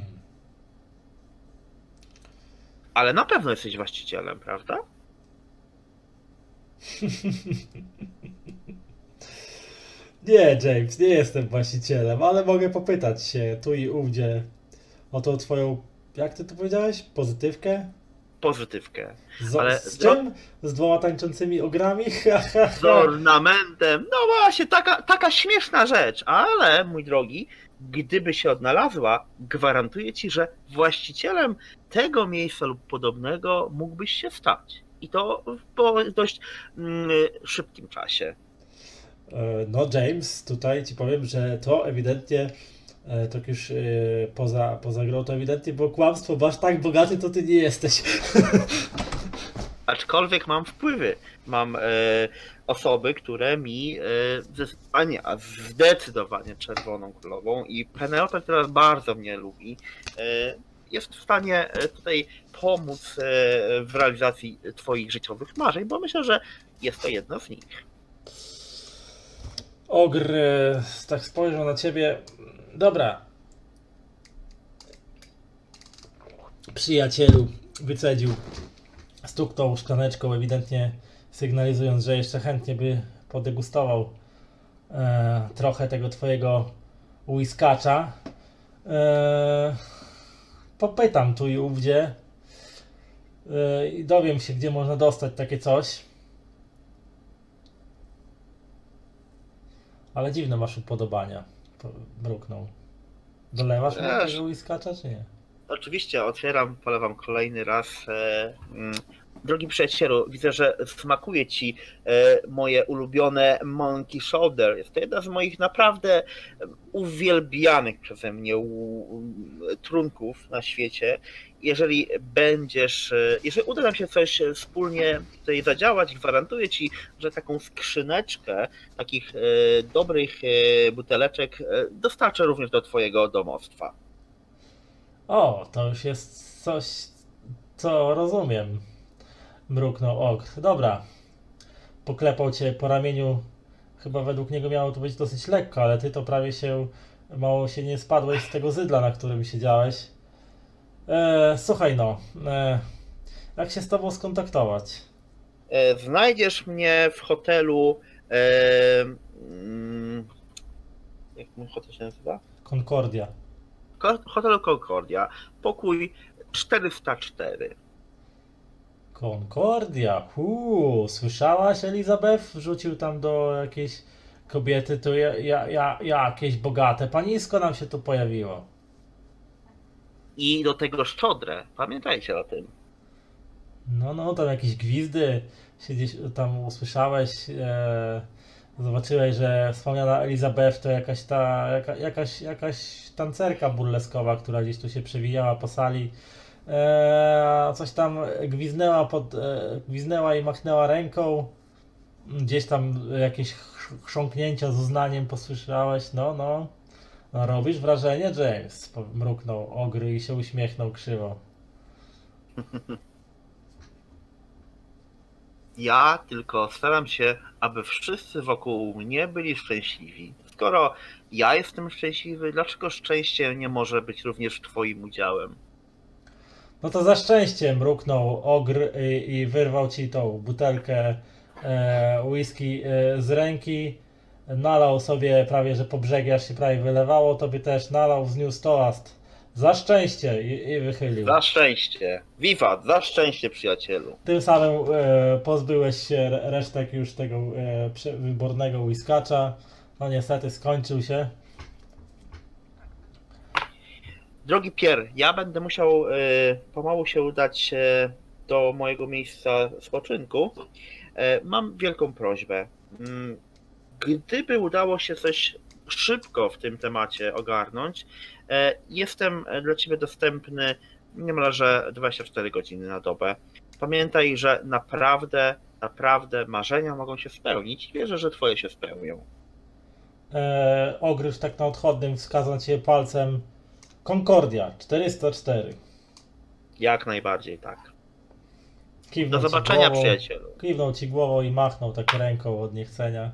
Ale na pewno jesteś właścicielem, prawda? Nie, James, nie jestem właścicielem, ale mogę popytać się tu i ówdzie o tą twoją, jak ty to powiedziałeś, pozytywkę? Pozytywkę. Z, Ale- z czym? Z dwoma tańczącymi ogrami? Z ornamentem. No właśnie, taka, taka śmieszna rzecz, ale mój drogi, gdyby się odnalazła, gwarantuję ci, że właścicielem tego miejsca lub podobnego mógłbyś się stać. I to po dość mm, szybkim czasie. E, No, James, tutaj ci powiem, że to ewidentnie, tak już e, poza, poza grą, to ewidentnie było kłamstwo, bo aż tak bogaty to ty nie jesteś. Aczkolwiek mam wpływy. Mam e, osoby, które mi e, zdecydowanie, a zdecydowanie czerwoną królową i Penelope, która bardzo mnie lubi, e, jest w stanie tutaj pomóc w realizacji Twoich życiowych marzeń, bo myślę, że jest to jedno z nich. Ogr tak spojrzał na ciebie. Dobra. Przyjacielu, wycedził. Stuknął szklaneczką, ewidentnie sygnalizując, że jeszcze chętnie by podegustował e, trochę tego twojego whiskacza. E, popytam tu i ówdzie e, i dowiem się, gdzie można dostać takie coś. Ale dziwne masz upodobania. Mruknął. Dolewasz mu Wiesz. tego whiskacza, czy nie? Oczywiście otwieram, polewam kolejny raz. E, mm, drogi przyjacielu, widzę, że smakuje ci e, moje ulubione Monkey Shoulder. Jest to jedna z moich naprawdę uwielbianych przeze mnie trunków na świecie. Jeżeli będziesz, e, jeżeli uda nam się coś wspólnie tutaj zadziałać, gwarantuję ci, że taką skrzyneczkę takich e, dobrych buteleczek dostarczę również do twojego domostwa. O, to już jest coś, co rozumiem. Mruknął Ok. Dobra. Poklepał cię po ramieniu. Chyba według niego miało to być dosyć lekko, ale ty to prawie się, mało się nie spadłeś z tego zydla, na którym siedziałeś. E, słuchaj no, e, jak się z tobą skontaktować? E, Znajdziesz mnie w hotelu. E, mm, jak mój hotel się nazywa? Concordia. Ko- Hotelu Concordia. Pokój 404. Concordia. Huu, słyszałaś Elizabeth? Wrzucił tam do jakiejś kobiety, to ja, ja, ja, jakieś bogate panisko nam się tu pojawiło. I do tego szczodrę. Pamiętajcie o tym. No, no, tam jakieś gwizdy się gdzieś tam usłyszałeś, e, zobaczyłeś, że wspomniana Elizabeth to jakaś ta, jaka, jakaś, jakaś tancerka burleskowa, która gdzieś tu się przewijała po sali. E, coś tam gwiznęła, pod, e, gwiznęła i machnęła ręką. Gdzieś tam jakieś chrz- chrząknięcia z uznaniem posłyszałeś. No, no. no robisz wrażenie, James. Mruknął ogry i się uśmiechnął krzywo. Ja tylko staram się, aby wszyscy wokół mnie byli szczęśliwi. Skoro ja jestem szczęśliwy, dlaczego szczęście nie może być również Twoim udziałem? No to za szczęście mruknął ogr i, i wyrwał ci tą butelkę e, whisky e, z ręki. Nalał sobie prawie, że po brzegi aż się prawie wylewało. Tobie też nalał, wzniósł toast. Za szczęście i, i wychylił. Za szczęście. Wiwat, za szczęście, przyjacielu. Tym samym e, pozbyłeś się re- resztek już tego e, wybornego whiskacza. No niestety skończył się. Drogi Pier, ja będę musiał e, pomału się udać e, do mojego miejsca spoczynku. E, mam wielką prośbę. Mm, Gdyby udało się coś szybko w tym temacie ogarnąć, jestem dla Ciebie dostępny niemalże 24 godziny na dobę. Pamiętaj, że naprawdę, naprawdę marzenia mogą się spełnić. Wierzę, że Twoje się spełnią. E, ogryż tak na odchodnym wskazał ciebie palcem. Concordia 404. Jak najbardziej tak. Kiwnął Do zobaczenia, głową. przyjacielu. Kiwnął ci głową i machnął tak ręką od niechcenia.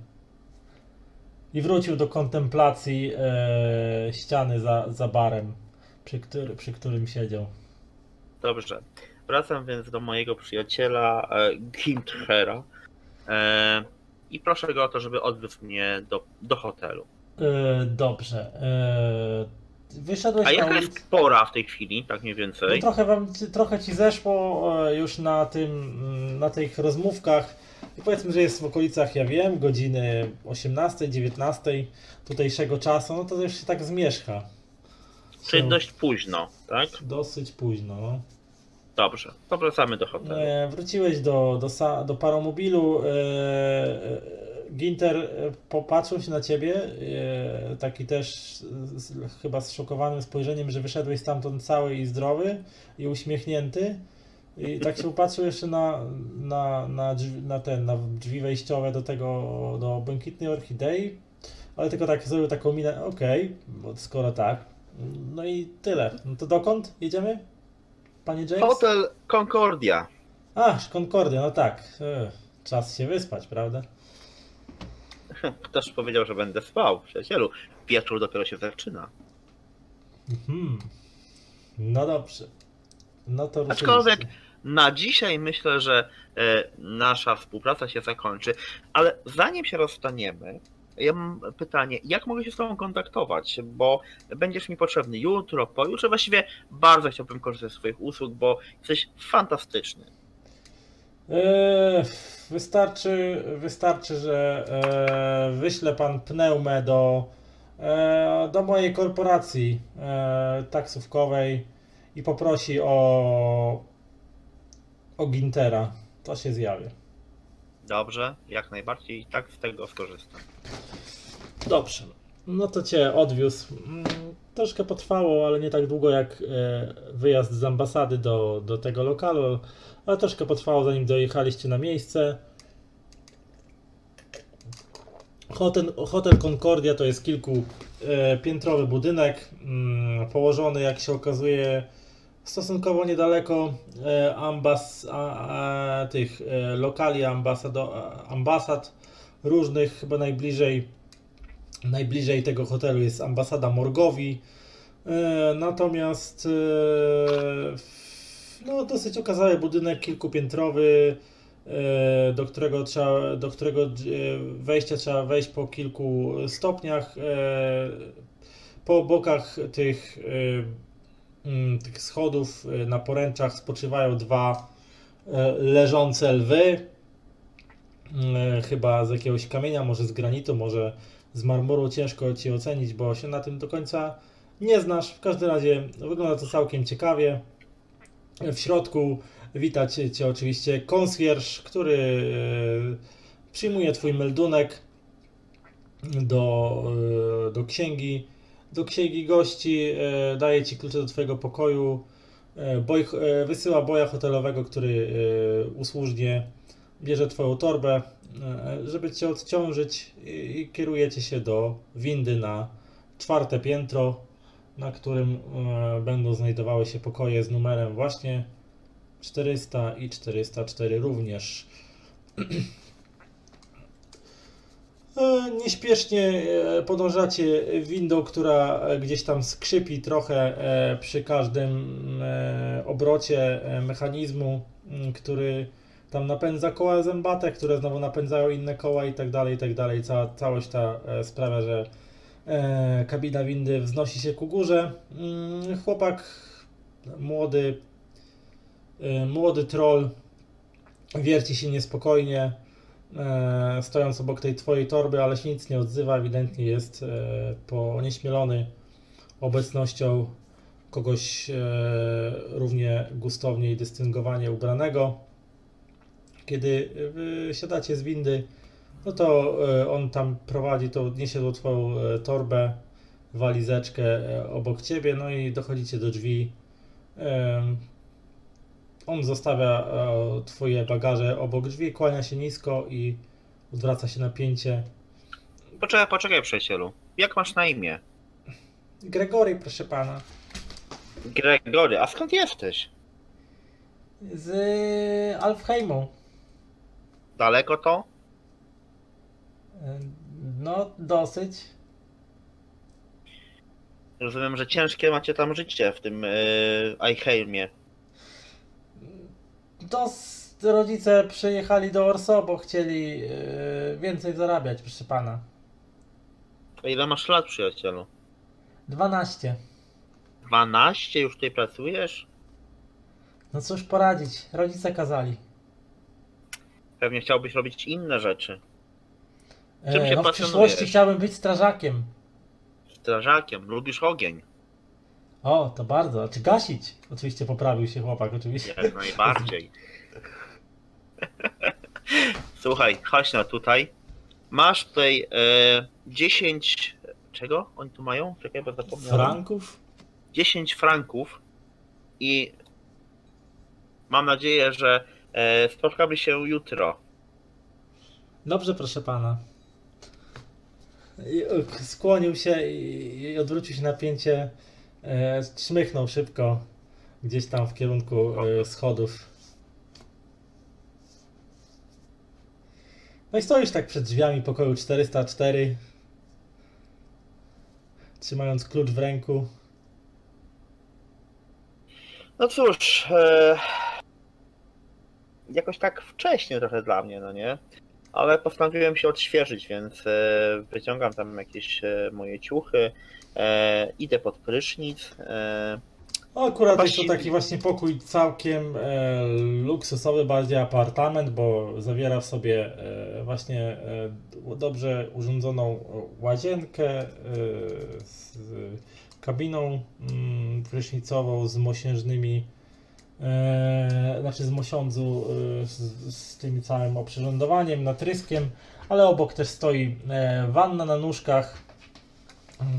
I wrócił do kontemplacji e, ściany za, za barem, przy, który, przy którym siedział. Dobrze. Wracam więc do mojego przyjaciela e, e, i proszę go o to, żeby odwiózł mnie do, do hotelu. E, dobrze. E, wyszedłeś A jaka jest pora w tej chwili, tak mniej No więcej? trochę, wam, trochę ci zeszło e, już na tym, mm, na tych rozmówkach. I powiedzmy, że jest w okolicach, ja wiem, godziny 18, 19 tutejszego czasu, no to już się tak zmierzcha. Czyli dość późno, tak? dosyć późno. No. Dobrze, to wracamy do hotelu. E, wróciłeś do, do, do paromobilu. E, e, Ginter e, popatrzył się na ciebie, e, taki też z, chyba zszokowanym spojrzeniem, że wyszedłeś stamtąd cały i zdrowy i uśmiechnięty. I tak się upatrzył jeszcze na, na, na, drzwi, na ten, na drzwi wejściowe do tego, do błękitnej orchidei, ale tylko tak zrobił taką minę, okej, bo skoro tak. No i tyle. No to dokąd jedziemy? Panie James? Hotel Concordia. Ach, Concordia, no tak. E, czas się wyspać, prawda? Ktoś powiedział, że będę spał, przyjacielu. Wieczór dopiero się zaczyna. Mhm. No dobrze. No to Aczkolwiek na dzisiaj myślę, że e, nasza współpraca się zakończy, ale zanim się rozstaniemy, ja mam pytanie, jak mogę się z Tobą kontaktować? Bo będziesz mi potrzebny jutro, pojutrze. Właściwie bardzo chciałbym korzystać z Twoich usług, bo jesteś fantastyczny. Eee, wystarczy, wystarczy, że e, wyśle pan pneumę do, e, do mojej korporacji e, taksówkowej i poprosi o, o Gintera. To się zjawi. Dobrze, jak najbardziej i tak z tego skorzystam. Dobrze. No to cię odwiózł. Mm, Troszkę potrwało, ale nie tak długo jak e, wyjazd z ambasady do, do tego lokalu, ale troszkę potrwało zanim dojechaliście na miejsce. Hotel, Hotel Concordia to jest kilkupiętrowy budynek, mm, położony jak się okazuje stosunkowo niedaleko e, ambas, tych e, lokali ambasado, ambasad różnych, chyba najbliżej Najbliżej tego hotelu jest ambasada Morgowi. E, Natomiast e, no, dosyć okazały budynek kilkupiętrowy, e, do którego, trzeba, do którego wejścia trzeba wejść po kilku stopniach. Po bokach tych, mm, tych schodów na poręczach spoczywają dwa leżące lwy. Chyba z jakiegoś kamienia, może z granitu, może z marmuru ciężko Ci ocenić, bo się na tym do końca nie znasz. W każdym razie wygląda to całkiem ciekawie. W środku witać Cię oczywiście konsjerż, który e, przyjmuje Twój meldunek do, e, do księgi. Do księgi gości e, daje Ci klucze do Twojego pokoju. Boj, wysyła boja hotelowego, który usłużnie bierze Twoją torbę, żeby Cię odciążyć i, kierujecie się do windy na czwarte piętro, na którym e, będą znajdowały się pokoje z numerem właśnie 400 i 404 również. E, Nieśpiesznie e, podążacie windą, która e, gdzieś tam skrzypi trochę e, przy każdym e, obrocie e, mechanizmu, który tam napędza koła zębate, które znowu napędzają inne koła i tak dalej, i tak dalej. Cała, całość ta e, sprawia, że e, kabina windy wznosi się ku górze. Mm, Chłopak młody, e, młody troll wierci się niespokojnie, e, stojąc obok tej twojej torby, ale się nic nie odzywa. Ewidentnie jest e, ponieśmielony obecnością kogoś e, równie gustownie i dystyngowanie ubranego. Kiedy wy siadacie z windy, no to e, on tam prowadzi, to niesie tą twoją e, torbę, walizeczkę e, obok ciebie, no i dochodzicie do drzwi. On zostawia e, twoje bagaże obok drzwi, kłania się nisko i odwraca się napięcie. Poczekaj, poczekaj, przyjacielu. Jak masz na imię? Gregory, proszę pana. Gregory, a skąd jesteś? Z Alfheimu. Daleko to? No, dosyć. Rozumiem, że ciężkie macie tam życie w tym yy, Eichheimie. To s- rodzice przyjechali do Orso, bo chcieli e, więcej zarabiać, proszę pana. A ile masz lat, przyjacielu? 12. 12? Już tutaj pracujesz? No cóż poradzić, rodzice kazali. Pewnie chciałbyś robić inne rzeczy. Czym E, się no w przyszłości chciałbym być strażakiem. Strażakiem, lubisz ogień. O, to bardzo. Czy gasić? Oczywiście poprawił się chłopak, oczywiście. Jak najbardziej. Słuchaj, chodź na tutaj. Masz tutaj e, 10. Czego oni tu mają? Czekaj, bo zapomniałem. Franków? 10 franków i mam nadzieję, że e, spotkamy się jutro. Dobrze, proszę pana. E, Skłonił się i, odwrócił się napięcie. E, czmychnął szybko gdzieś tam w kierunku e, schodów. No i stoisz tak przed drzwiami pokoju 404. Trzymając klucz w ręku. No cóż, e, jakoś tak wcześnie trochę dla mnie, no nie? Ale postanowiłem się odświeżyć, więc e, wyciągam tam jakieś e, moje ciuchy, e, idę pod prysznic. No, akurat jest to taki właśnie pokój całkiem e, luksusowy, bardziej apartament, bo zawiera w sobie e, właśnie e, dobrze urządzoną łazienkę z kabiną mm, prysznicową, z mosiężnymi, e, znaczy z mosiądzu, e, z, z tym całym oprzyrządowaniem, natryskiem, ale obok też stoi e, wanna na nóżkach,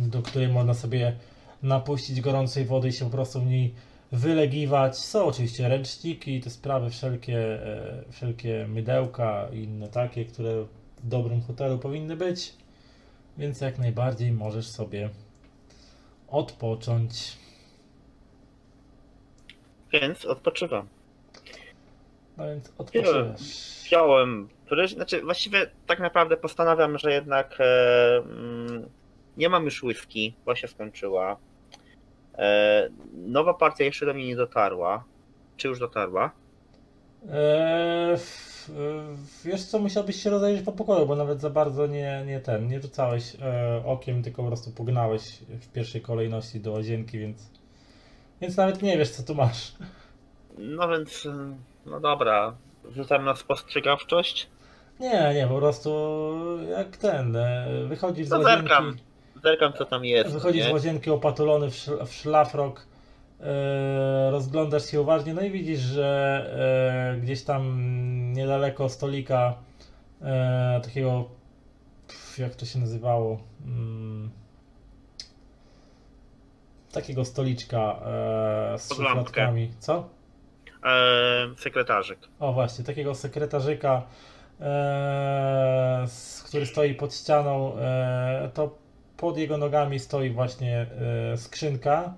do której można sobie napuścić gorącej wody i się po prostu w niej wylegiwać. Są oczywiście ręczniki te sprawy, wszelkie, e, wszelkie mydełka i inne takie, które w dobrym hotelu powinny być. Więc jak najbardziej możesz sobie odpocząć. Więc odpoczywam. No więc odpoczywasz. Wziąłem znaczy właściwie tak naprawdę postanawiam, że jednak e, mm, nie mam już whisky, bo się skończyła. E, nowa partia jeszcze do mnie nie dotarła. Czy już dotarła? Eee, wiesz co, musiałbyś się rozejrzeć po pokoju, bo nawet za bardzo nie, nie ten, nie rzucałeś e, okiem, tylko po prostu pognałeś w pierwszej kolejności do łazienki, więc więc nawet nie wiesz co tu masz. No więc, no dobra, rzucam na spostrzegawczość. Nie, nie, po prostu jak ten, e, wychodzisz z No łazienki, zerkam, zerkam co tam jest. wychodzisz z nie? łazienki opatulony w, szl- w szlafrok, e, rozglądasz się uważnie, no i widzisz, że e, gdzieś tam niedaleko stolika takiego, jak to się nazywało, mm, takiego stoliczka e, z szufladkami, co? E, sekretarzyk. O właśnie, takiego sekretarzyka, e, s- który stoi pod ścianą, e, to pod jego nogami stoi właśnie e, skrzynka.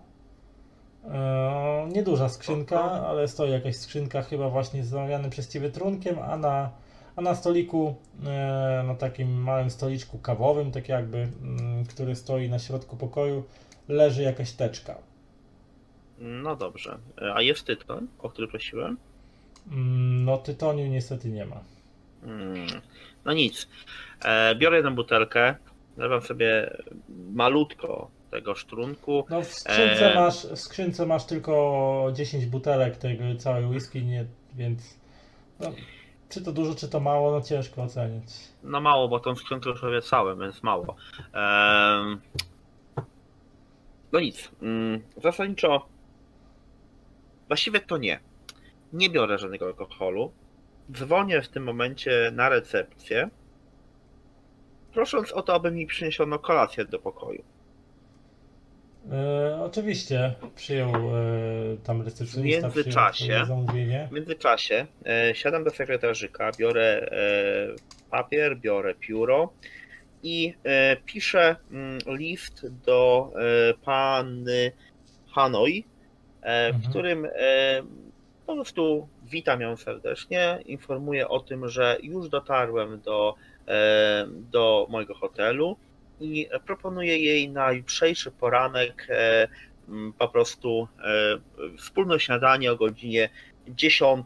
E, nieduża skrzynka, ale stoi jakaś skrzynka chyba właśnie z zamawianym przez Ciebie trunkiem, a na, a na stoliku, na takim małym stoliczku kawowym, tak jakby, mm, który stoi na środku pokoju, leży jakaś teczka. No dobrze. E, A jest tytoń, o który prosiłem? Mm, No tytoniu niestety nie ma. Mm, No nic. E, biorę jedną butelkę, nalewam sobie malutko tego sztrunku. No w skrzynce, Eee. masz, w skrzynce masz tylko 10 butelek tego całej whisky, nie, więc no, czy to dużo, czy to mało, no ciężko ocenić. No mało, bo tą skrzynkę już sobie całym, więc mało. Em, No nic. Mm, Zasadniczo właściwie to nie. Nie biorę żadnego alkoholu. Dzwonię w tym momencie na recepcję, prosząc o to, aby mi przyniesiono kolację do pokoju. E, oczywiście przyjął e, tam recepcjonista W międzyczasie-. W międzyczasie e, siadam do sekretarzyka, biorę e, papier, biorę pióro i e, piszę mm, list do e, panny Hanoi, e, w Mhm. którym po prostu witam ją serdecznie, informuję o tym, że już dotarłem do, do mojego hotelu i proponuję jej na jutrzejszy poranek po prostu wspólne śniadanie o godzinie 10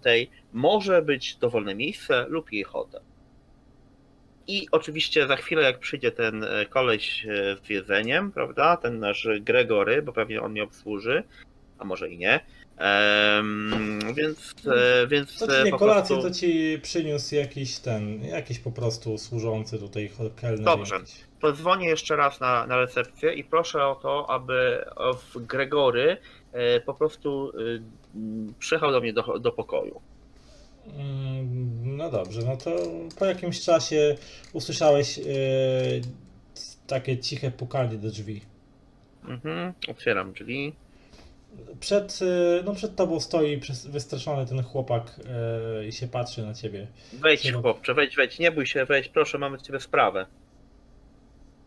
może być dowolne miejsce lub jej hotel. I oczywiście za chwilę, jak przyjdzie ten e, koleś e, z jedzeniem, prawda, ten nasz Gregory, bo pewnie on mnie obsłuży, a może i nie. Em, więc, e, więc To ci e, nie po kolację, prostu to ci przyniósł jakiś ten, jakiś po prostu służący tutaj kelner. Dobrze. jakiś. pozwonię jeszcze raz na, na recepcję i proszę o to, aby w Gregory e, po prostu e, przyjechał do mnie do, do pokoju. Mm, No dobrze, no to po jakimś czasie usłyszałeś e, takie ciche pukanie do drzwi. Mhm, otwieram drzwi. Przed, e, no przed tobą stoi wystraszony ten chłopak e, i się patrzy na ciebie. Wejdź, Siema. chłopcze, wejdź, wejdź, nie bój się, wejdź, proszę, mamy do ciebie sprawę.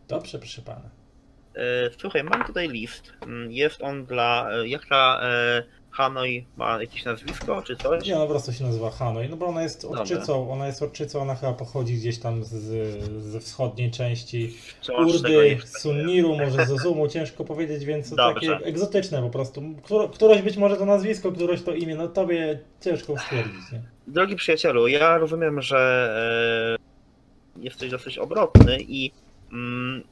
Dobrze, proszę pana. Słuchaj, mam tutaj list. Mm, Jest on dla, jak dla e, Hanoi ma jakieś nazwisko czy coś? Nie, no po prostu się nazywa Hanoi, no bo ona jest Dobra. odczycą, ona jest odczycą, ona chyba pochodzi gdzieś tam z, ze wschodniej części Wciąż Urdy. Sunniru, może Zozumu, ciężko powiedzieć, więc Dobrze. takie egzotyczne po prostu. Któro, któroś być może to nazwisko, któroś to imię, no tobie ciężko stwierdzić, nie? Drogi przyjacielu, ja rozumiem, że e, jesteś dosyć obrotny i mm,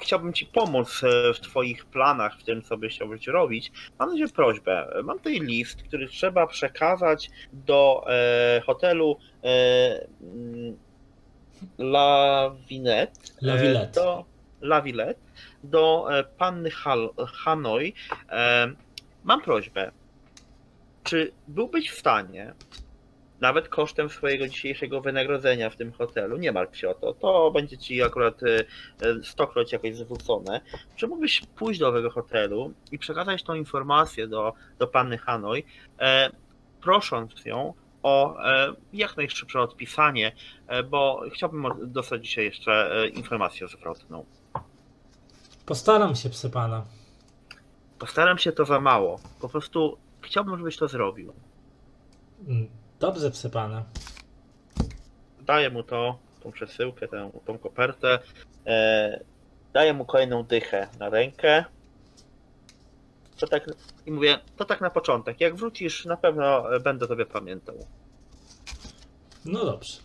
chciałbym Ci pomóc e, w Twoich planach, w tym, co byś chciałbyś robić. Mam Ciebie prośbę. Mam tutaj list, który trzeba przekazać do e, hotelu e, mm, La Vinette. La e, Villette. Do La Villette, do e, panny Hal, Hanoi. E, mam prośbę. Czy byłbyś w stanie nawet kosztem swojego dzisiejszego wynagrodzenia w tym hotelu, nie martw się o to, to będzie ci akurat e, e, stokroć jakoś zwrócone. Czy mógłbyś pójść do owego hotelu i przekazać tą informację do, do panny Hanoi, e, prosząc ją o e, jak najszybsze odpisanie, e, bo chciałbym dostać dzisiaj jeszcze e, informację zwrotną. Postaram się, pse pana. Postaram się to za mało. Po prostu chciałbym, żebyś to zrobił. Mm, Dobrze, pse pana. daję mu to, tą przesyłkę, tę, tą kopertę, e, daję mu kolejną dychę na rękę. To tak, I mówię, to tak na początek. Jak wrócisz, na pewno będę tobie pamiętał. No dobrze.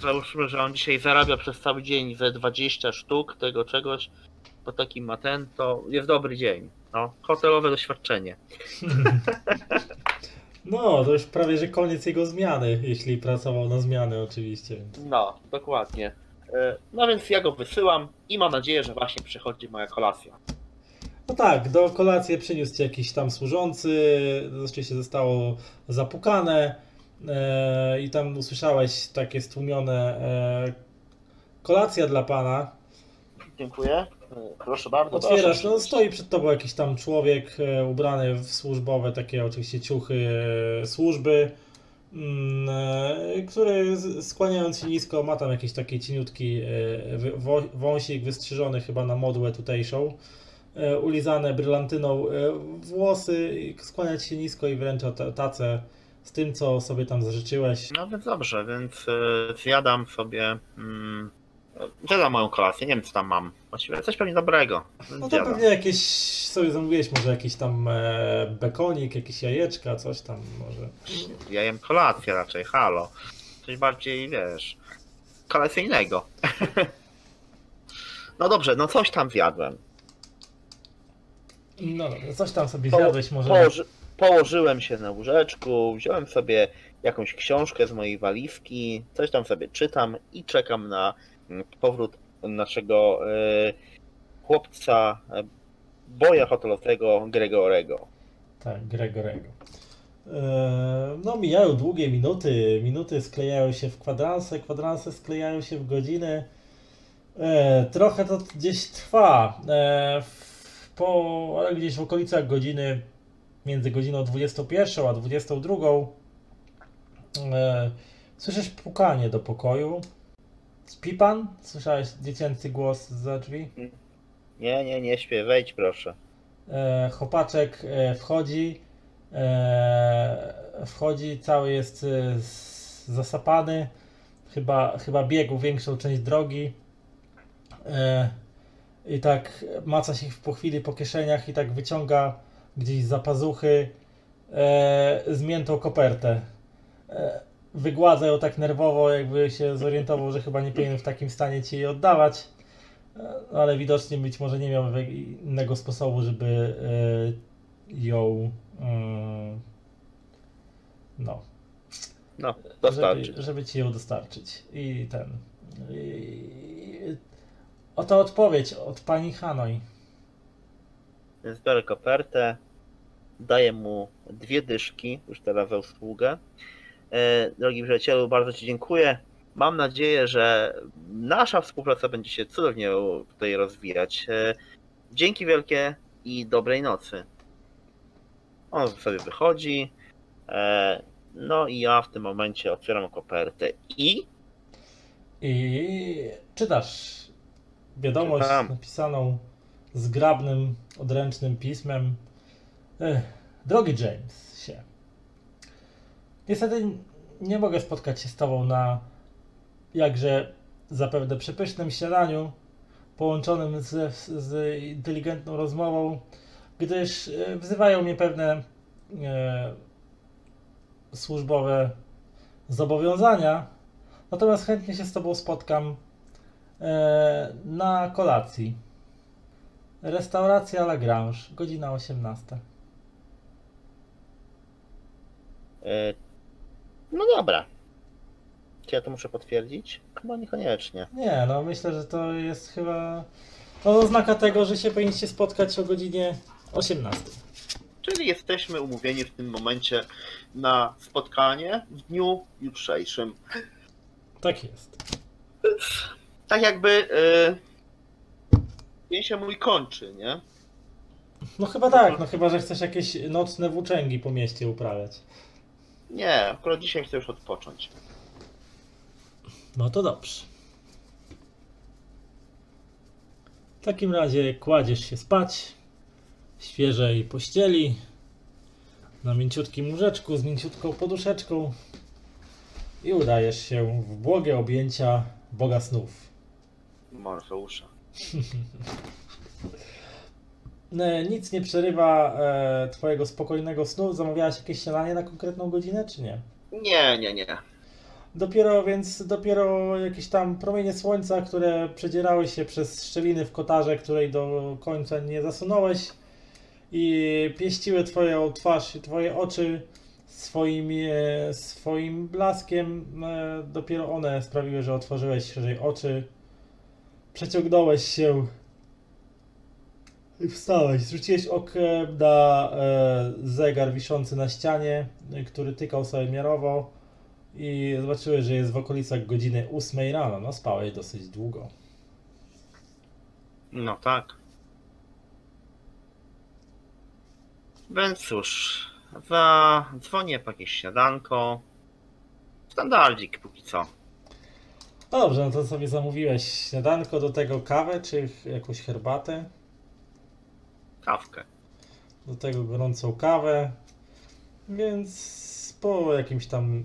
Załóżmy, że on dzisiaj zarabia przez cały dzień ze 20 sztuk tego czegoś, bo taki ma ten, to jest dobry dzień. No, hotelowe doświadczenie. No, to już prawie, że koniec jego zmiany, jeśli pracował na zmiany oczywiście. No, dokładnie. E, No więc ja go wysyłam i mam nadzieję, że właśnie przychodzi moja kolacja. No tak, do kolacji przyniósł ci jakiś tam służący, oczywiście zostało zapukane e, i tam usłyszałeś takie stłumione e, kolacja dla pana. Dziękuję. Proszę bardzo. Otwierasz, proszę. no stoi przed tobą jakiś tam człowiek e, ubrany w służbowe, takie oczywiście ciuchy e, służby, mm, e, który skłaniając się nisko ma tam jakiś taki cieniutki wąsik wystrzyżony chyba na modłę tutejszą, ulizane brylantyną włosy, i skłania ci się nisko i wręcza ta- tacę z tym, co sobie tam zażyczyłeś. No więc dobrze, więc zjadam sobie. Mm, zjadam moją kolację, nie wiem co tam mam. Właściwie coś pewnie dobrego. No to pewnie jakieś sobie zamówiłeś, może jakiś tam e, bekonik, jakieś jajeczka, coś tam może. Ja jem kolację raczej, halo. Coś bardziej, wiesz, kolacyjnego. no dobrze, no coś tam zjadłem. No dobra, coś tam sobie Po- zjadłeś może. Położy, położyłem się na łóżeczku, wziąłem sobie jakąś książkę z mojej walizki, coś tam sobie czytam i czekam na powrót naszego e, chłopca, e, boja hotelowego Gregorego. Tak, Gregorego. E, No, mijają długie minuty. Minuty sklejają się w kwadranse, kwadranse sklejają się w godziny. Trochę to gdzieś trwa. Po, ale gdzieś w okolicach godziny, między godziną 21 a 22, e, słyszysz pukanie do pokoju. Śpi pan? Słyszałeś dziecięcy głos za drzwi? Nie, nie, nie śpię, wejdź proszę. E, chłopaczek e, wchodzi, e, wchodzi, cały jest e, zasapany, chyba, chyba biegł większą część drogi e, i tak maca się po chwili po kieszeniach i tak wyciąga gdzieś za pazuchy e, zmiętą kopertę. E, wygładza ją tak nerwowo, jakby się zorientował, że chyba nie powinien w takim stanie ci jej oddawać. E, ale widocznie być może nie miał we- innego sposobu, żeby e, ją mm, no, No, dostarczyć. żeby, żeby ci ją dostarczyć. I ten. I, oto odpowiedź od pani Hanoi. Więc biorę kopertę, daję mu dwie dyszki, już teraz za usługę. E, drogi przyjacielu, bardzo Ci dziękuję. Mam nadzieję, że nasza współpraca będzie się cudownie tutaj rozwijać. E, dzięki wielkie i dobrej nocy. On sobie wychodzi. E, no i ja w tym momencie otwieram kopertę i I czytasz wiadomość Czytam. napisaną zgrabnym, odręcznym pismem. Drogi Jamesie, niestety nie mogę spotkać się z Tobą na jakże zapewne przepysznym śniadaniu połączonym z, z inteligentną rozmową, gdyż e, wzywają mnie pewne e, służbowe zobowiązania. Natomiast chętnie się z Tobą spotkam e, na kolacji. Restauracja Lagrange, godzina 18. E, No dobra. Czy ja to muszę potwierdzić? Chyba niekoniecznie. Nie, no myślę, że to jest chyba to oznaka tego, że się powinniście spotkać o godzinie 18. Czyli jesteśmy umówieni w tym momencie na spotkanie w dniu jutrzejszym. Tak jest. Tak jakby e, dzień się mój kończy, nie? No chyba tak, no chyba, że chcesz jakieś nocne włóczęgi po mieście uprawiać. Nie, akurat dzisiaj chcę już odpocząć. No to dobrze. W takim razie kładziesz się spać w świeżej pościeli, na mięciutkim łóżeczku z mięciutką poduszeczką i udajesz się w błogie objęcia Boga snów. Morfeusza. E, Nic nie przerywa e, twojego spokojnego snu. Zamawiałaś jakieś śniadanie na konkretną godzinę, czy nie? Nie, nie, nie. Dopiero więc, dopiero jakieś tam promienie słońca, które przedzierały się przez szczeliny w kotarze, której do końca nie zasunąłeś i pieściły twoją twarz i twoje oczy swoim, e, swoim blaskiem, e, dopiero one sprawiły, że otworzyłeś szerzej oczy, przeciągnąłeś się wstałeś. Zwróciłeś okiem na e, zegar wiszący na ścianie, e, który tykał sobie miarowo i zobaczyłeś, że jest w okolicach godziny 8 rano. No spałeś dosyć długo. No tak. Więc cóż, zadzwonię po jakieś śniadanko. Standardzik póki co. No dobrze, no to sobie zamówiłeś śniadanko, do tego kawę czy jakąś herbatę, Kawkę. do tego gorącą kawę, więc po jakimś tam,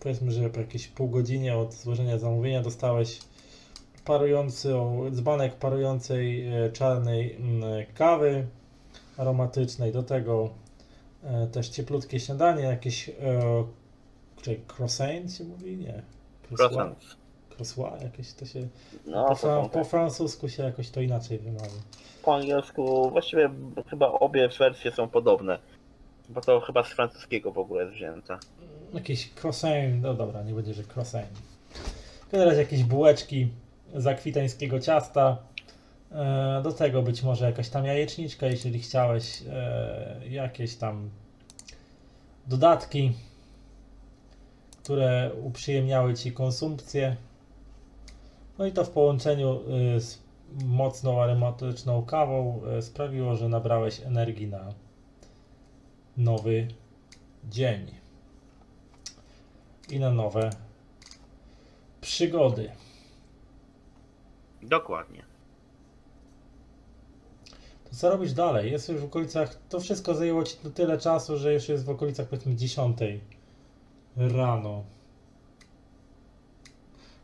powiedzmy, że po jakieś pół godzinie od złożenia zamówienia dostałeś parujący, dzbanek parującej e, czarnej mm, kawy aromatycznej, do tego e, też cieplutkie śniadanie, jakieś, e, czy croissant się mówi? Nie. Croissant. Croissant jakieś to się... No, po, fra- po francusku się jakoś to inaczej wymawia. po angielsku właściwie chyba obie wersje są podobne. Bo to chyba z francuskiego w ogóle jest wzięte. Jakieś croissant, no dobra, nie będzie, że croissant. Razie jakieś bułeczki z akwitańskiego ciasta. E, Do tego być może jakaś tam jajeczniczka, jeżeli chciałeś. e, Jakieś tam dodatki, które uprzyjemniały ci konsumpcję. No i to w połączeniu y, z mocną aromatyczną kawą y, sprawiło, że nabrałeś energii na nowy dzień i na nowe przygody. Dokładnie. To co robisz dalej? Jest już w okolicach. To wszystko zajęło ci tyle czasu, że już jest w okolicach powiedzmy 10 rano.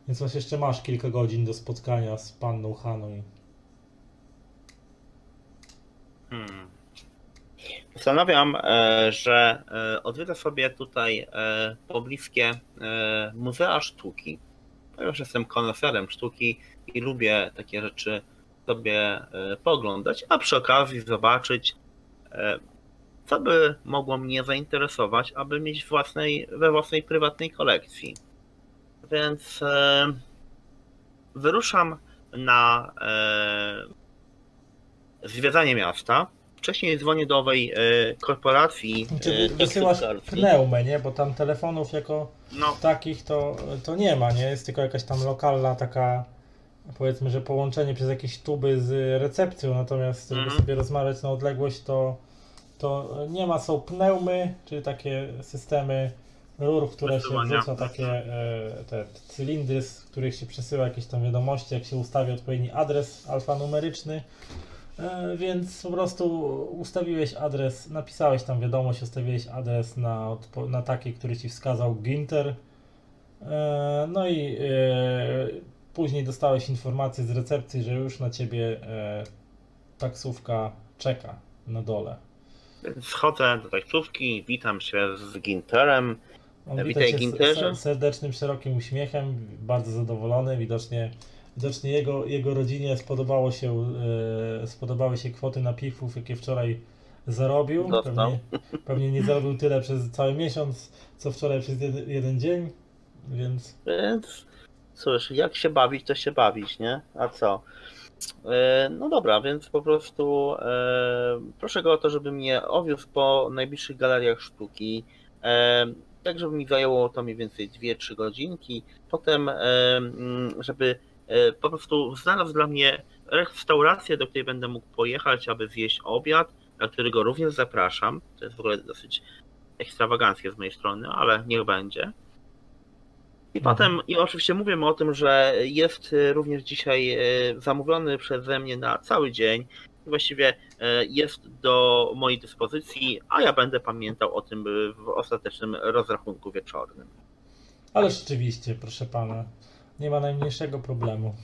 Więc masz jeszcze masz kilka godzin do spotkania z panną Haną. Hmm. Postanawiam, e, że e, odwiedzę sobie tutaj e, pobliskie muzea sztuki. Ponieważ jestem koneserem sztuki i lubię takie rzeczy sobie poglądać, a przy okazji zobaczyć, co by mogło mnie zainteresować, aby mieć własnej, we własnej prywatnej kolekcji. Więc e, wyruszam na e, zwiedzanie miasta. Wcześniej dzwonię do owej e, korporacji. Znaczy, wysyłasz pneumę, nie? Bo tam telefonów jako No, takich to, to nie ma, nie? Jest tylko jakaś tam lokalna taka, powiedzmy, że połączenie przez jakieś tuby z recepcją, natomiast żeby Mhm. sobie rozmawiać na odległość, to, to nie ma. Są pneumy, czyli takie systemy rur, w które się wrzuca takie e, te cylindry, z których się przesyła jakieś tam wiadomości, jak się ustawi odpowiedni adres alfanumeryczny E, Więc po prostu ustawiłeś adres, napisałeś tam wiadomość, ustawiłeś adres na, na taki, który ci wskazał Ginter. E, No i później dostałeś informację z recepcji, że już na ciebie taksówka czeka na dole. Więc schodzę do taksówki, witam się z Ginterem. On Witaj, wita cię Ginterze. ser- serdecznym, szerokim uśmiechem, bardzo zadowolony. Widocznie, widocznie jego, jego rodzinie spodobało się, e, spodobały się kwoty napiwów, jakie wczoraj zarobił. Pewnie, pewnie nie zarobił tyle przez cały miesiąc, co wczoraj przez jeden, jeden dzień, więc Więc cóż, jak się bawić, to się bawić, nie? A co? E, No dobra, więc po prostu e, proszę go o to, żeby mnie owiózł po najbliższych galeriach sztuki. E, tak, żeby mi zajęło to mniej więcej 2-3 godzinki. Potem, e, żeby e, po prostu znalazł dla mnie restaurację, do której będę mógł pojechać, aby zjeść obiad, na którego również zapraszam. To jest w ogóle dosyć ekstrawaganckie z mojej strony, ale niech będzie. I Mhm. potem, i oczywiście mówimy o tym, że jest również dzisiaj y, zamówiony przeze mnie na cały dzień. Właściwie y, jest do mojej dyspozycji, a ja będę pamiętał o tym y, w ostatecznym rozrachunku wieczornym. Ale rzeczywiście, proszę pana, nie ma najmniejszego problemu.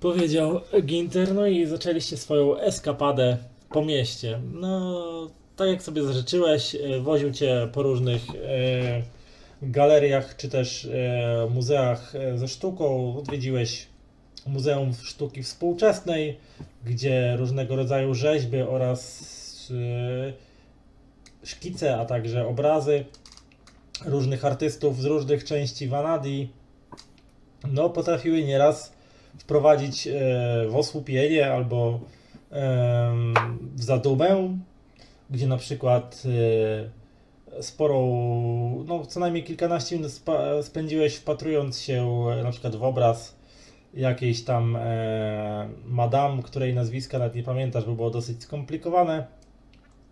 Powiedział Ginter, no i zaczęliście swoją eskapadę po mieście. No, tak jak sobie zażyczyłeś, e, woził cię po różnych e, galeriach czy też e, muzeach e, ze sztuką. Odwiedziłeś Muzeum Sztuki Współczesnej, gdzie różnego rodzaju rzeźby oraz e, szkice, a także obrazy różnych artystów z różnych części Vanadii, no potrafiły nieraz wprowadzić e, w osłupienie albo em, w zadumę, gdzie na przykład sporą, no co najmniej kilkanaście minut spędziłeś wpatrując się na przykład w obraz jakiejś tam e, której nazwiska nawet nie pamiętasz, bo było dosyć skomplikowane.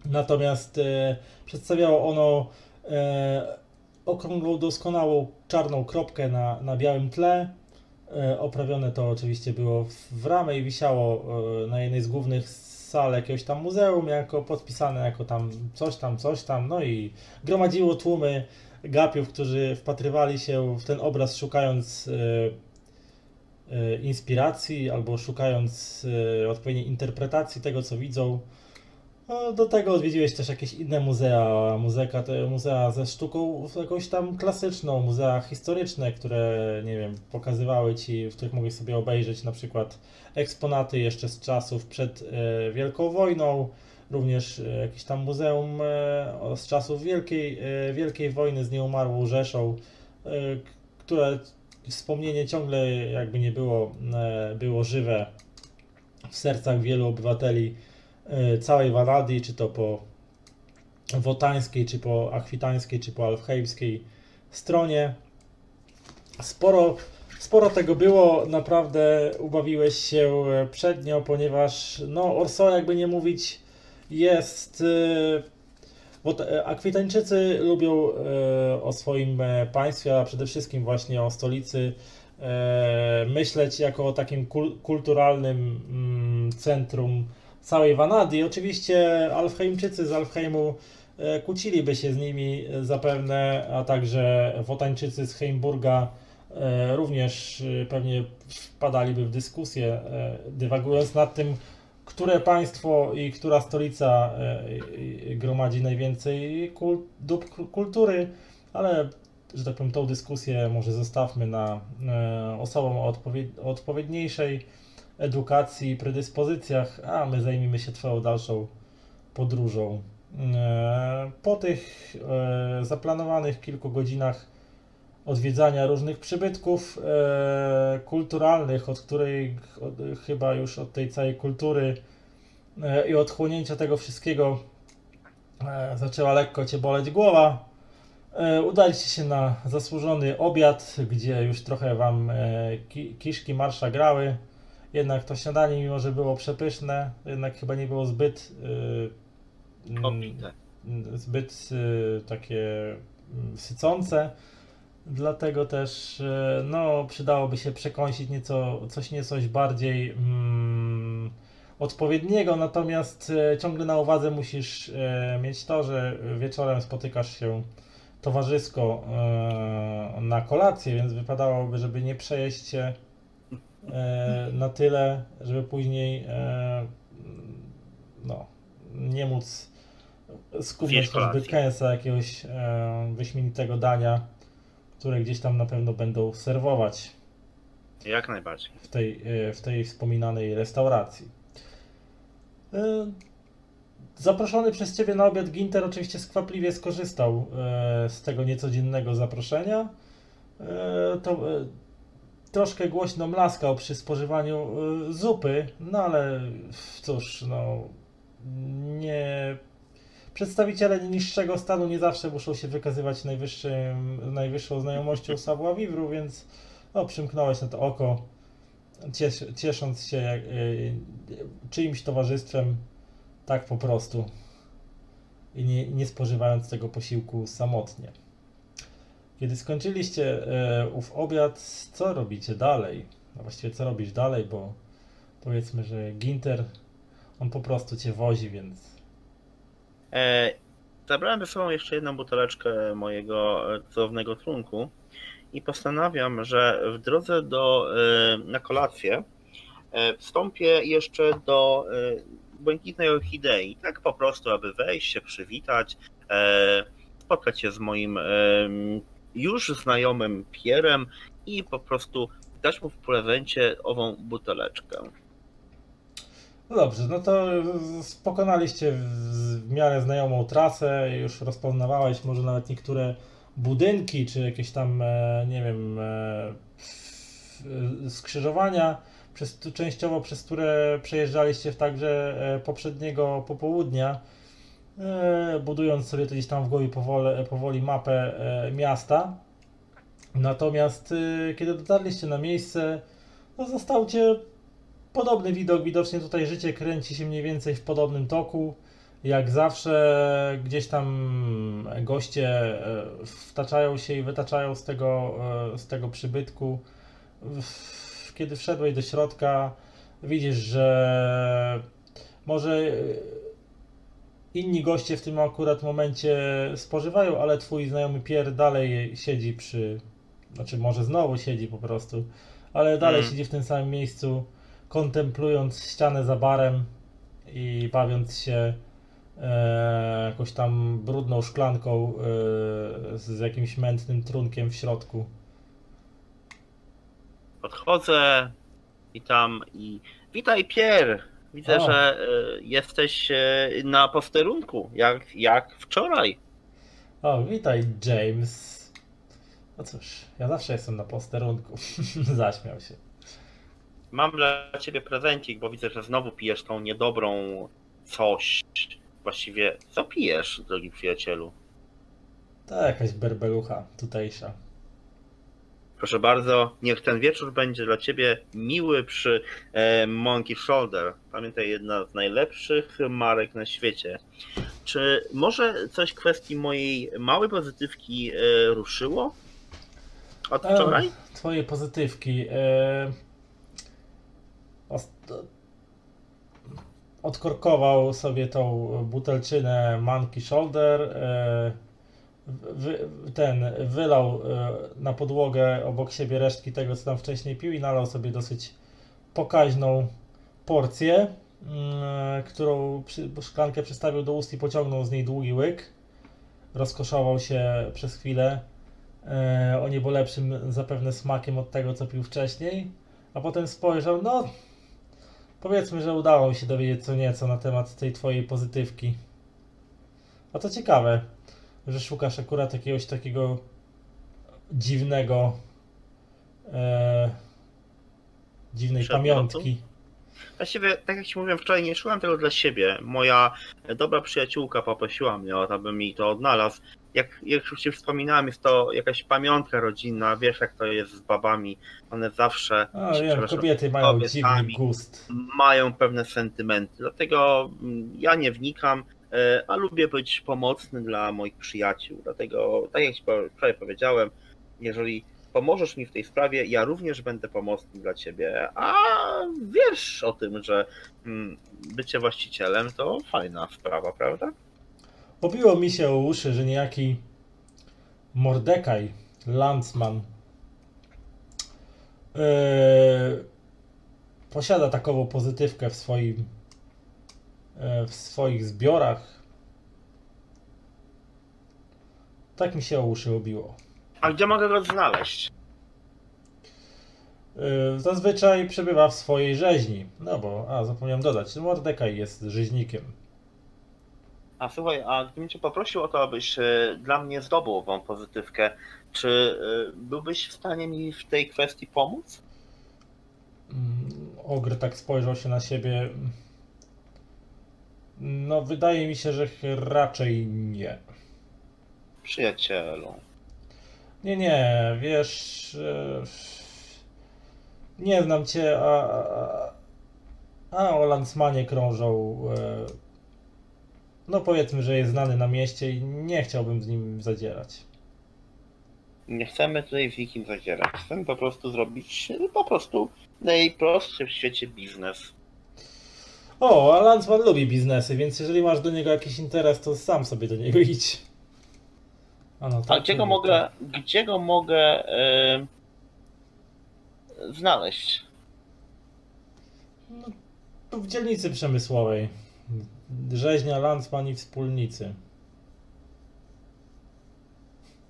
Natomiast e, przedstawiało ono e, okrągłą, doskonałą czarną kropkę na, na białym tle. E, Oprawione to oczywiście było w- w ramę i wisiało e, na jednej z głównych sal jakiegoś tam muzeum, jako podpisane jako tam coś tam, coś tam, no i gromadziło tłumy gapiów, którzy wpatrywali się w ten obraz szukając e, inspiracji albo szukając e, odpowiedniej interpretacji tego, co widzą. No, do tego odwiedziłeś też jakieś inne muzea, muzeka, muzea ze sztuką jakąś tam klasyczną, muzea historyczne, które, nie wiem, pokazywały ci, w których mogłeś sobie obejrzeć na przykład eksponaty jeszcze z czasów przed e, Wielką Wojną, również e, jakieś tam muzeum e, z czasów Wielkiej, e, Wielkiej Wojny z nieumarłą Rzeszą, e, które wspomnienie ciągle jakby nie było, e, było żywe w sercach wielu obywateli e, całej Wanadii, czy to po wotańskiej, czy po akwitańskiej, czy po alfheimskiej stronie. Sporo, sporo tego było, naprawdę ubawiłeś się e, przednio, ponieważ no Orso, jakby nie mówić, jest... e, Bo te- Akwitańczycy lubią e, o swoim e, państwie, a przede wszystkim właśnie o stolicy e, myśleć jako o takim kul- kulturalnym mm, centrum całej Wanadii. Oczywiście Alfheimczycy z Alfheimu e, kłóciliby się z nimi e, zapewne, a także Wotańczycy z Heimburga e, również e, pewnie wpadaliby w dyskusję, e, dywagując nad tym, które państwo i która stolica e, gromadzi najwięcej dóbr ku- kultury, ale że tak powiem, tą dyskusję może zostawmy na e, osobom o, odpowied- o odpowiedniejszej edukacji i predyspozycjach, a my zajmijmy się Twoją dalszą podróżą. E, Po tych zaplanowanych kilku godzinach odwiedzania różnych przybytków kulturalnych, od której chyba już od tej całej kultury i odchłonięcia tego wszystkiego e, zaczęła lekko Cię boleć głowa. E, Udaliście się na zasłużony obiad, gdzie już trochę Wam e, ki, kiszki marsza grały. Jednak to śniadanie, mimo że było przepyszne, jednak chyba nie było zbyt mm, Obfite. zbyt takie mm, sycące. Dlatego też no, przydałoby się przekąsić nieco, coś niecoś bardziej mm, odpowiedniego, natomiast e, ciągle na uwadze musisz e, mieć to, że wieczorem spotykasz się towarzysko e, na kolację, więc wypadałoby, żeby nie przejeść się na tyle, żeby później no, nie móc skupić choćby kęsa jakiegoś wyśmienitego dania, które gdzieś tam na pewno będą serwować Jak najbardziej. w tej, w tej wspominanej restauracji. E, Zaproszony przez Ciebie na obiad Ginter oczywiście skwapliwie skorzystał e, z tego niecodziennego zaproszenia. E, To troszkę głośno mlaskał przy spożywaniu zupy, no ale cóż, no nie... Przedstawiciele niższego stanu nie zawsze muszą się wykazywać najwyższą znajomością savoir vivre, więc no, przymknąłeś na to oko, cies, ciesząc się jak, y, czyimś towarzystwem tak po prostu i nie, nie spożywając tego posiłku samotnie. Kiedy skończyliście e, ów obiad, co robicie dalej? No właściwie co robisz dalej, bo powiedzmy, że Ginter, on po prostu cię wozi, więc E, zabrałem ze sobą jeszcze jedną buteleczkę mojego cudownego trunku i postanawiam, że w drodze do, e, na kolację e, wstąpię jeszcze do e, Błękitnej Orchidei. Tak po prostu, aby wejść się, przywitać, spotkać się z moim już znajomym Pierem i po prostu dać mu w prezencie ową buteleczkę. No dobrze, no to pokonaliście w miarę znajomą trasę, już rozpoznawałeś może nawet niektóre budynki, czy jakieś tam, e, nie wiem, e, e, skrzyżowania, przez, częściowo przez które przejeżdżaliście w także poprzedniego popołudnia, budując sobie gdzieś tam w głowie powoli, powoli mapę miasta. Natomiast kiedy dotarliście na miejsce, no zastał cię podobny widok, widocznie tutaj życie kręci się mniej więcej w podobnym toku. Jak zawsze gdzieś tam goście e, wtaczają się i wytaczają z tego, e, z tego przybytku. Kiedy wszedłeś do środka, widzisz, że może e, inni goście w tym akurat momencie spożywają, ale twój znajomy Pier dalej siedzi przy, znaczy może znowu siedzi po prostu, ale dalej Mm. siedzi w tym samym miejscu kontemplując ścianę za barem i bawiąc się jakąś tam brudną szklanką e, z jakimś mętnym trunkiem w środku. Podchodzę i tam i witaj Pier. Widzę, O. że e, jesteś e, na posterunku, jak, jak wczoraj. O, witaj James. No cóż, ja zawsze jestem na posterunku. Zaśmiał się. Mam dla ciebie prezencik, bo widzę, że znowu pijesz tą niedobrą coś. Właściwie, co pijesz, drogi przyjacielu? To jakaś berbelucha tutejsza. Proszę bardzo, niech ten wieczór będzie dla ciebie miły przy e, Monkey Shoulder. Pamiętaj, jedna z najlepszych marek na świecie. Czy może coś w kwestii mojej małej pozytywki e, ruszyło? Od E, wczoraj? Twoje pozytywki. E, odkorkował sobie tą butelczynę Monkey Shoulder. E, wy, ten wylał e, na podłogę obok siebie resztki tego, co tam wcześniej pił i nalał sobie dosyć pokaźną porcję, mm, którą szklankę przystawił do ust i pociągnął z niej długi łyk. Rozkoszował się przez chwilę e, o niebo lepszym zapewne smakiem od tego, co pił wcześniej, a potem spojrzał, no powiedzmy, że udało mi się dowiedzieć co nieco na temat tej twojej pozytywki. A to ciekawe, że szukasz akurat jakiegoś takiego dziwnego e, dziwnej Przedmiotu? pamiątki. Właściwie, tak jak ci mówiłem wczoraj, nie szukam tego dla siebie. Moja dobra przyjaciółka poprosiła mnie o to, abym mi to odnalazł. Jak, jak już ci wspominałem, jest to jakaś pamiątka rodzinna, wiesz jak to jest z babami. One zawsze A wiem, kobiety mają dziwny gust. mają pewne sentymenty. Dlatego mm, ja nie wnikam, e, a lubię być pomocny dla moich przyjaciół. Dlatego, tak jak wczoraj powiedziałem, jeżeli pomożesz mi w tej sprawie, ja również będę pomocny dla ciebie. A wiesz o tym, że mm, bycie właścicielem to fajna sprawa, prawda? Pobiło mi się o uszy, że niejaki Mordekaj, Landsman, yy, posiada takową pozytywkę w swoim yy, w swoich zbiorach. Tak mi się o uszy obiło. A gdzie mogę go znaleźć? Yy, Zazwyczaj przebywa w swojej rzeźni. No bo, a zapomniałem dodać, Mordekaj jest rzeźnikiem. A słuchaj, a gdybym cię poprosił o to, abyś e, dla mnie zdobył ową pozytywkę, czy e, byłbyś w stanie mi w tej kwestii pomóc? Mm, Ogr tak spojrzał się na siebie. No, wydaje mi się, że raczej nie. Przyjacielu. Nie, nie, wiesz. e, Nie znam cię, a. a- A o Lansmanie krążą. e, No, powiedzmy, że jest znany na mieście i nie chciałbym z nim zadzierać. Nie chcemy tutaj z nikim zadzierać. Chcemy po prostu zrobić po prostu najprostszy w świecie biznes. O, a Lansman lubi biznesy, więc jeżeli masz do niego jakiś interes, to sam sobie do niego idź. A, no, A tak, gdzie go tak. mogę, gdzie go mogę e, znaleźć? No, tu w dzielnicy przemysłowej. Rzeźnia, Landsman i wspólnicy.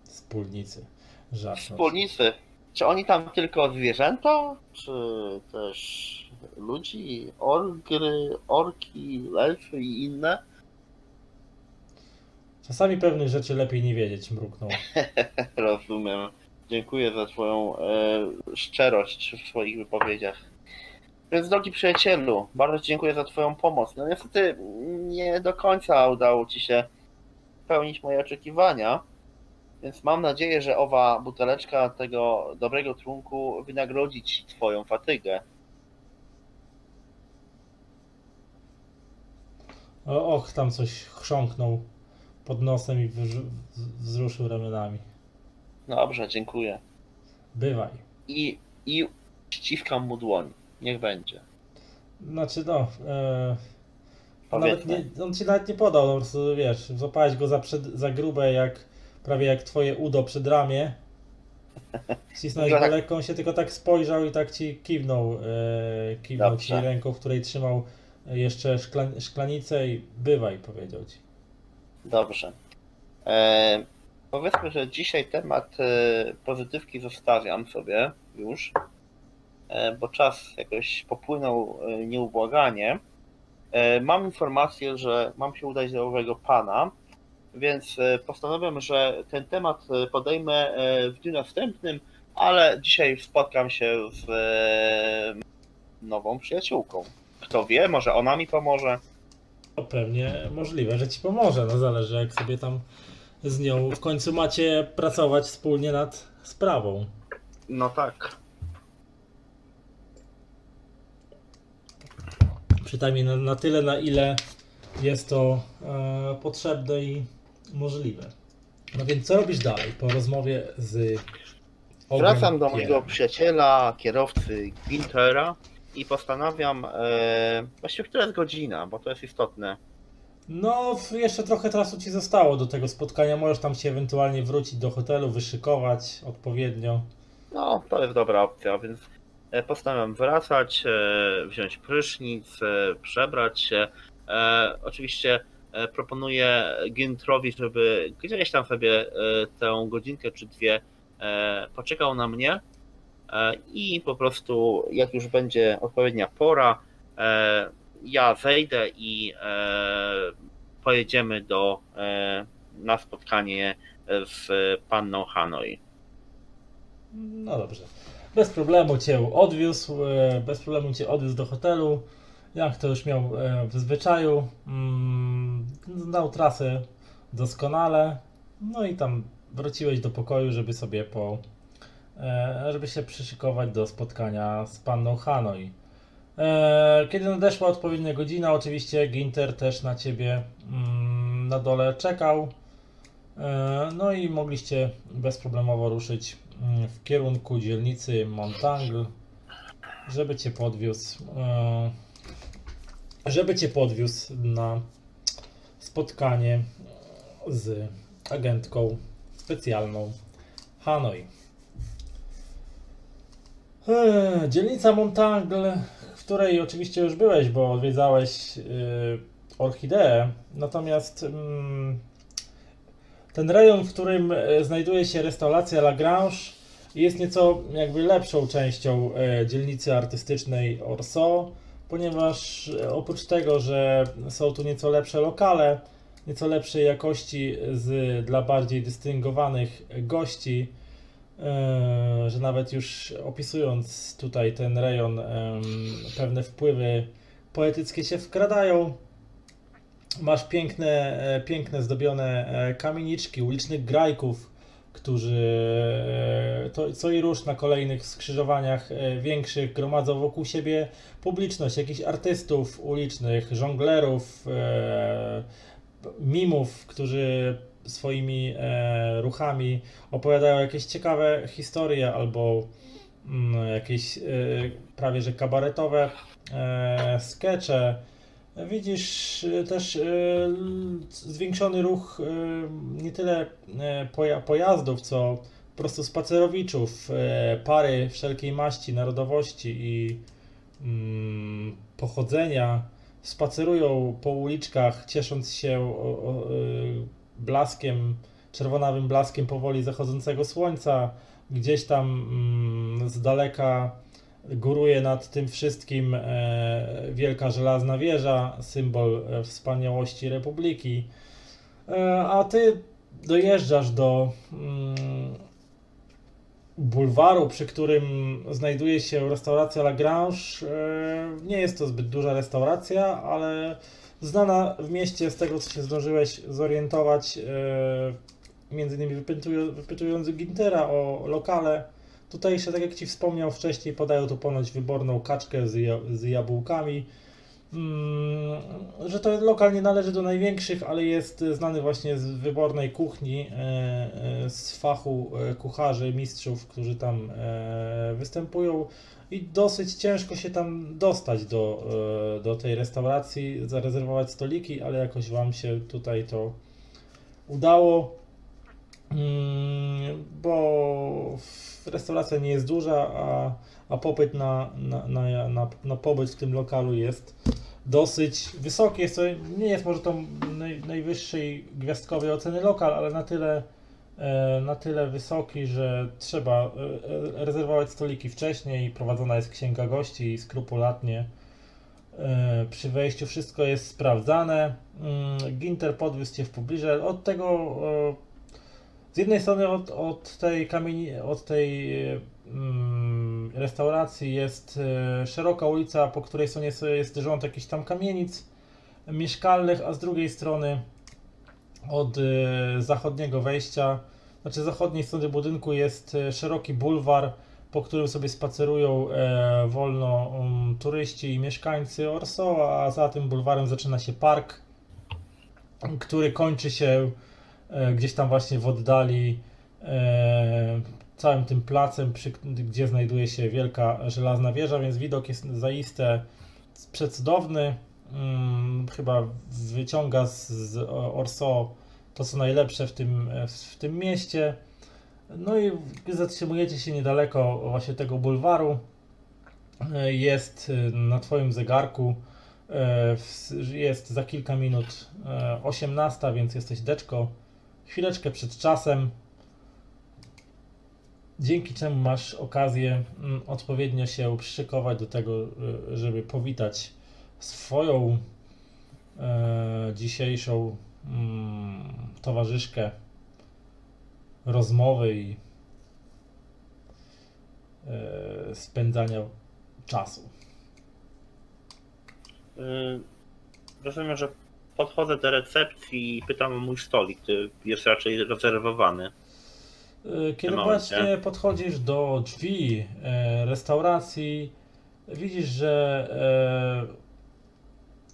Wspólnicy. Żart. Wspólnicy. Czy oni tam tylko zwierzęta? Czy też ludzi, orgry, orki, elfy i inne? Czasami pewnych rzeczy lepiej nie wiedzieć, mruknął. Rozumiem. Dziękuję za Twoją e, szczerość w swoich wypowiedziach. Więc drogi przyjacielu, bardzo Ci dziękuję za Twoją pomoc. No niestety nie do końca udało Ci się spełnić moje oczekiwania, więc mam nadzieję, że owa buteleczka tego dobrego trunku wynagrodzi Ci Twoją fatygę. Och, tam coś chrząknął pod nosem i wzruszył ramionami. Dobrze, dziękuję. Bywaj. I, i ściskam mu dłoń. Niech będzie. Znaczy, no. E, nawet nie, on ci nawet nie podał, no po prostu wiesz, złapałeś go za, przed, za grube, jak prawie jak twoje udo przed ramię. Ścisnąłeś go tak. lekko, on się tylko tak spojrzał i tak ci kiwnął, e, kiwnał ci Dobrze. ręką, w której trzymał jeszcze szkla, szklanicę i bywaj, powiedział ci. Dobrze. E, powiedzmy, że dzisiaj temat e, pozytywki zostawiam sobie już, e, bo czas jakoś popłynął e, nieubłaganie. Mam informację, że mam się udać do owego pana, więc postanowiam, że ten temat podejmę w dniu następnym, ale dzisiaj spotkam się z nową przyjaciółką. Kto wie, może ona mi pomoże. To pewnie możliwe, że ci pomoże, no zależy jak sobie tam z nią w końcu macie pracować wspólnie nad sprawą. No tak. Przynajmniej na, na tyle, na ile jest to e, potrzebne i możliwe. No więc co robisz dalej po rozmowie z Wracam do Ogniem mojego przyjaciela, kierowcy Gintera i postanawiam, e, właściwie która jest godzina, bo to jest istotne. No, jeszcze trochę czasu ci zostało do tego spotkania. Możesz tam się ewentualnie wrócić do hotelu, wyszykować odpowiednio. No, to jest dobra opcja, więc e, postanawiam wracać, e, wziąć prysznic, e, przebrać się. Oczywiście proponuję Gintrowi, żeby gdzieś tam sobie tę godzinkę czy dwie poczekał na mnie i po prostu jak już będzie odpowiednia pora, e, ja zejdę i e, pojedziemy do, e, na spotkanie z panną Hanoi. No dobrze. Bez problemu cię odwiózł, e, bez problemu cię odwiózł do hotelu. Jak to już miał e, w zwyczaju. Mm, Znał trasę doskonale. No i tam wróciłeś do pokoju, żeby sobie po. E, żeby się przyszykować do spotkania z panną Hanoi. E, Kiedy nadeszła odpowiednia godzina, oczywiście Ginter też na ciebie mm, na dole czekał. E, No i mogliście bezproblemowo ruszyć mm, w kierunku dzielnicy Montangle, żeby cię podwiózł, żeby cię podwiózł na spotkanie z agentką specjalną Hanoi. Eee, Dzielnica Montangle, w której oczywiście już byłeś, bo odwiedzałeś yy, Orchideę, natomiast mm, ten rejon, w którym e, znajduje się restauracja Lagrange, jest nieco jakby lepszą częścią e, dzielnicy artystycznej Orso, ponieważ e, oprócz tego, że są tu nieco lepsze lokale, nieco lepszej jakości z, dla bardziej dystyngowanych gości, że nawet już opisując tutaj ten rejon, pewne wpływy poetyckie się wkradają. Masz piękne, e, piękne zdobione e, kamieniczki ulicznych grajków, którzy e, to, co i rusz na kolejnych skrzyżowaniach e, większych gromadzą wokół siebie publiczność, jakichś artystów ulicznych, żonglerów, e, mimów, którzy swoimi e, ruchami opowiadają jakieś ciekawe historie albo mm, jakieś e, prawie że kabaretowe e, skecze. Widzisz e, też e, zwiększony ruch e, nie tyle e, poja- pojazdów, co po prostu spacerowiczów, pary wszelkiej maści, narodowości i mm, pochodzenia spacerują po uliczkach, ciesząc się o, o, blaskiem, czerwonawym blaskiem powoli zachodzącego słońca. Gdzieś tam mm, z daleka góruje nad tym wszystkim e, wielka żelazna wieża, symbol e, wspaniałości Republiki. E, a ty dojeżdżasz do mm, bulwaru, przy którym znajduje się restauracja Lagrange. Nie jest to zbyt duża restauracja, ale znana w mieście z tego, co się zdążyłeś zorientować, e, między innymi wypytując Gintera o lokale. Tutejsze, tak jak Ci wspomniał wcześniej, podają tu ponoć wyborną kaczkę z, ja- z jabłkami. Mm, że to lokal nie należy do największych, ale jest znany właśnie z wybornej kuchni, e, e, z fachu kucharzy, mistrzów, którzy tam występują i dosyć ciężko się tam dostać do, e, do tej restauracji, zarezerwować stoliki, ale jakoś Wam się tutaj to udało, Mm, bo restauracja nie jest duża, a, a popyt na, na, na, na, na pobyt w tym lokalu jest dosyć wysoki. Jest to, nie jest może to naj, najwyższej gwiazdkowej oceny lokal, ale na tyle, na tyle wysoki, że trzeba e, e, rezerwować stoliki wcześniej. Prowadzona jest księga gości skrupulatnie e, przy wejściu wszystko jest sprawdzane. Mm, Ginter podwiózł Cię w pobliże. Od tego e, z jednej strony od, od tej kamieni, od tej mm, restauracji jest e, szeroka ulica, po której stronie sobie jest rząd jakichś tam kamienic mieszkalnych, a z drugiej strony od e, zachodniego wejścia, znaczy zachodniej strony budynku jest e, szeroki bulwar, po którym sobie spacerują e, wolno um, turyści i mieszkańcy Orso, a za tym bulwarem zaczyna się park, który kończy się gdzieś tam właśnie w oddali całym tym placem, gdzie znajduje się wielka żelazna wieża, więc widok jest zaiste przecudowny. Mm, chyba wyciąga z, z Orso to, co najlepsze w tym, w tym mieście. No i zatrzymujecie się niedaleko właśnie tego bulwaru, e, jest e, na Twoim zegarku e, jest za kilka minut e, 18, więc jesteś deczko. Chwileczkę przed czasem, dzięki czemu masz okazję mm, odpowiednio się przyszykować do tego, żeby powitać swoją e, dzisiejszą mm, towarzyszkę rozmowy i e, spędzania czasu. Y, Rozumiem, że podchodzę do recepcji i pytam o mój stolik, który jest raczej rezerwowany. E, Kiedy właśnie podchodzisz do drzwi e, restauracji, widzisz, że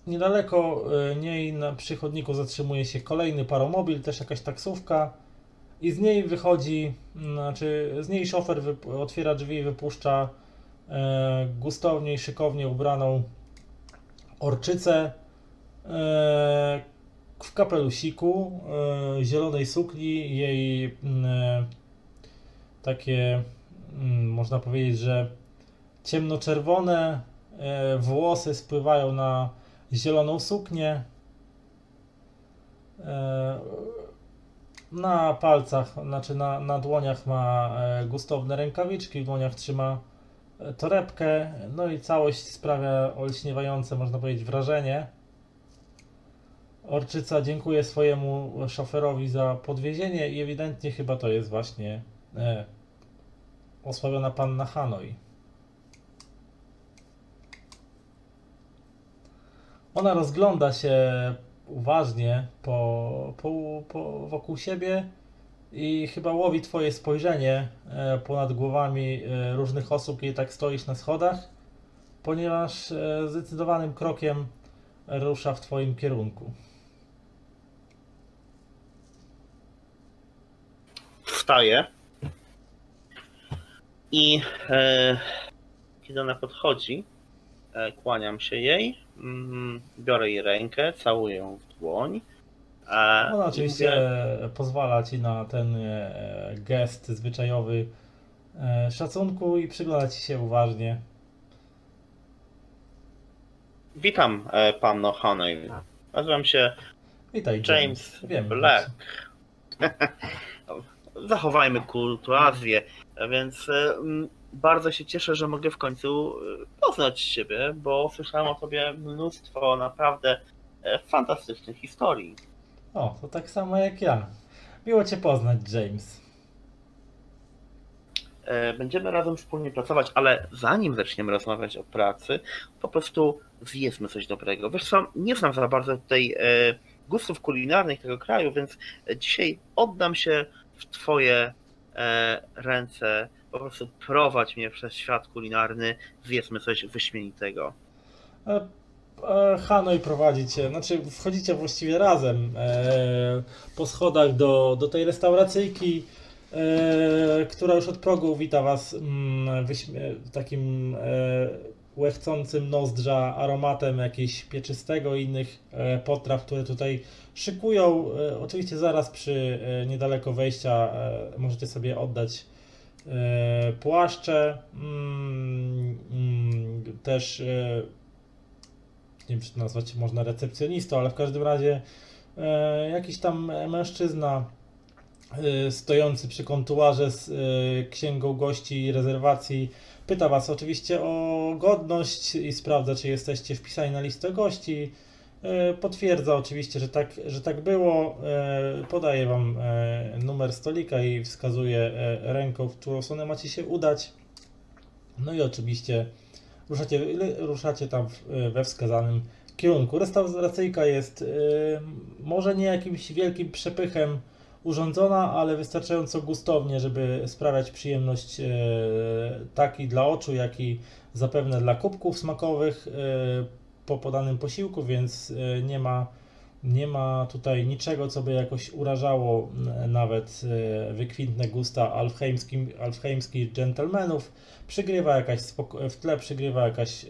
niedaleko e, niej na przychodniku zatrzymuje się kolejny paromobil, też jakaś taksówka, i z niej wychodzi, znaczy z niej szofer otwiera drzwi i wypuszcza e, gustownie i szykownie ubraną orczycę e, w kapelusiku, e, zielonej sukni, jej mm, e, takie, mm, można powiedzieć, że ciemnoczerwone e, włosy spływają na zieloną suknię. E, na palcach, znaczy na, na dłoniach ma e, gustowne rękawiczki, w dłoniach trzyma e, torebkę, no i całość sprawia olśniewające, można powiedzieć, wrażenie. Orczyca dziękuję swojemu szoferowi za podwiezienie i ewidentnie chyba to jest właśnie e, osławiona panna Hanoi. Ona rozgląda się uważnie po, po, po, wokół siebie i chyba łowi twoje spojrzenie e, ponad głowami e, różnych osób, kiedy tak stoisz na schodach, ponieważ e, zdecydowanym krokiem rusza w twoim kierunku. Wstaję. I e, kiedy ona podchodzi, e, kłaniam się jej, biorę jej rękę, całuję ją w dłoń. Ona oczywiście mówię, pozwala ci na ten e, gest zwyczajowy e, szacunku i przygląda ci się uważnie. Witam, e, panno Honey. Nazywam się Witaj, James. James Wiem, Black. Zachowajmy kulturację, więc bardzo się cieszę, że mogę w końcu e, poznać Ciebie, bo słyszałem o Tobie mnóstwo naprawdę e, fantastycznych historii. O, to tak samo jak ja. Miło cię poznać, James. E, Będziemy razem wspólnie pracować, ale zanim zaczniemy rozmawiać o pracy, po prostu zjedzmy coś dobrego. Wiesz co, nie znam za bardzo tutaj e, gustów kulinarnych tego kraju, więc dzisiaj oddam się w Twoje ręce. Po prostu prowadź mnie przez świat kulinarny, zjedzmy coś wyśmienitego. E, e, Hanoi prowadzi cię, znaczy wchodzicie właściwie razem e, po schodach do, do tej restauracyjki, e, która już od progu wita was mm, takim e, łechcącym nozdrza aromatem jakiegoś pieczystego i innych e, potraw, które tutaj szykują. Oczywiście zaraz przy niedaleko wejścia możecie sobie oddać płaszcze, mm, mm, też e, nie wiem, czy nazwać można recepcjonistą, ale w każdym razie e, jakiś tam mężczyzna e, stojący przy kontuarze z e, księgą gości i rezerwacji pyta was oczywiście o godność i sprawdza, czy jesteście wpisani na listę gości. E, Potwierdza oczywiście, że tak, że tak było. E, Podaje wam e, numer stolika i wskazuje ręką, w którą stronę macie się udać. No i oczywiście ruszacie, ruszacie tam we wskazanym kierunku. Restauracyjka jest może nie jakimś wielkim przepychem urządzona, ale wystarczająco gustownie, żeby sprawiać przyjemność y, tak i dla oczu, jak i zapewne dla kubków smakowych po podanym posiłku, więc y, nie ma nie ma tutaj niczego, co by jakoś urażało nawet y, wykwintne gusta alfheimskim, alfheimskich dżentelmenów. Przygrywa jakaś w tle przygrywa jakaś y,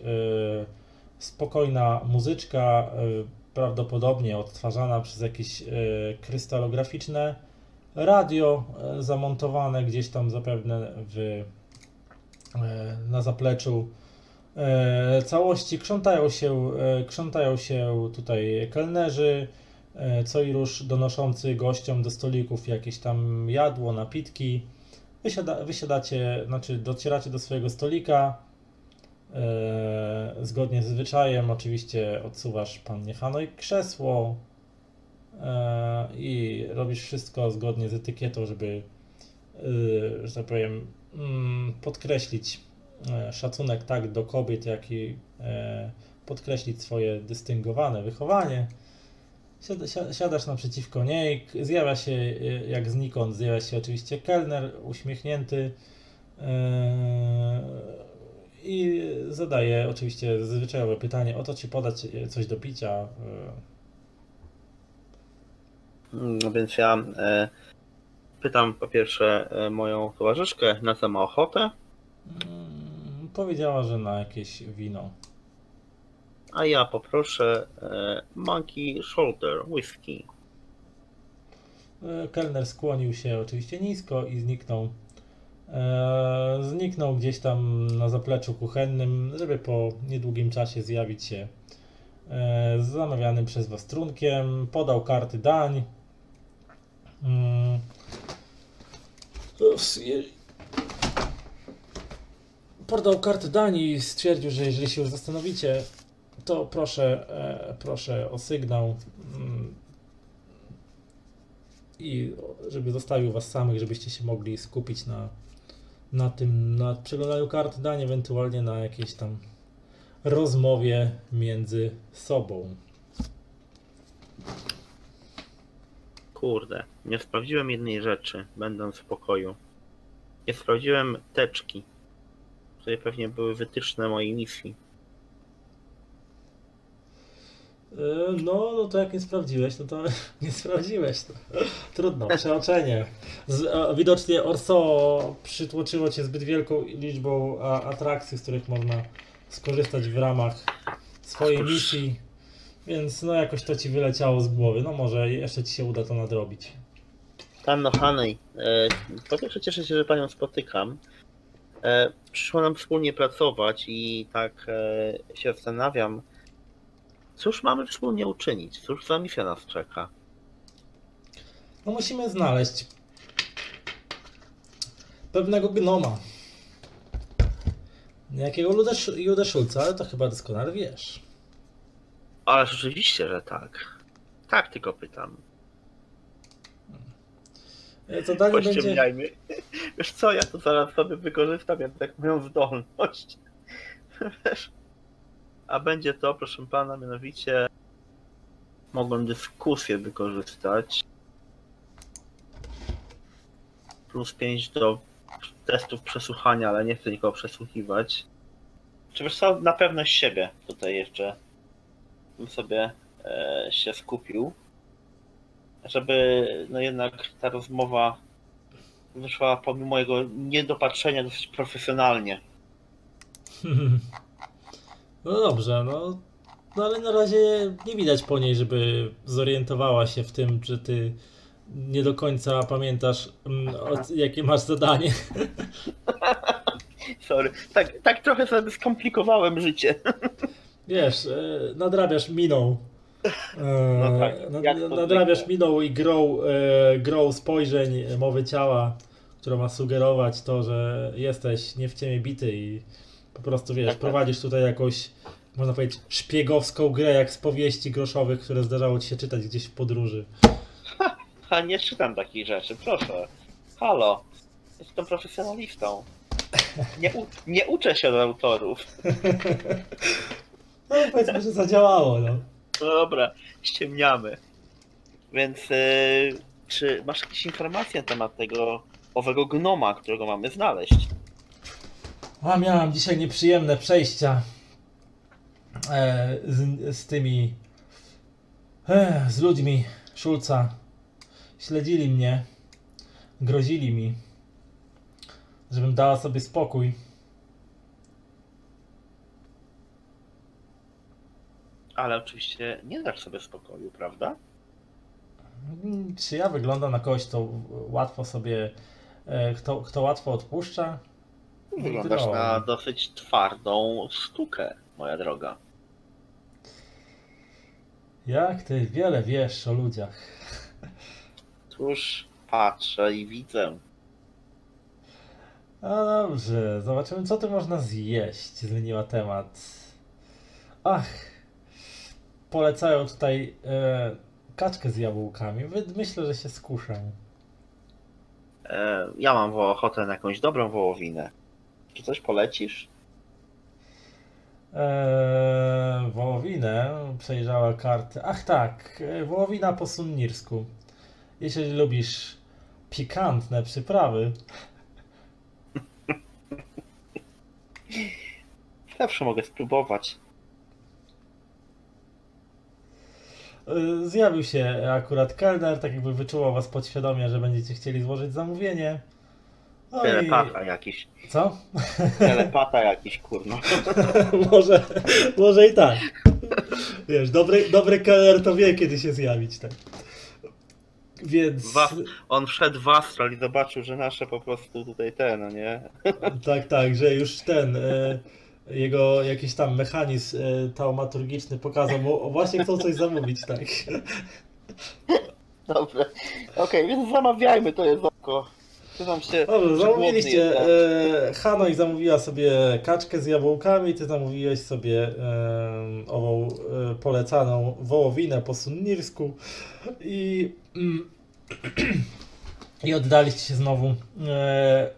spokojna muzyczka, prawdopodobnie odtwarzana przez jakieś krystalograficzne radio zamontowane gdzieś tam zapewne w, na zapleczu e, całości. Krzątają się, e, krzątają się tutaj kelnerzy, e, co i róż donoszący gościom do stolików jakieś tam jadło, napitki. Wysiada, wysiadacie, znaczy docieracie do swojego stolika. E, zgodnie z zwyczajem, oczywiście odsuwasz pannie Hanoi krzesło e, i robisz wszystko zgodnie z etykietą, żeby, e, że tak powiem, mm, podkreślić e, szacunek tak do kobiet, jak i e, podkreślić swoje dystyngowane wychowanie. Siada- si- Siadasz naprzeciwko niej, zjawia się e, jak znikąd, zjawia się oczywiście kelner uśmiechnięty e, i zadaje oczywiście zwyczajowe pytanie, oto ci podać e, coś do picia. e, No więc ja e, pytam po pierwsze e, moją towarzyszkę, na ma ochotę, Mm, Powiedziała, że na jakieś wino. a ja poproszę e, Monkey Shoulder Whisky. E, Kelner skłonił się oczywiście nisko i zniknął. E, zniknął gdzieś tam na zapleczu kuchennym, żeby po niedługim czasie zjawić się e, z zamawianym przez Was trunkiem. Podał karty dań. Mm. Ups, je- Podał karty dań i stwierdził, że jeżeli się już zastanowicie, to proszę, e, proszę o sygnał. Mm, i żeby zostawił was samych, żebyście się mogli skupić na, na tym, na przeglądaniu kart dań, ewentualnie na jakiejś tam rozmowie między sobą. Kurde, nie sprawdziłem jednej rzeczy, będąc w pokoju. Nie sprawdziłem teczki, której pewnie były wytyczne mojej misji. Yy, No, no to jak nie sprawdziłeś, no to nie sprawdziłeś. To. Trudno, przeoczenie. Z, a, widocznie Orso przytłoczyło cię zbyt wielką liczbą a, atrakcji, z których można skorzystać w ramach swojej misji, więc no jakoś to ci wyleciało z głowy. No może jeszcze ci się uda to nadrobić. Panno Hanej, e, po pierwsze cieszę się, że panią spotykam. E, przyszło nam wspólnie pracować i tak e, się zastanawiam, cóż mamy wspólnie uczynić? Cóż za misja nas czeka? No musimy znaleźć pewnego gnoma. Jakiego Judę Szulca, ale to chyba doskonale wiesz. Ale rzeczywiście, że tak. Tak, tylko pytam. E, Zadanie będzie... Pościemniajmy. Wiesz co, ja to zaraz sobie wykorzystam jednak moją zdolność. Wiesz? A będzie to, proszę pana, mianowicie mogłem dyskusję wykorzystać. Plus 5 do testów przesłuchania, ale nie chcę nikogo przesłuchiwać. Czy wiesz co, na pewność siebie tutaj jeszcze bym sobie e, się skupił. Żeby no jednak ta rozmowa wyszła pomimo mojego niedopatrzenia dosyć profesjonalnie. No dobrze, no, no ale na razie nie widać po niej, żeby zorientowała się w tym, że ty nie do końca pamiętasz, mm, o- jakie masz zadanie. Sorry, tak, tak trochę sobie skomplikowałem życie. Wiesz, e, nadrabiasz miną. E, No tak, nad- jak to nadrabiasz miną i grą, e, grą spojrzeń, e, mowy ciała, która ma sugerować to, że jesteś nie w ciemię bity i po prostu wiesz, Tak, tak. prowadzisz tutaj jakąś, można powiedzieć, szpiegowską grę, jak z powieści groszowych, które zdarzało ci się czytać gdzieś w podróży. A nie czytam takich rzeczy, proszę. Halo, jestem profesjonalistą. Nie, u, nie uczę się od autorów. No powiedzmy, że zadziałało, no. No dobra, ściemniamy. Więc yy, czy masz jakieś informacje na temat tego owego gnoma, którego mamy znaleźć? A miałam dzisiaj nieprzyjemne przejścia e, z, z tymi e, z ludźmi Szulca. Śledzili mnie, grozili mi, żebym dała sobie spokój. Ale oczywiście nie dasz sobie spokoju, prawda? Czy ja wyglądam na kogoś, kto łatwo sobie, e, kto, kto łatwo odpuszcza? Wyglądasz Drogi. na dosyć twardą sztukę, moja droga. Jak ty wiele wiesz o ludziach. Cóż, patrzę i widzę. No dobrze, zobaczymy co tu można zjeść. Zmieniła temat. Ach, polecają tutaj e, kaczkę z jabłkami. Myślę, że się skuszę. E, ja mam ochotę na jakąś dobrą wołowinę. Czy coś polecisz? E, wołowinę, przejrzała karty. Ach tak, e, wołowina po sunnirsku. Jeśli lubisz pikantne przyprawy, Zawsze mogę spróbować. y, zjawił się akurat kelner, tak jakby wyczuwał was podświadomie, że będziecie chcieli złożyć zamówienie. No i... Telepata jakiś. Co? Telepata jakiś, kurno. może, może i tak. Wiesz, dobry, dobry kelner to wie, kiedy się zjawić, tak. Więc... Was, on wszedł w astral i zobaczył, że nasze po prostu tutaj te, no nie? Tak, tak, że już ten... E, jego jakiś tam mechanizm e, taumaturgiczny pokazał mu, o, właśnie chcą coś zamówić, tak. Dobrze. Okej, więc zamawiajmy to jedzonko. Przyznam się, Dobrze, zamówiliście. E, Hanoi zamówiła sobie kaczkę z jabłkami, ty zamówiłeś sobie e, ową polecaną wołowinę po sunnirsku i, mm, i oddaliście się znowu e,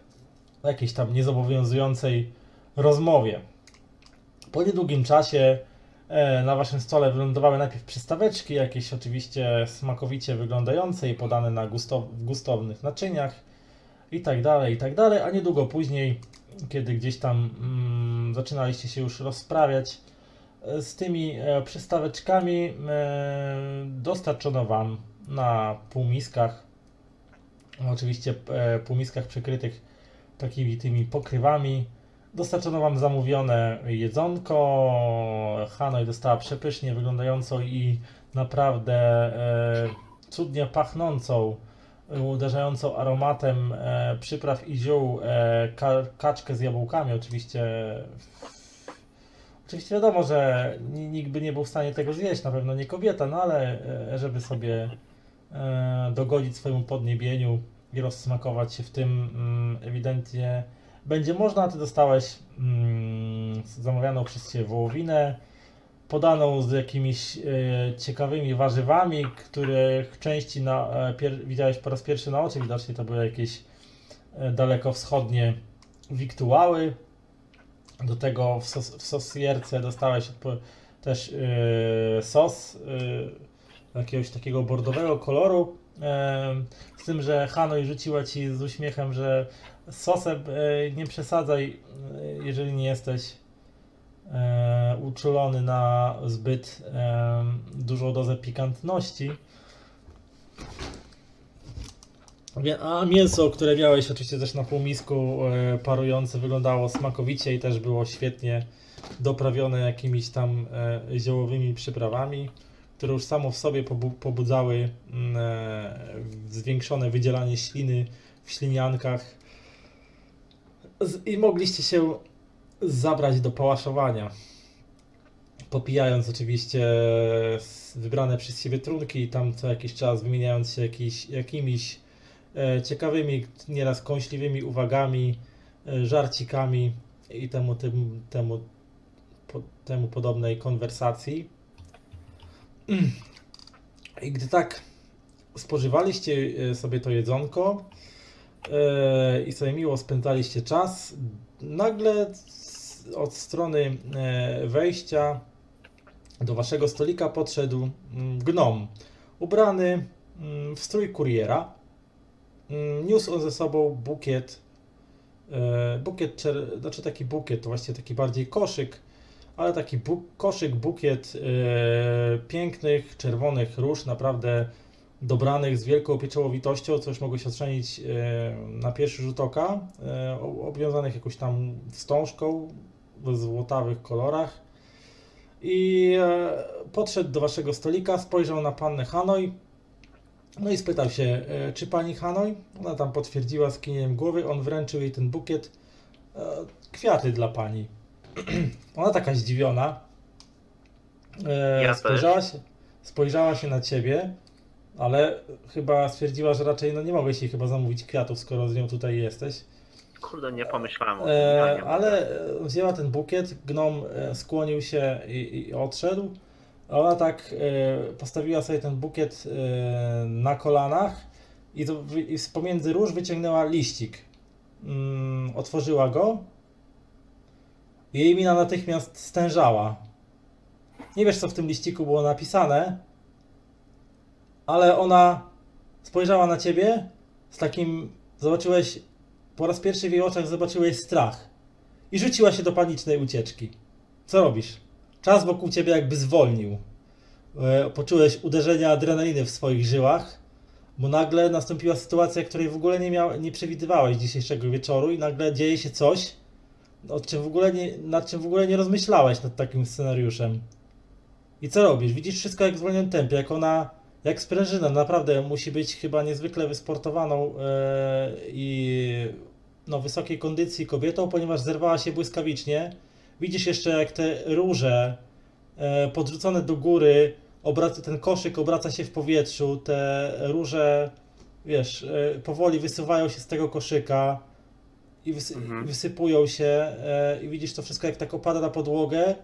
jakiejś tam niezobowiązującej rozmowie. Po niedługim czasie e, na waszym stole wylądowały najpierw przystaweczki, jakieś oczywiście smakowicie wyglądające i podane na gustow w gustownych naczyniach i tak dalej, i tak dalej, a niedługo później, kiedy gdzieś tam mm, zaczynaliście się już rozprawiać e, z tymi e, przystaweczkami, e, dostarczono wam na półmiskach, oczywiście e, półmiskach przykrytych takimi tymi pokrywami, dostarczono wam zamówione jedzonko, Hanoi dostała przepysznie wyglądającą i naprawdę e, cudnie pachnącą uderzającą aromatem e, przypraw i ziół e, ka kaczkę z jabłkami. Oczywiście, oczywiście wiadomo, że ni- nikt by nie był w stanie tego zjeść, na pewno nie kobieta, no ale e, żeby sobie e, dogodzić swojemu podniebieniu i rozsmakować się w tym, mm, ewidentnie będzie można. Ty dostałeś mm, zamawianą przez Ciebie wołowinę, podaną z jakimiś e, ciekawymi warzywami, których części na, e, widziałeś po raz pierwszy na oczy. Widocznie to były jakieś e, dalekowschodnie wiktuały. Do tego w, sos, w sosierce dostałeś też e, sos e, jakiegoś takiego bordowego koloru. E, z tym, że Hanoi rzuciła ci z uśmiechem, że sosem e, nie przesadzaj, e, jeżeli nie jesteś e, uczulony na zbyt dużą dozę pikantności. A mięso, które miałeś oczywiście też na półmisku parujące, wyglądało smakowicie i też było świetnie doprawione jakimiś tam ziołowymi przyprawami, które już samo w sobie pobu- pobudzały mm, zwiększone wydzielanie śliny w śliniankach. I mogliście się zabrać do pałaszowania. Popijając oczywiście wybrane przez siebie trunki tam co jakiś czas wymieniając się jakiś, jakimiś e, ciekawymi, nieraz kąśliwymi uwagami, e, żarcikami i temu, tym, temu, po, temu podobnej konwersacji. I gdy tak spożywaliście e, sobie to jedzonko i sobie miło spędzaliście czas, nagle od strony e, wejścia do waszego stolika podszedł mm, gnom, ubrany mm, w strój kuriera. Mm, Niósł on ze sobą bukiet, e, bukiet, znaczy taki bukiet, to właściwie taki bardziej koszyk, ale taki bu- koszyk, bukiet e, pięknych, czerwonych róż, naprawdę dobranych z wielką pieczołowitością, co już mogło się ocenić e, na pierwszy rzut oka, e, obwiązanych jakąś tam wstążką w złotawych kolorach. I e, podszedł do waszego stolika, spojrzał na pannę Hanoi, no i spytał się, czy pani Hanoi? Ona tam potwierdziła skinieniem głowy, on wręczył jej ten bukiet. Kwiaty dla pani. Ona taka zdziwiona. Ja spojrzała, się, spojrzała się na ciebie, ale chyba stwierdziła, że raczej no nie mogłeś jej chyba zamówić kwiatów, skoro z nią tutaj jesteś. Kurde, nie pomyślałem o tym. E, ale wzięła ten bukiet, gnom e, skłonił się i, i odszedł. A ona tak e, postawiła sobie ten bukiet e, na kolanach i, to, i z pomiędzy róż wyciągnęła liścik. Mm, otworzyła go i jej mina natychmiast stężała. Nie wiesz, co w tym liściku było napisane, ale ona spojrzała na ciebie z takim, zobaczyłeś po raz pierwszy w jej oczach zobaczyłeś strach i rzuciła się do panicznej ucieczki. Co robisz? Czas wokół ciebie jakby zwolnił. e, poczułeś uderzenia adrenaliny w swoich żyłach, bo nagle nastąpiła sytuacja, której w ogóle nie, miał, nie przewidywałeś dzisiejszego wieczoru i nagle dzieje się coś, o czym w ogóle nie, nad czym w ogóle nie rozmyślałeś nad takim scenariuszem. I co robisz? Widzisz wszystko jak w zwolnionym tempie, jak ona, jak sprężyna, naprawdę musi być chyba niezwykle wysportowaną e, i no, wysokiej kondycji kobietą, ponieważ zerwała się błyskawicznie. Widzisz jeszcze jak te róże e, podrzucone do góry, obraca, ten koszyk obraca się w powietrzu, te róże, wiesz, e, powoli wysuwają się z tego koszyka i wysy Mhm. wysypują się i widzisz to wszystko jak tak opada na podłogę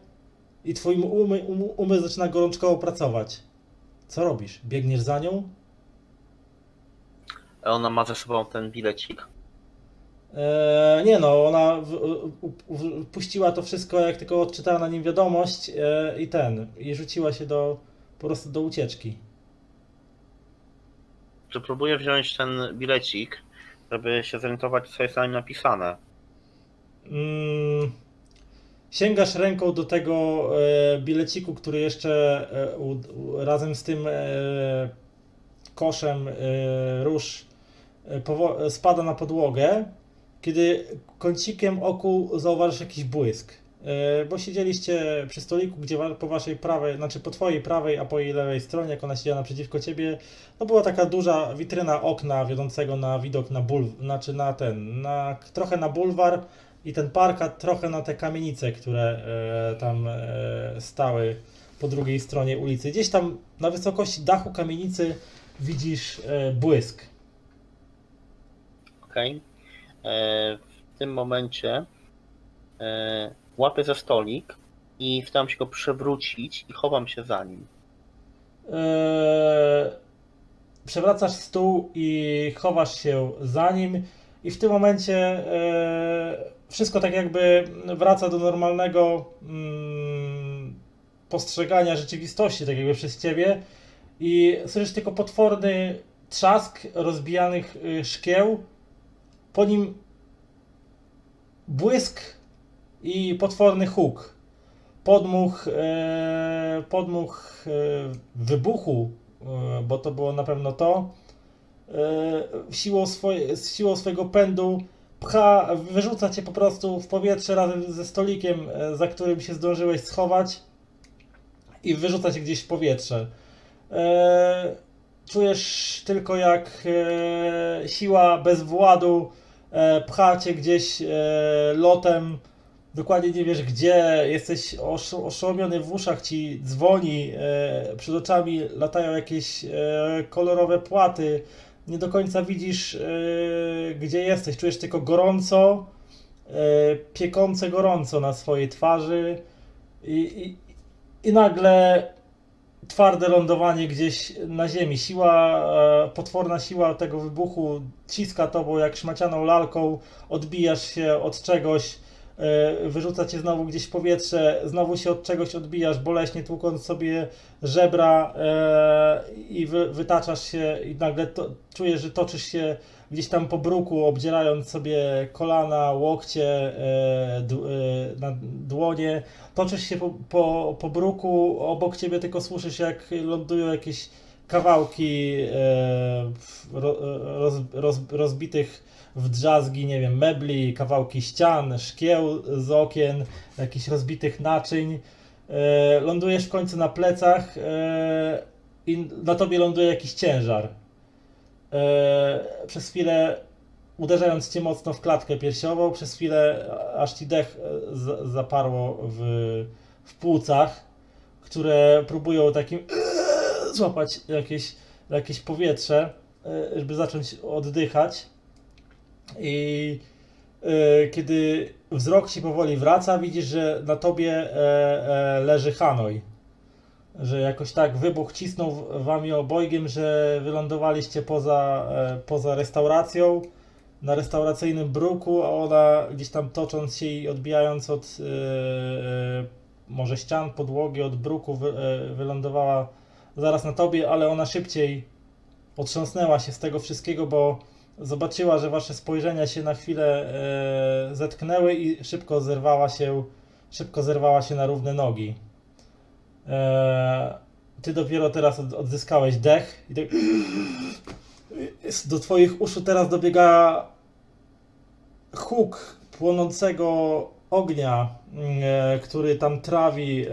i twój umy, um, umysł zaczyna gorączkowo pracować. Co robisz? Biegniesz za nią? Ona ma ze sobą ten bilecik. E, nie no, ona w, u, u, puściła to wszystko, jak tylko odczytała na nim wiadomość e, i ten, i rzuciła się do, po prostu do ucieczki. Czy próbuję wziąć ten bilecik, żeby się zorientować, co jest na nim napisane? Mm, sięgasz ręką do tego e, bileciku, który jeszcze e, razem z tym e, koszem róż spada na podłogę, kiedy kącikiem oku zauważysz jakiś błysk. Bo siedzieliście przy stoliku, gdzie po waszej prawej, znaczy po twojej prawej, a po jej lewej stronie, jak ona siedziała naprzeciwko ciebie, no była taka duża witryna okna wiodącego na widok na ból, znaczy na ten, na, trochę na bulwar i ten parkat trochę na te kamienice, które e, tam e, stały po drugiej stronie ulicy. Gdzieś tam na wysokości dachu kamienicy widzisz e, błysk. Okej. E, W tym momencie e, łapię za stolik i staram się go przewrócić i chowam się za nim. Eee, przewracasz stół i chowasz się za nim i w tym momencie wszystko tak jakby wraca do normalnego mm, postrzegania rzeczywistości, tak jakby przez ciebie. I słyszysz tylko potworny trzask rozbijanych y, szkieł, po nim błysk i potworny huk podmuch, e, podmuch e, wybuchu, e, bo to było na pewno to, siłą, swoje, siłą swojego pędu pcha, wyrzuca cię po prostu w powietrze razem ze stolikiem, e, za którym się zdążyłeś schować i wyrzuca cię gdzieś w powietrze. E, czujesz tylko jak e, siła bez władu e, pcha cię gdzieś e, lotem. Dokładnie nie wiesz gdzie, jesteś oszo- oszołomiony w uszach, ci dzwoni, e, przed oczami latają jakieś e, kolorowe płaty, nie do końca widzisz e, gdzie jesteś, czujesz tylko gorąco, e, piekące gorąco na swojej twarzy i, i, i nagle twarde lądowanie gdzieś na ziemi. Siła, e, potworna siła tego wybuchu ciska tobą jak szmacianą lalką, odbijasz się od czegoś, wyrzuca cię znowu gdzieś w powietrze, znowu się od czegoś odbijasz, boleśnie tłukąc sobie żebra e, i wy, wytaczasz się i nagle to, czujesz, że toczysz się gdzieś tam po bruku, obdzierając sobie kolana, łokcie, e, e, na dłonie, toczysz się po, po, po bruku, obok ciebie tylko słyszysz jak lądują jakieś kawałki e, ro, roz, roz, rozbitych w drzazgi, nie wiem, mebli, kawałki ścian, szkieł z okien, jakichś rozbitych naczyń. E, lądujesz w końcu na plecach e, i na tobie ląduje jakiś ciężar. E, przez chwilę uderzając cię mocno w klatkę piersiową, przez chwilę aż ci dech zaparło w, w płucach, które próbują takim złapać jakieś, jakieś powietrze, żeby zacząć oddychać. I e, kiedy wzrok ci powoli wraca, widzisz, że na tobie e, e, leży Hanoi. Że jakoś tak wybuch cisnął wami obojgiem, że wylądowaliście poza, e, poza restauracją, na restauracyjnym bruku, a ona gdzieś tam tocząc się i odbijając od może ścian, podłogi, od bruku wy, wylądowała zaraz na tobie, ale ona szybciej otrząsnęła się z tego wszystkiego, bo zobaczyła, że wasze spojrzenia się na chwilę e, zetknęły i szybko zerwała się, szybko zerwała się na równe nogi. E, ty dopiero teraz od, odzyskałeś dech i tak do twoich uszu teraz dobiega huk płonącego ognia, e, który tam trawi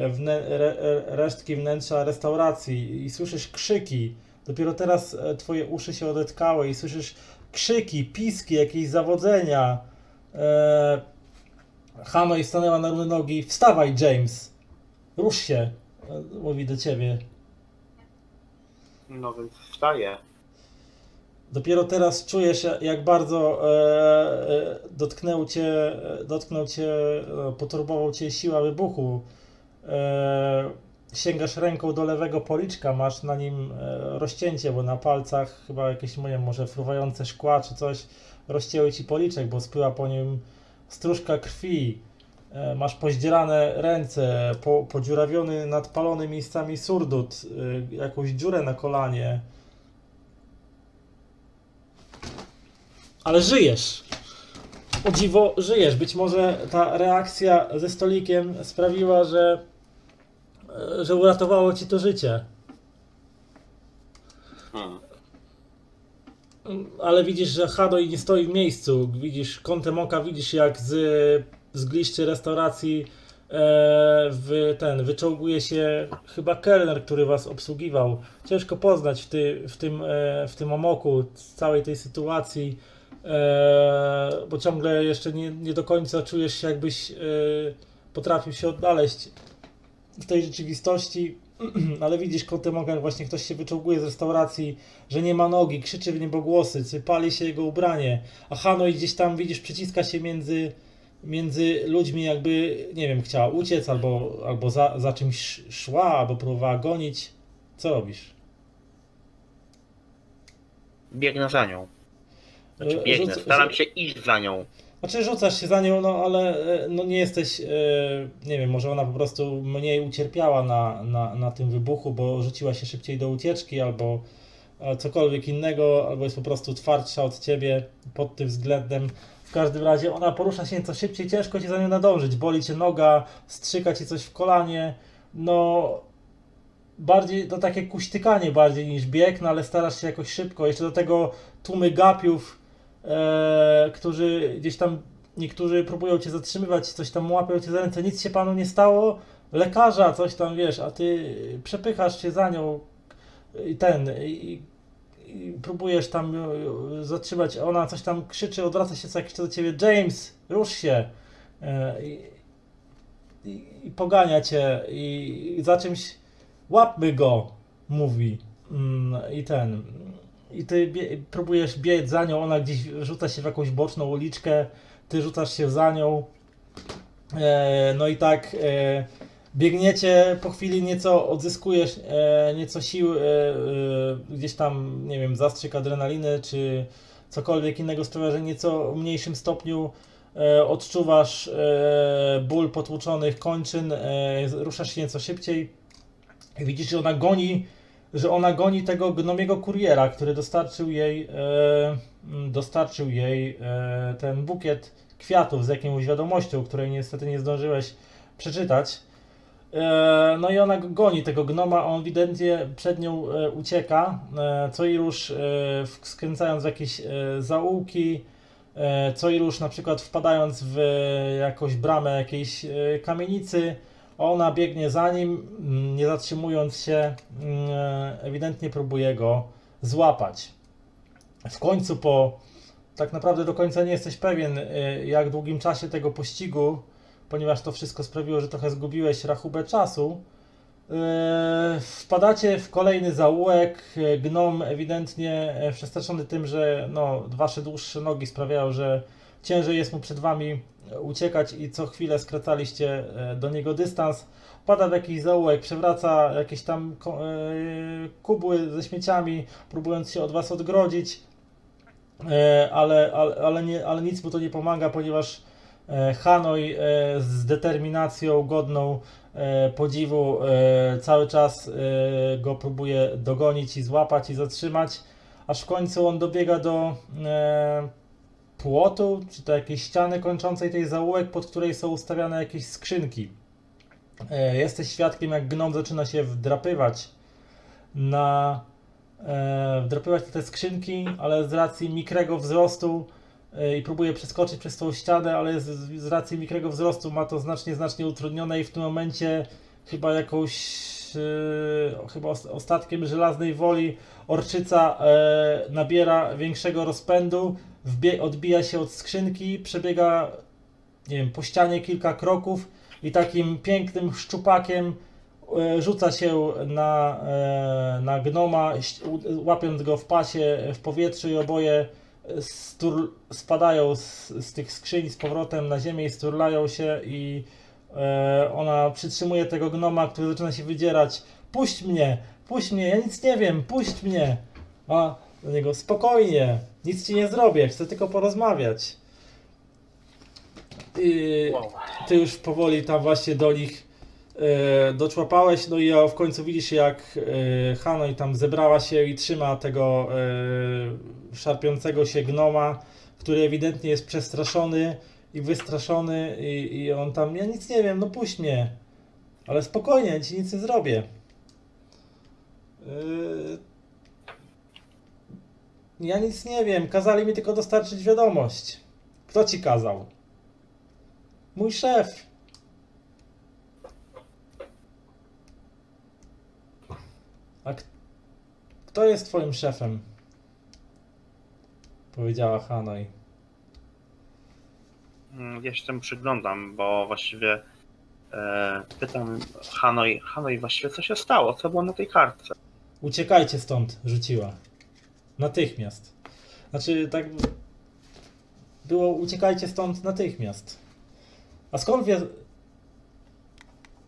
resztki wnętrza restauracji i słyszysz krzyki. Dopiero teraz e, twoje uszy się odetkały i słyszysz krzyki, piski, jakieś zawodzenia. E, Hanoi stanęła na równe nogi. Wstawaj, James! Rusz się! Mówi do ciebie. No więc wstaję. Dopiero teraz czujesz, jak bardzo e, e, dotknął cię, dotknął cię, e, poturbował cię siła wybuchu. E, sięgasz ręką do lewego policzka, masz na nim e, rozcięcie, bo na palcach chyba jakieś moje może fruwające szkła czy coś rozcięły ci policzek, bo spływa po nim stróżka krwi. E, masz pozdzierane ręce, po, podziurawiony, nadpalony miejscami surdut, e, jakąś dziurę na kolanie. Ale żyjesz. O dziwo, żyjesz. Być może ta reakcja ze stolikiem sprawiła, że, że uratowało ci to życie. Hmm. Ale widzisz, że Hadoj nie stoi w miejscu. Widzisz kątem oka, widzisz jak z, z gliszczy restauracji e, w ten wyczołguje się chyba kelner, który was obsługiwał. Ciężko poznać w, ty, w, tym, e, w tym amoku z całej tej sytuacji, e, bo ciągle jeszcze nie, nie do końca czujesz się jakbyś e, potrafił się odnaleźć w tej rzeczywistości, ale widzisz kątem oka, jak właśnie ktoś się wyczołguje z restauracji, że nie ma nogi, krzyczy w niebogłosy, sypali się jego ubranie, a Hanoi gdzieś tam, widzisz, przyciska się między, między ludźmi, jakby, nie wiem, chciała uciec, albo, albo za, za czymś szła, albo próbowała gonić. Co robisz? Biegnę za nią. Znaczy E, biegnę, rzuc- staram się iść za nią. Znaczy rzucasz się za nią, no ale e, no nie jesteś, e, nie wiem, może ona po prostu mniej ucierpiała na, na, na tym wybuchu, bo rzuciła się szybciej do ucieczki albo e, cokolwiek innego, albo jest po prostu twardsza od ciebie pod tym względem. W każdym razie ona porusza się nieco szybciej, ciężko ci za nią nadążyć, boli cię noga, strzyka ci coś w kolanie, no bardziej, to takie kuśtykanie bardziej niż bieg, no ale starasz się jakoś szybko, jeszcze do tego tłumy gapiów, e, którzy gdzieś tam, niektórzy próbują cię zatrzymywać, coś tam łapią cię za ręce, nic się panu nie stało, lekarza, coś tam, wiesz, a ty przepychasz się za nią i ten, i, i próbujesz tam zatrzymać, ona coś tam krzyczy, odwraca się co jakiś czas do ciebie, James, rusz się, e, i, i, i pogania cię i, i za czymś łapmy go, mówi. Mm, I ten. I ty bie, próbujesz biec za nią, ona gdzieś rzuca się w jakąś boczną uliczkę, ty rzucasz się za nią. E, no i tak e, biegniecie, po chwili nieco odzyskujesz e, nieco sił, e, e, gdzieś tam, nie wiem, zastrzyk adrenaliny, czy cokolwiek innego sprawia, że nieco w mniejszym stopniu e, odczuwasz ból potłuczonych kończyn, ruszasz się nieco szybciej widzisz, że ona goni, że ona goni tego gnomiego kuriera, który dostarczył jej, e, mm, dostarczył jej e, ten bukiet kwiatów z jakąś wiadomością, której niestety nie zdążyłeś przeczytać. E, no i ona go goni tego gnoma, on ewidentnie przed nią e, ucieka, e, co i rusz e, skręcając w jakieś zaułki, co i rusz na przykład wpadając w jakąś bramę jakiejś kamienicy, ona biegnie za nim, mm, nie zatrzymując się, mm, ewidentnie próbuje go złapać. W końcu po, tak naprawdę do końca nie jesteś pewien, e, jak długim czasie tego pościgu, ponieważ to wszystko sprawiło, że trochę zgubiłeś rachubę czasu, e, wpadacie w kolejny zaułek. Gnom ewidentnie e, przestraszony tym, że no, wasze dłuższe nogi sprawiają, że ciężej jest mu przed wami uciekać i co chwilę skracaliście e, do niego dystans. Pada w jakiś zaułek, przewraca jakieś tam e, kubły ze śmieciami, próbując się od was odgrodzić, E, ale, ale, ale, nie, ale nic mu to nie pomaga, ponieważ Hanoi z determinacją godną podziwu cały czas go próbuje dogonić i złapać i zatrzymać, aż w końcu on dobiega do płotu, czy to jakiejś ściany kończącej tej zaułek, pod której są ustawiane jakieś skrzynki. E, Jesteś świadkiem, jak gnom zaczyna się wdrapywać na e, wdrapywać te skrzynki, ale z racji mikrego wzrostu e, i próbuje przeskoczyć przez tą ścianę, ale z, z racji mikrego wzrostu ma to znacznie, znacznie utrudnione i w tym momencie chyba jakąś chyba os- ostatkiem żelaznej woli orczyca nabiera większego rozpędu, odbija się od skrzynki, przebiega nie wiem, po ścianie kilka kroków i takim pięknym szczupakiem e, rzuca się na, e, na gnoma, łapiąc go w pasie w powietrzu i oboje stur, spadają z, z tych skrzyń z powrotem na ziemię i sturlają się i e, ona przytrzymuje tego gnoma, który zaczyna się wydzierać. Puść mnie, puść mnie, ja nic nie wiem, puść mnie. A do niego spokojnie, nic ci nie zrobię, chcę tylko porozmawiać. I ty już powoli tam właśnie do nich e, doczłapałeś, no i ja w końcu widzisz jak e, Hanoi tam zebrała się i trzyma tego e, szarpiącego się gnoma, który ewidentnie jest przestraszony i wystraszony i, i on tam, ja nic nie wiem, no puść mnie, ale spokojnie, ja ci nic nie zrobię. E, ja nic nie wiem, kazali mi tylko dostarczyć wiadomość. Kto ci kazał? Mój szef. A kto jest twoim szefem? Powiedziała Hanoi. Mm, Ja się temu przyglądam, bo właściwie e, pytam Hanoi, Hanoi właściwie co się stało? Co było na tej kartce? Uciekajcie stąd, rzuciła. Natychmiast. Znaczy, tak. Było uciekajcie stąd natychmiast. A skąd wie.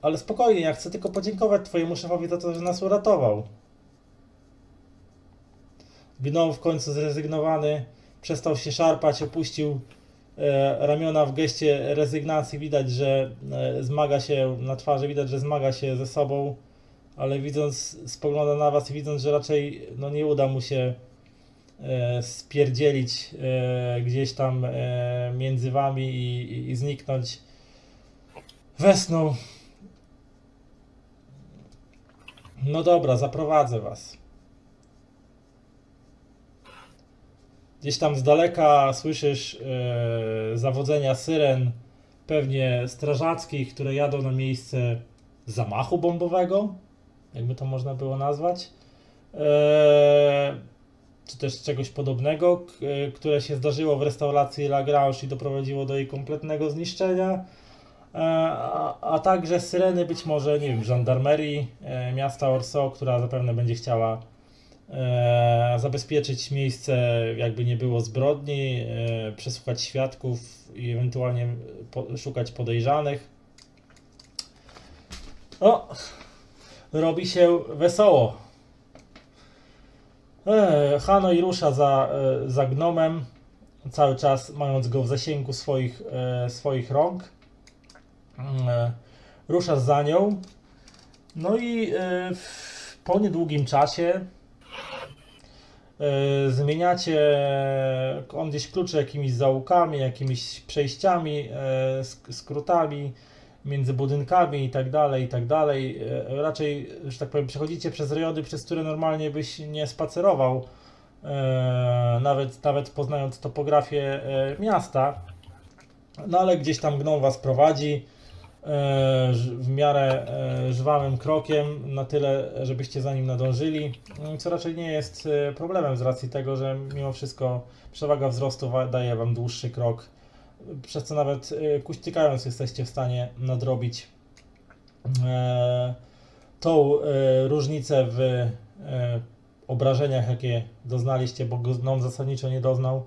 Ale spokojnie, ja chcę tylko podziękować Twojemu szefowi za to, że nas uratował. Gnom w końcu zrezygnowany, przestał się szarpać, opuścił e, ramiona w geście rezygnacji. Widać, że e, zmaga się na twarzy, widać, że zmaga się ze sobą ale widząc, spogląda na was i widząc, że raczej no, nie uda mu się spierdzielić e, gdzieś tam e, między wami i, i, zniknąć, wesnął. No dobra, zaprowadzę was. Gdzieś tam z daleka słyszysz e, zawodzenia syren, pewnie strażackich, które jadą na miejsce zamachu bombowego jakby to można było nazwać, eee, czy też czegoś podobnego, e, które się zdarzyło w restauracji Lagrange i doprowadziło do jej kompletnego zniszczenia, eee, a, a także syreny być może, nie wiem, żandarmerii e, miasta Orso, która zapewne będzie chciała e, zabezpieczyć miejsce, jakby nie było zbrodni, e, przesłuchać świadków i ewentualnie po, szukać podejrzanych. O, robi się wesoło. E, Hanoi rusza za, e, za gnomem, cały czas mając go w zasięgu swoich, e, swoich rąk. E, rusza za nią. No i po niedługim czasie zmieniacie, on gdzieś kluczy jakimiś zaułkami, jakimiś przejściami, sk- skrótami między budynkami i tak dalej, i tak dalej. E, Raczej, że tak powiem, przechodzicie przez rejony, przez które normalnie byś nie spacerował, e, nawet, nawet poznając topografię e, miasta. No ale gdzieś tam gnom was prowadzi w miarę żwawym krokiem, na tyle, żebyście za nim nadążyli, mm, co raczej nie jest problemem z racji tego, że mimo wszystko przewaga wzrostu daje wam dłuższy krok przez co nawet e, kuśtykając jesteście w stanie nadrobić e, tą e, różnicę w e, obrażeniach, jakie doznaliście, bo gnom zasadniczo nie doznał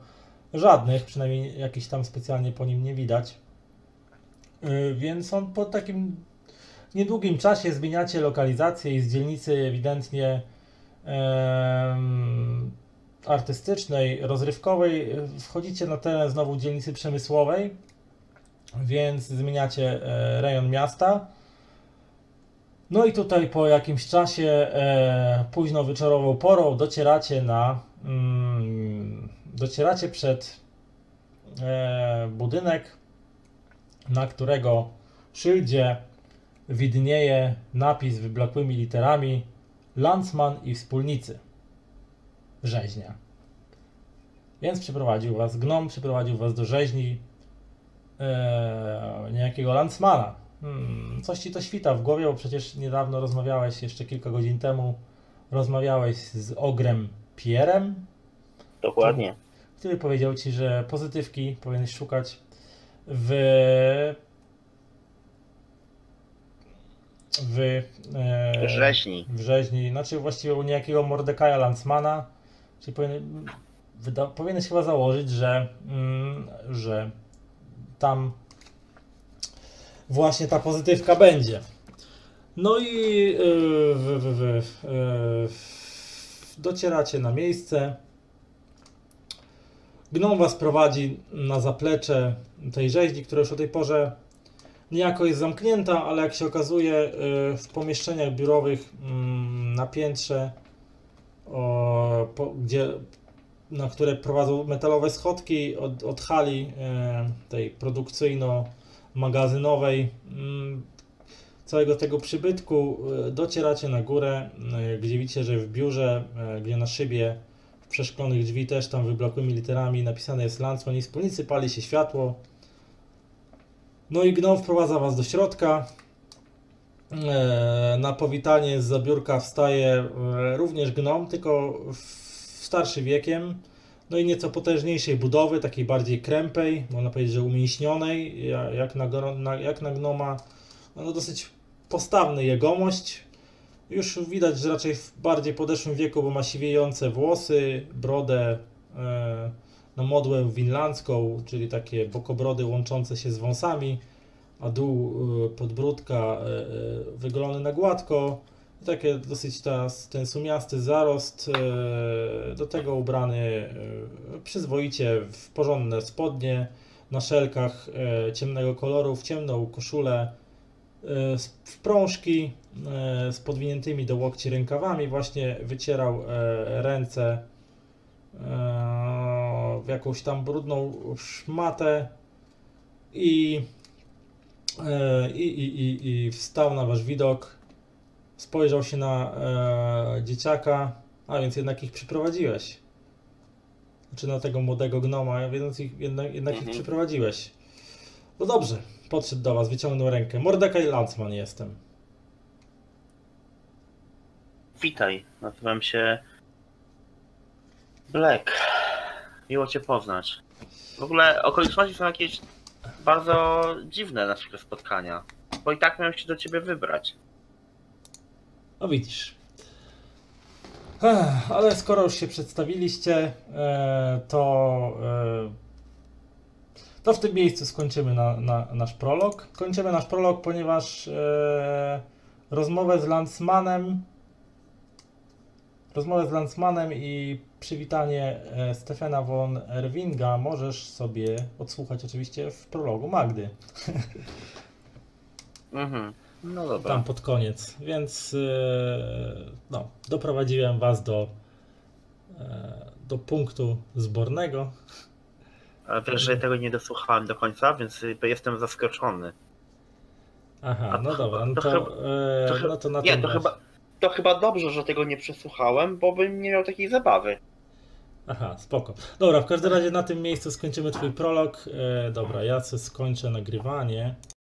żadnych, przynajmniej jakichś tam specjalnie po nim nie widać. Więc on po takim niedługim czasie zmieniacie lokalizację i z dzielnicy ewidentnie em, artystycznej, rozrywkowej wchodzicie na teren znowu dzielnicy przemysłowej, więc zmieniacie e, rejon miasta. No i tutaj po jakimś czasie, e, późno wieczorową porą, docieracie na. Mm, docieracie przed e, budynek, na którego szyldzie widnieje napis wyblakłymi literami Landsman i wspólnicy rzeźnia. Więc przyprowadził was, gnom przyprowadził was do rzeźni e, niejakiego Landsmana. Hmm, coś ci to świta w głowie, bo przecież niedawno rozmawiałeś, jeszcze kilka godzin temu, rozmawiałeś z Ogrem Pierrem, Dokładnie. który powiedział ci, że pozytywki powinieneś szukać w w, e, Rzeźni. w rzeźni, znaczy właściwie u niejakiego Mordekaja Landsmana, czyli powinien, wyda, powinieneś chyba założyć, że, mm, że tam właśnie ta pozytywka będzie. No i e, w, w, w, e, docieracie na miejsce. Gnom was prowadzi na zaplecze tej rzeźni, która już o tej porze niejako jest zamknięta, ale jak się okazuje y, w pomieszczeniach biurowych mm, na piętrze, o, po, gdzie, na które prowadzą metalowe schodki od, od hali y, tej produkcyjno-magazynowej mm, całego tego przybytku y, docieracie na górę, y, gdzie widzicie, że w biurze, y, gdzie na szybie w przeszklonych drzwi też tam wyblakłymi literami napisane jest Landsman i wspólnicy, pali się światło. No i gnom wprowadza was do środka. E, Na powitanie z zabiórka wstaje e, również gnom, tylko starszy wiekiem. No i nieco potężniejszej budowy, takiej bardziej krępej, można powiedzieć, że umięśnionej, ja- jak na, jak na gnoma. No dosyć postawny jegomość. Już widać, że raczej w bardziej podeszłym wieku, bo ma siwiejące włosy, brodę, e, na modłę winlandzką, czyli takie bokobrody łączące się z wąsami, a dół e, podbródka e, e, wygolony na gładko. Takie dosyć ta, ten sumiasty zarost, do tego ubrany przyzwoicie w porządne spodnie, na szelkach ciemnego koloru, w ciemną koszulę, w prążki z podwiniętymi do łokci rękawami, właśnie wycierał ręce w jakąś tam brudną szmatę i, i, i, i, i wstał na wasz widok, spojrzał się na e, dzieciaka, a więc jednak ich przyprowadziłeś. Znaczy na tego młodego gnoma, więc ich, jednak, jednak ich Mhm. przyprowadziłeś. No dobrze, podszedł do was, wyciągnął rękę. Mordekaj Landsman jestem. Witaj, nazywam się Black. Miło cię poznać. W ogóle okoliczności są jakieś bardzo dziwne naszego spotkania. Bo i tak miałem się do ciebie wybrać. No widzisz. Ech, ale skoro już się przedstawiliście, e, to, e, to w tym miejscu skończymy na, na, nasz prolog. Kończymy nasz prolog, ponieważ e, rozmowę z Landsmanem rozmowę z Landsmanem i przywitanie e, Stefana von Erwinga możesz sobie odsłuchać oczywiście w prologu Magdy. Mhm. No dobra. tam pod koniec, więc e, no, doprowadziłem was do, e, do punktu zbornego. A wiesz, że ja tego nie dosłuchałem do końca, więc jestem zaskoczony. Aha, no dobra, no to to, chyba- to no to na Nie, to chyba, to chyba dobrze, że tego nie przesłuchałem, bo bym nie miał takiej zabawy. Aha, spoko. Dobra, w każdym razie na tym miejscu skończymy twój prolog. E, dobra, ja skończę nagrywanie.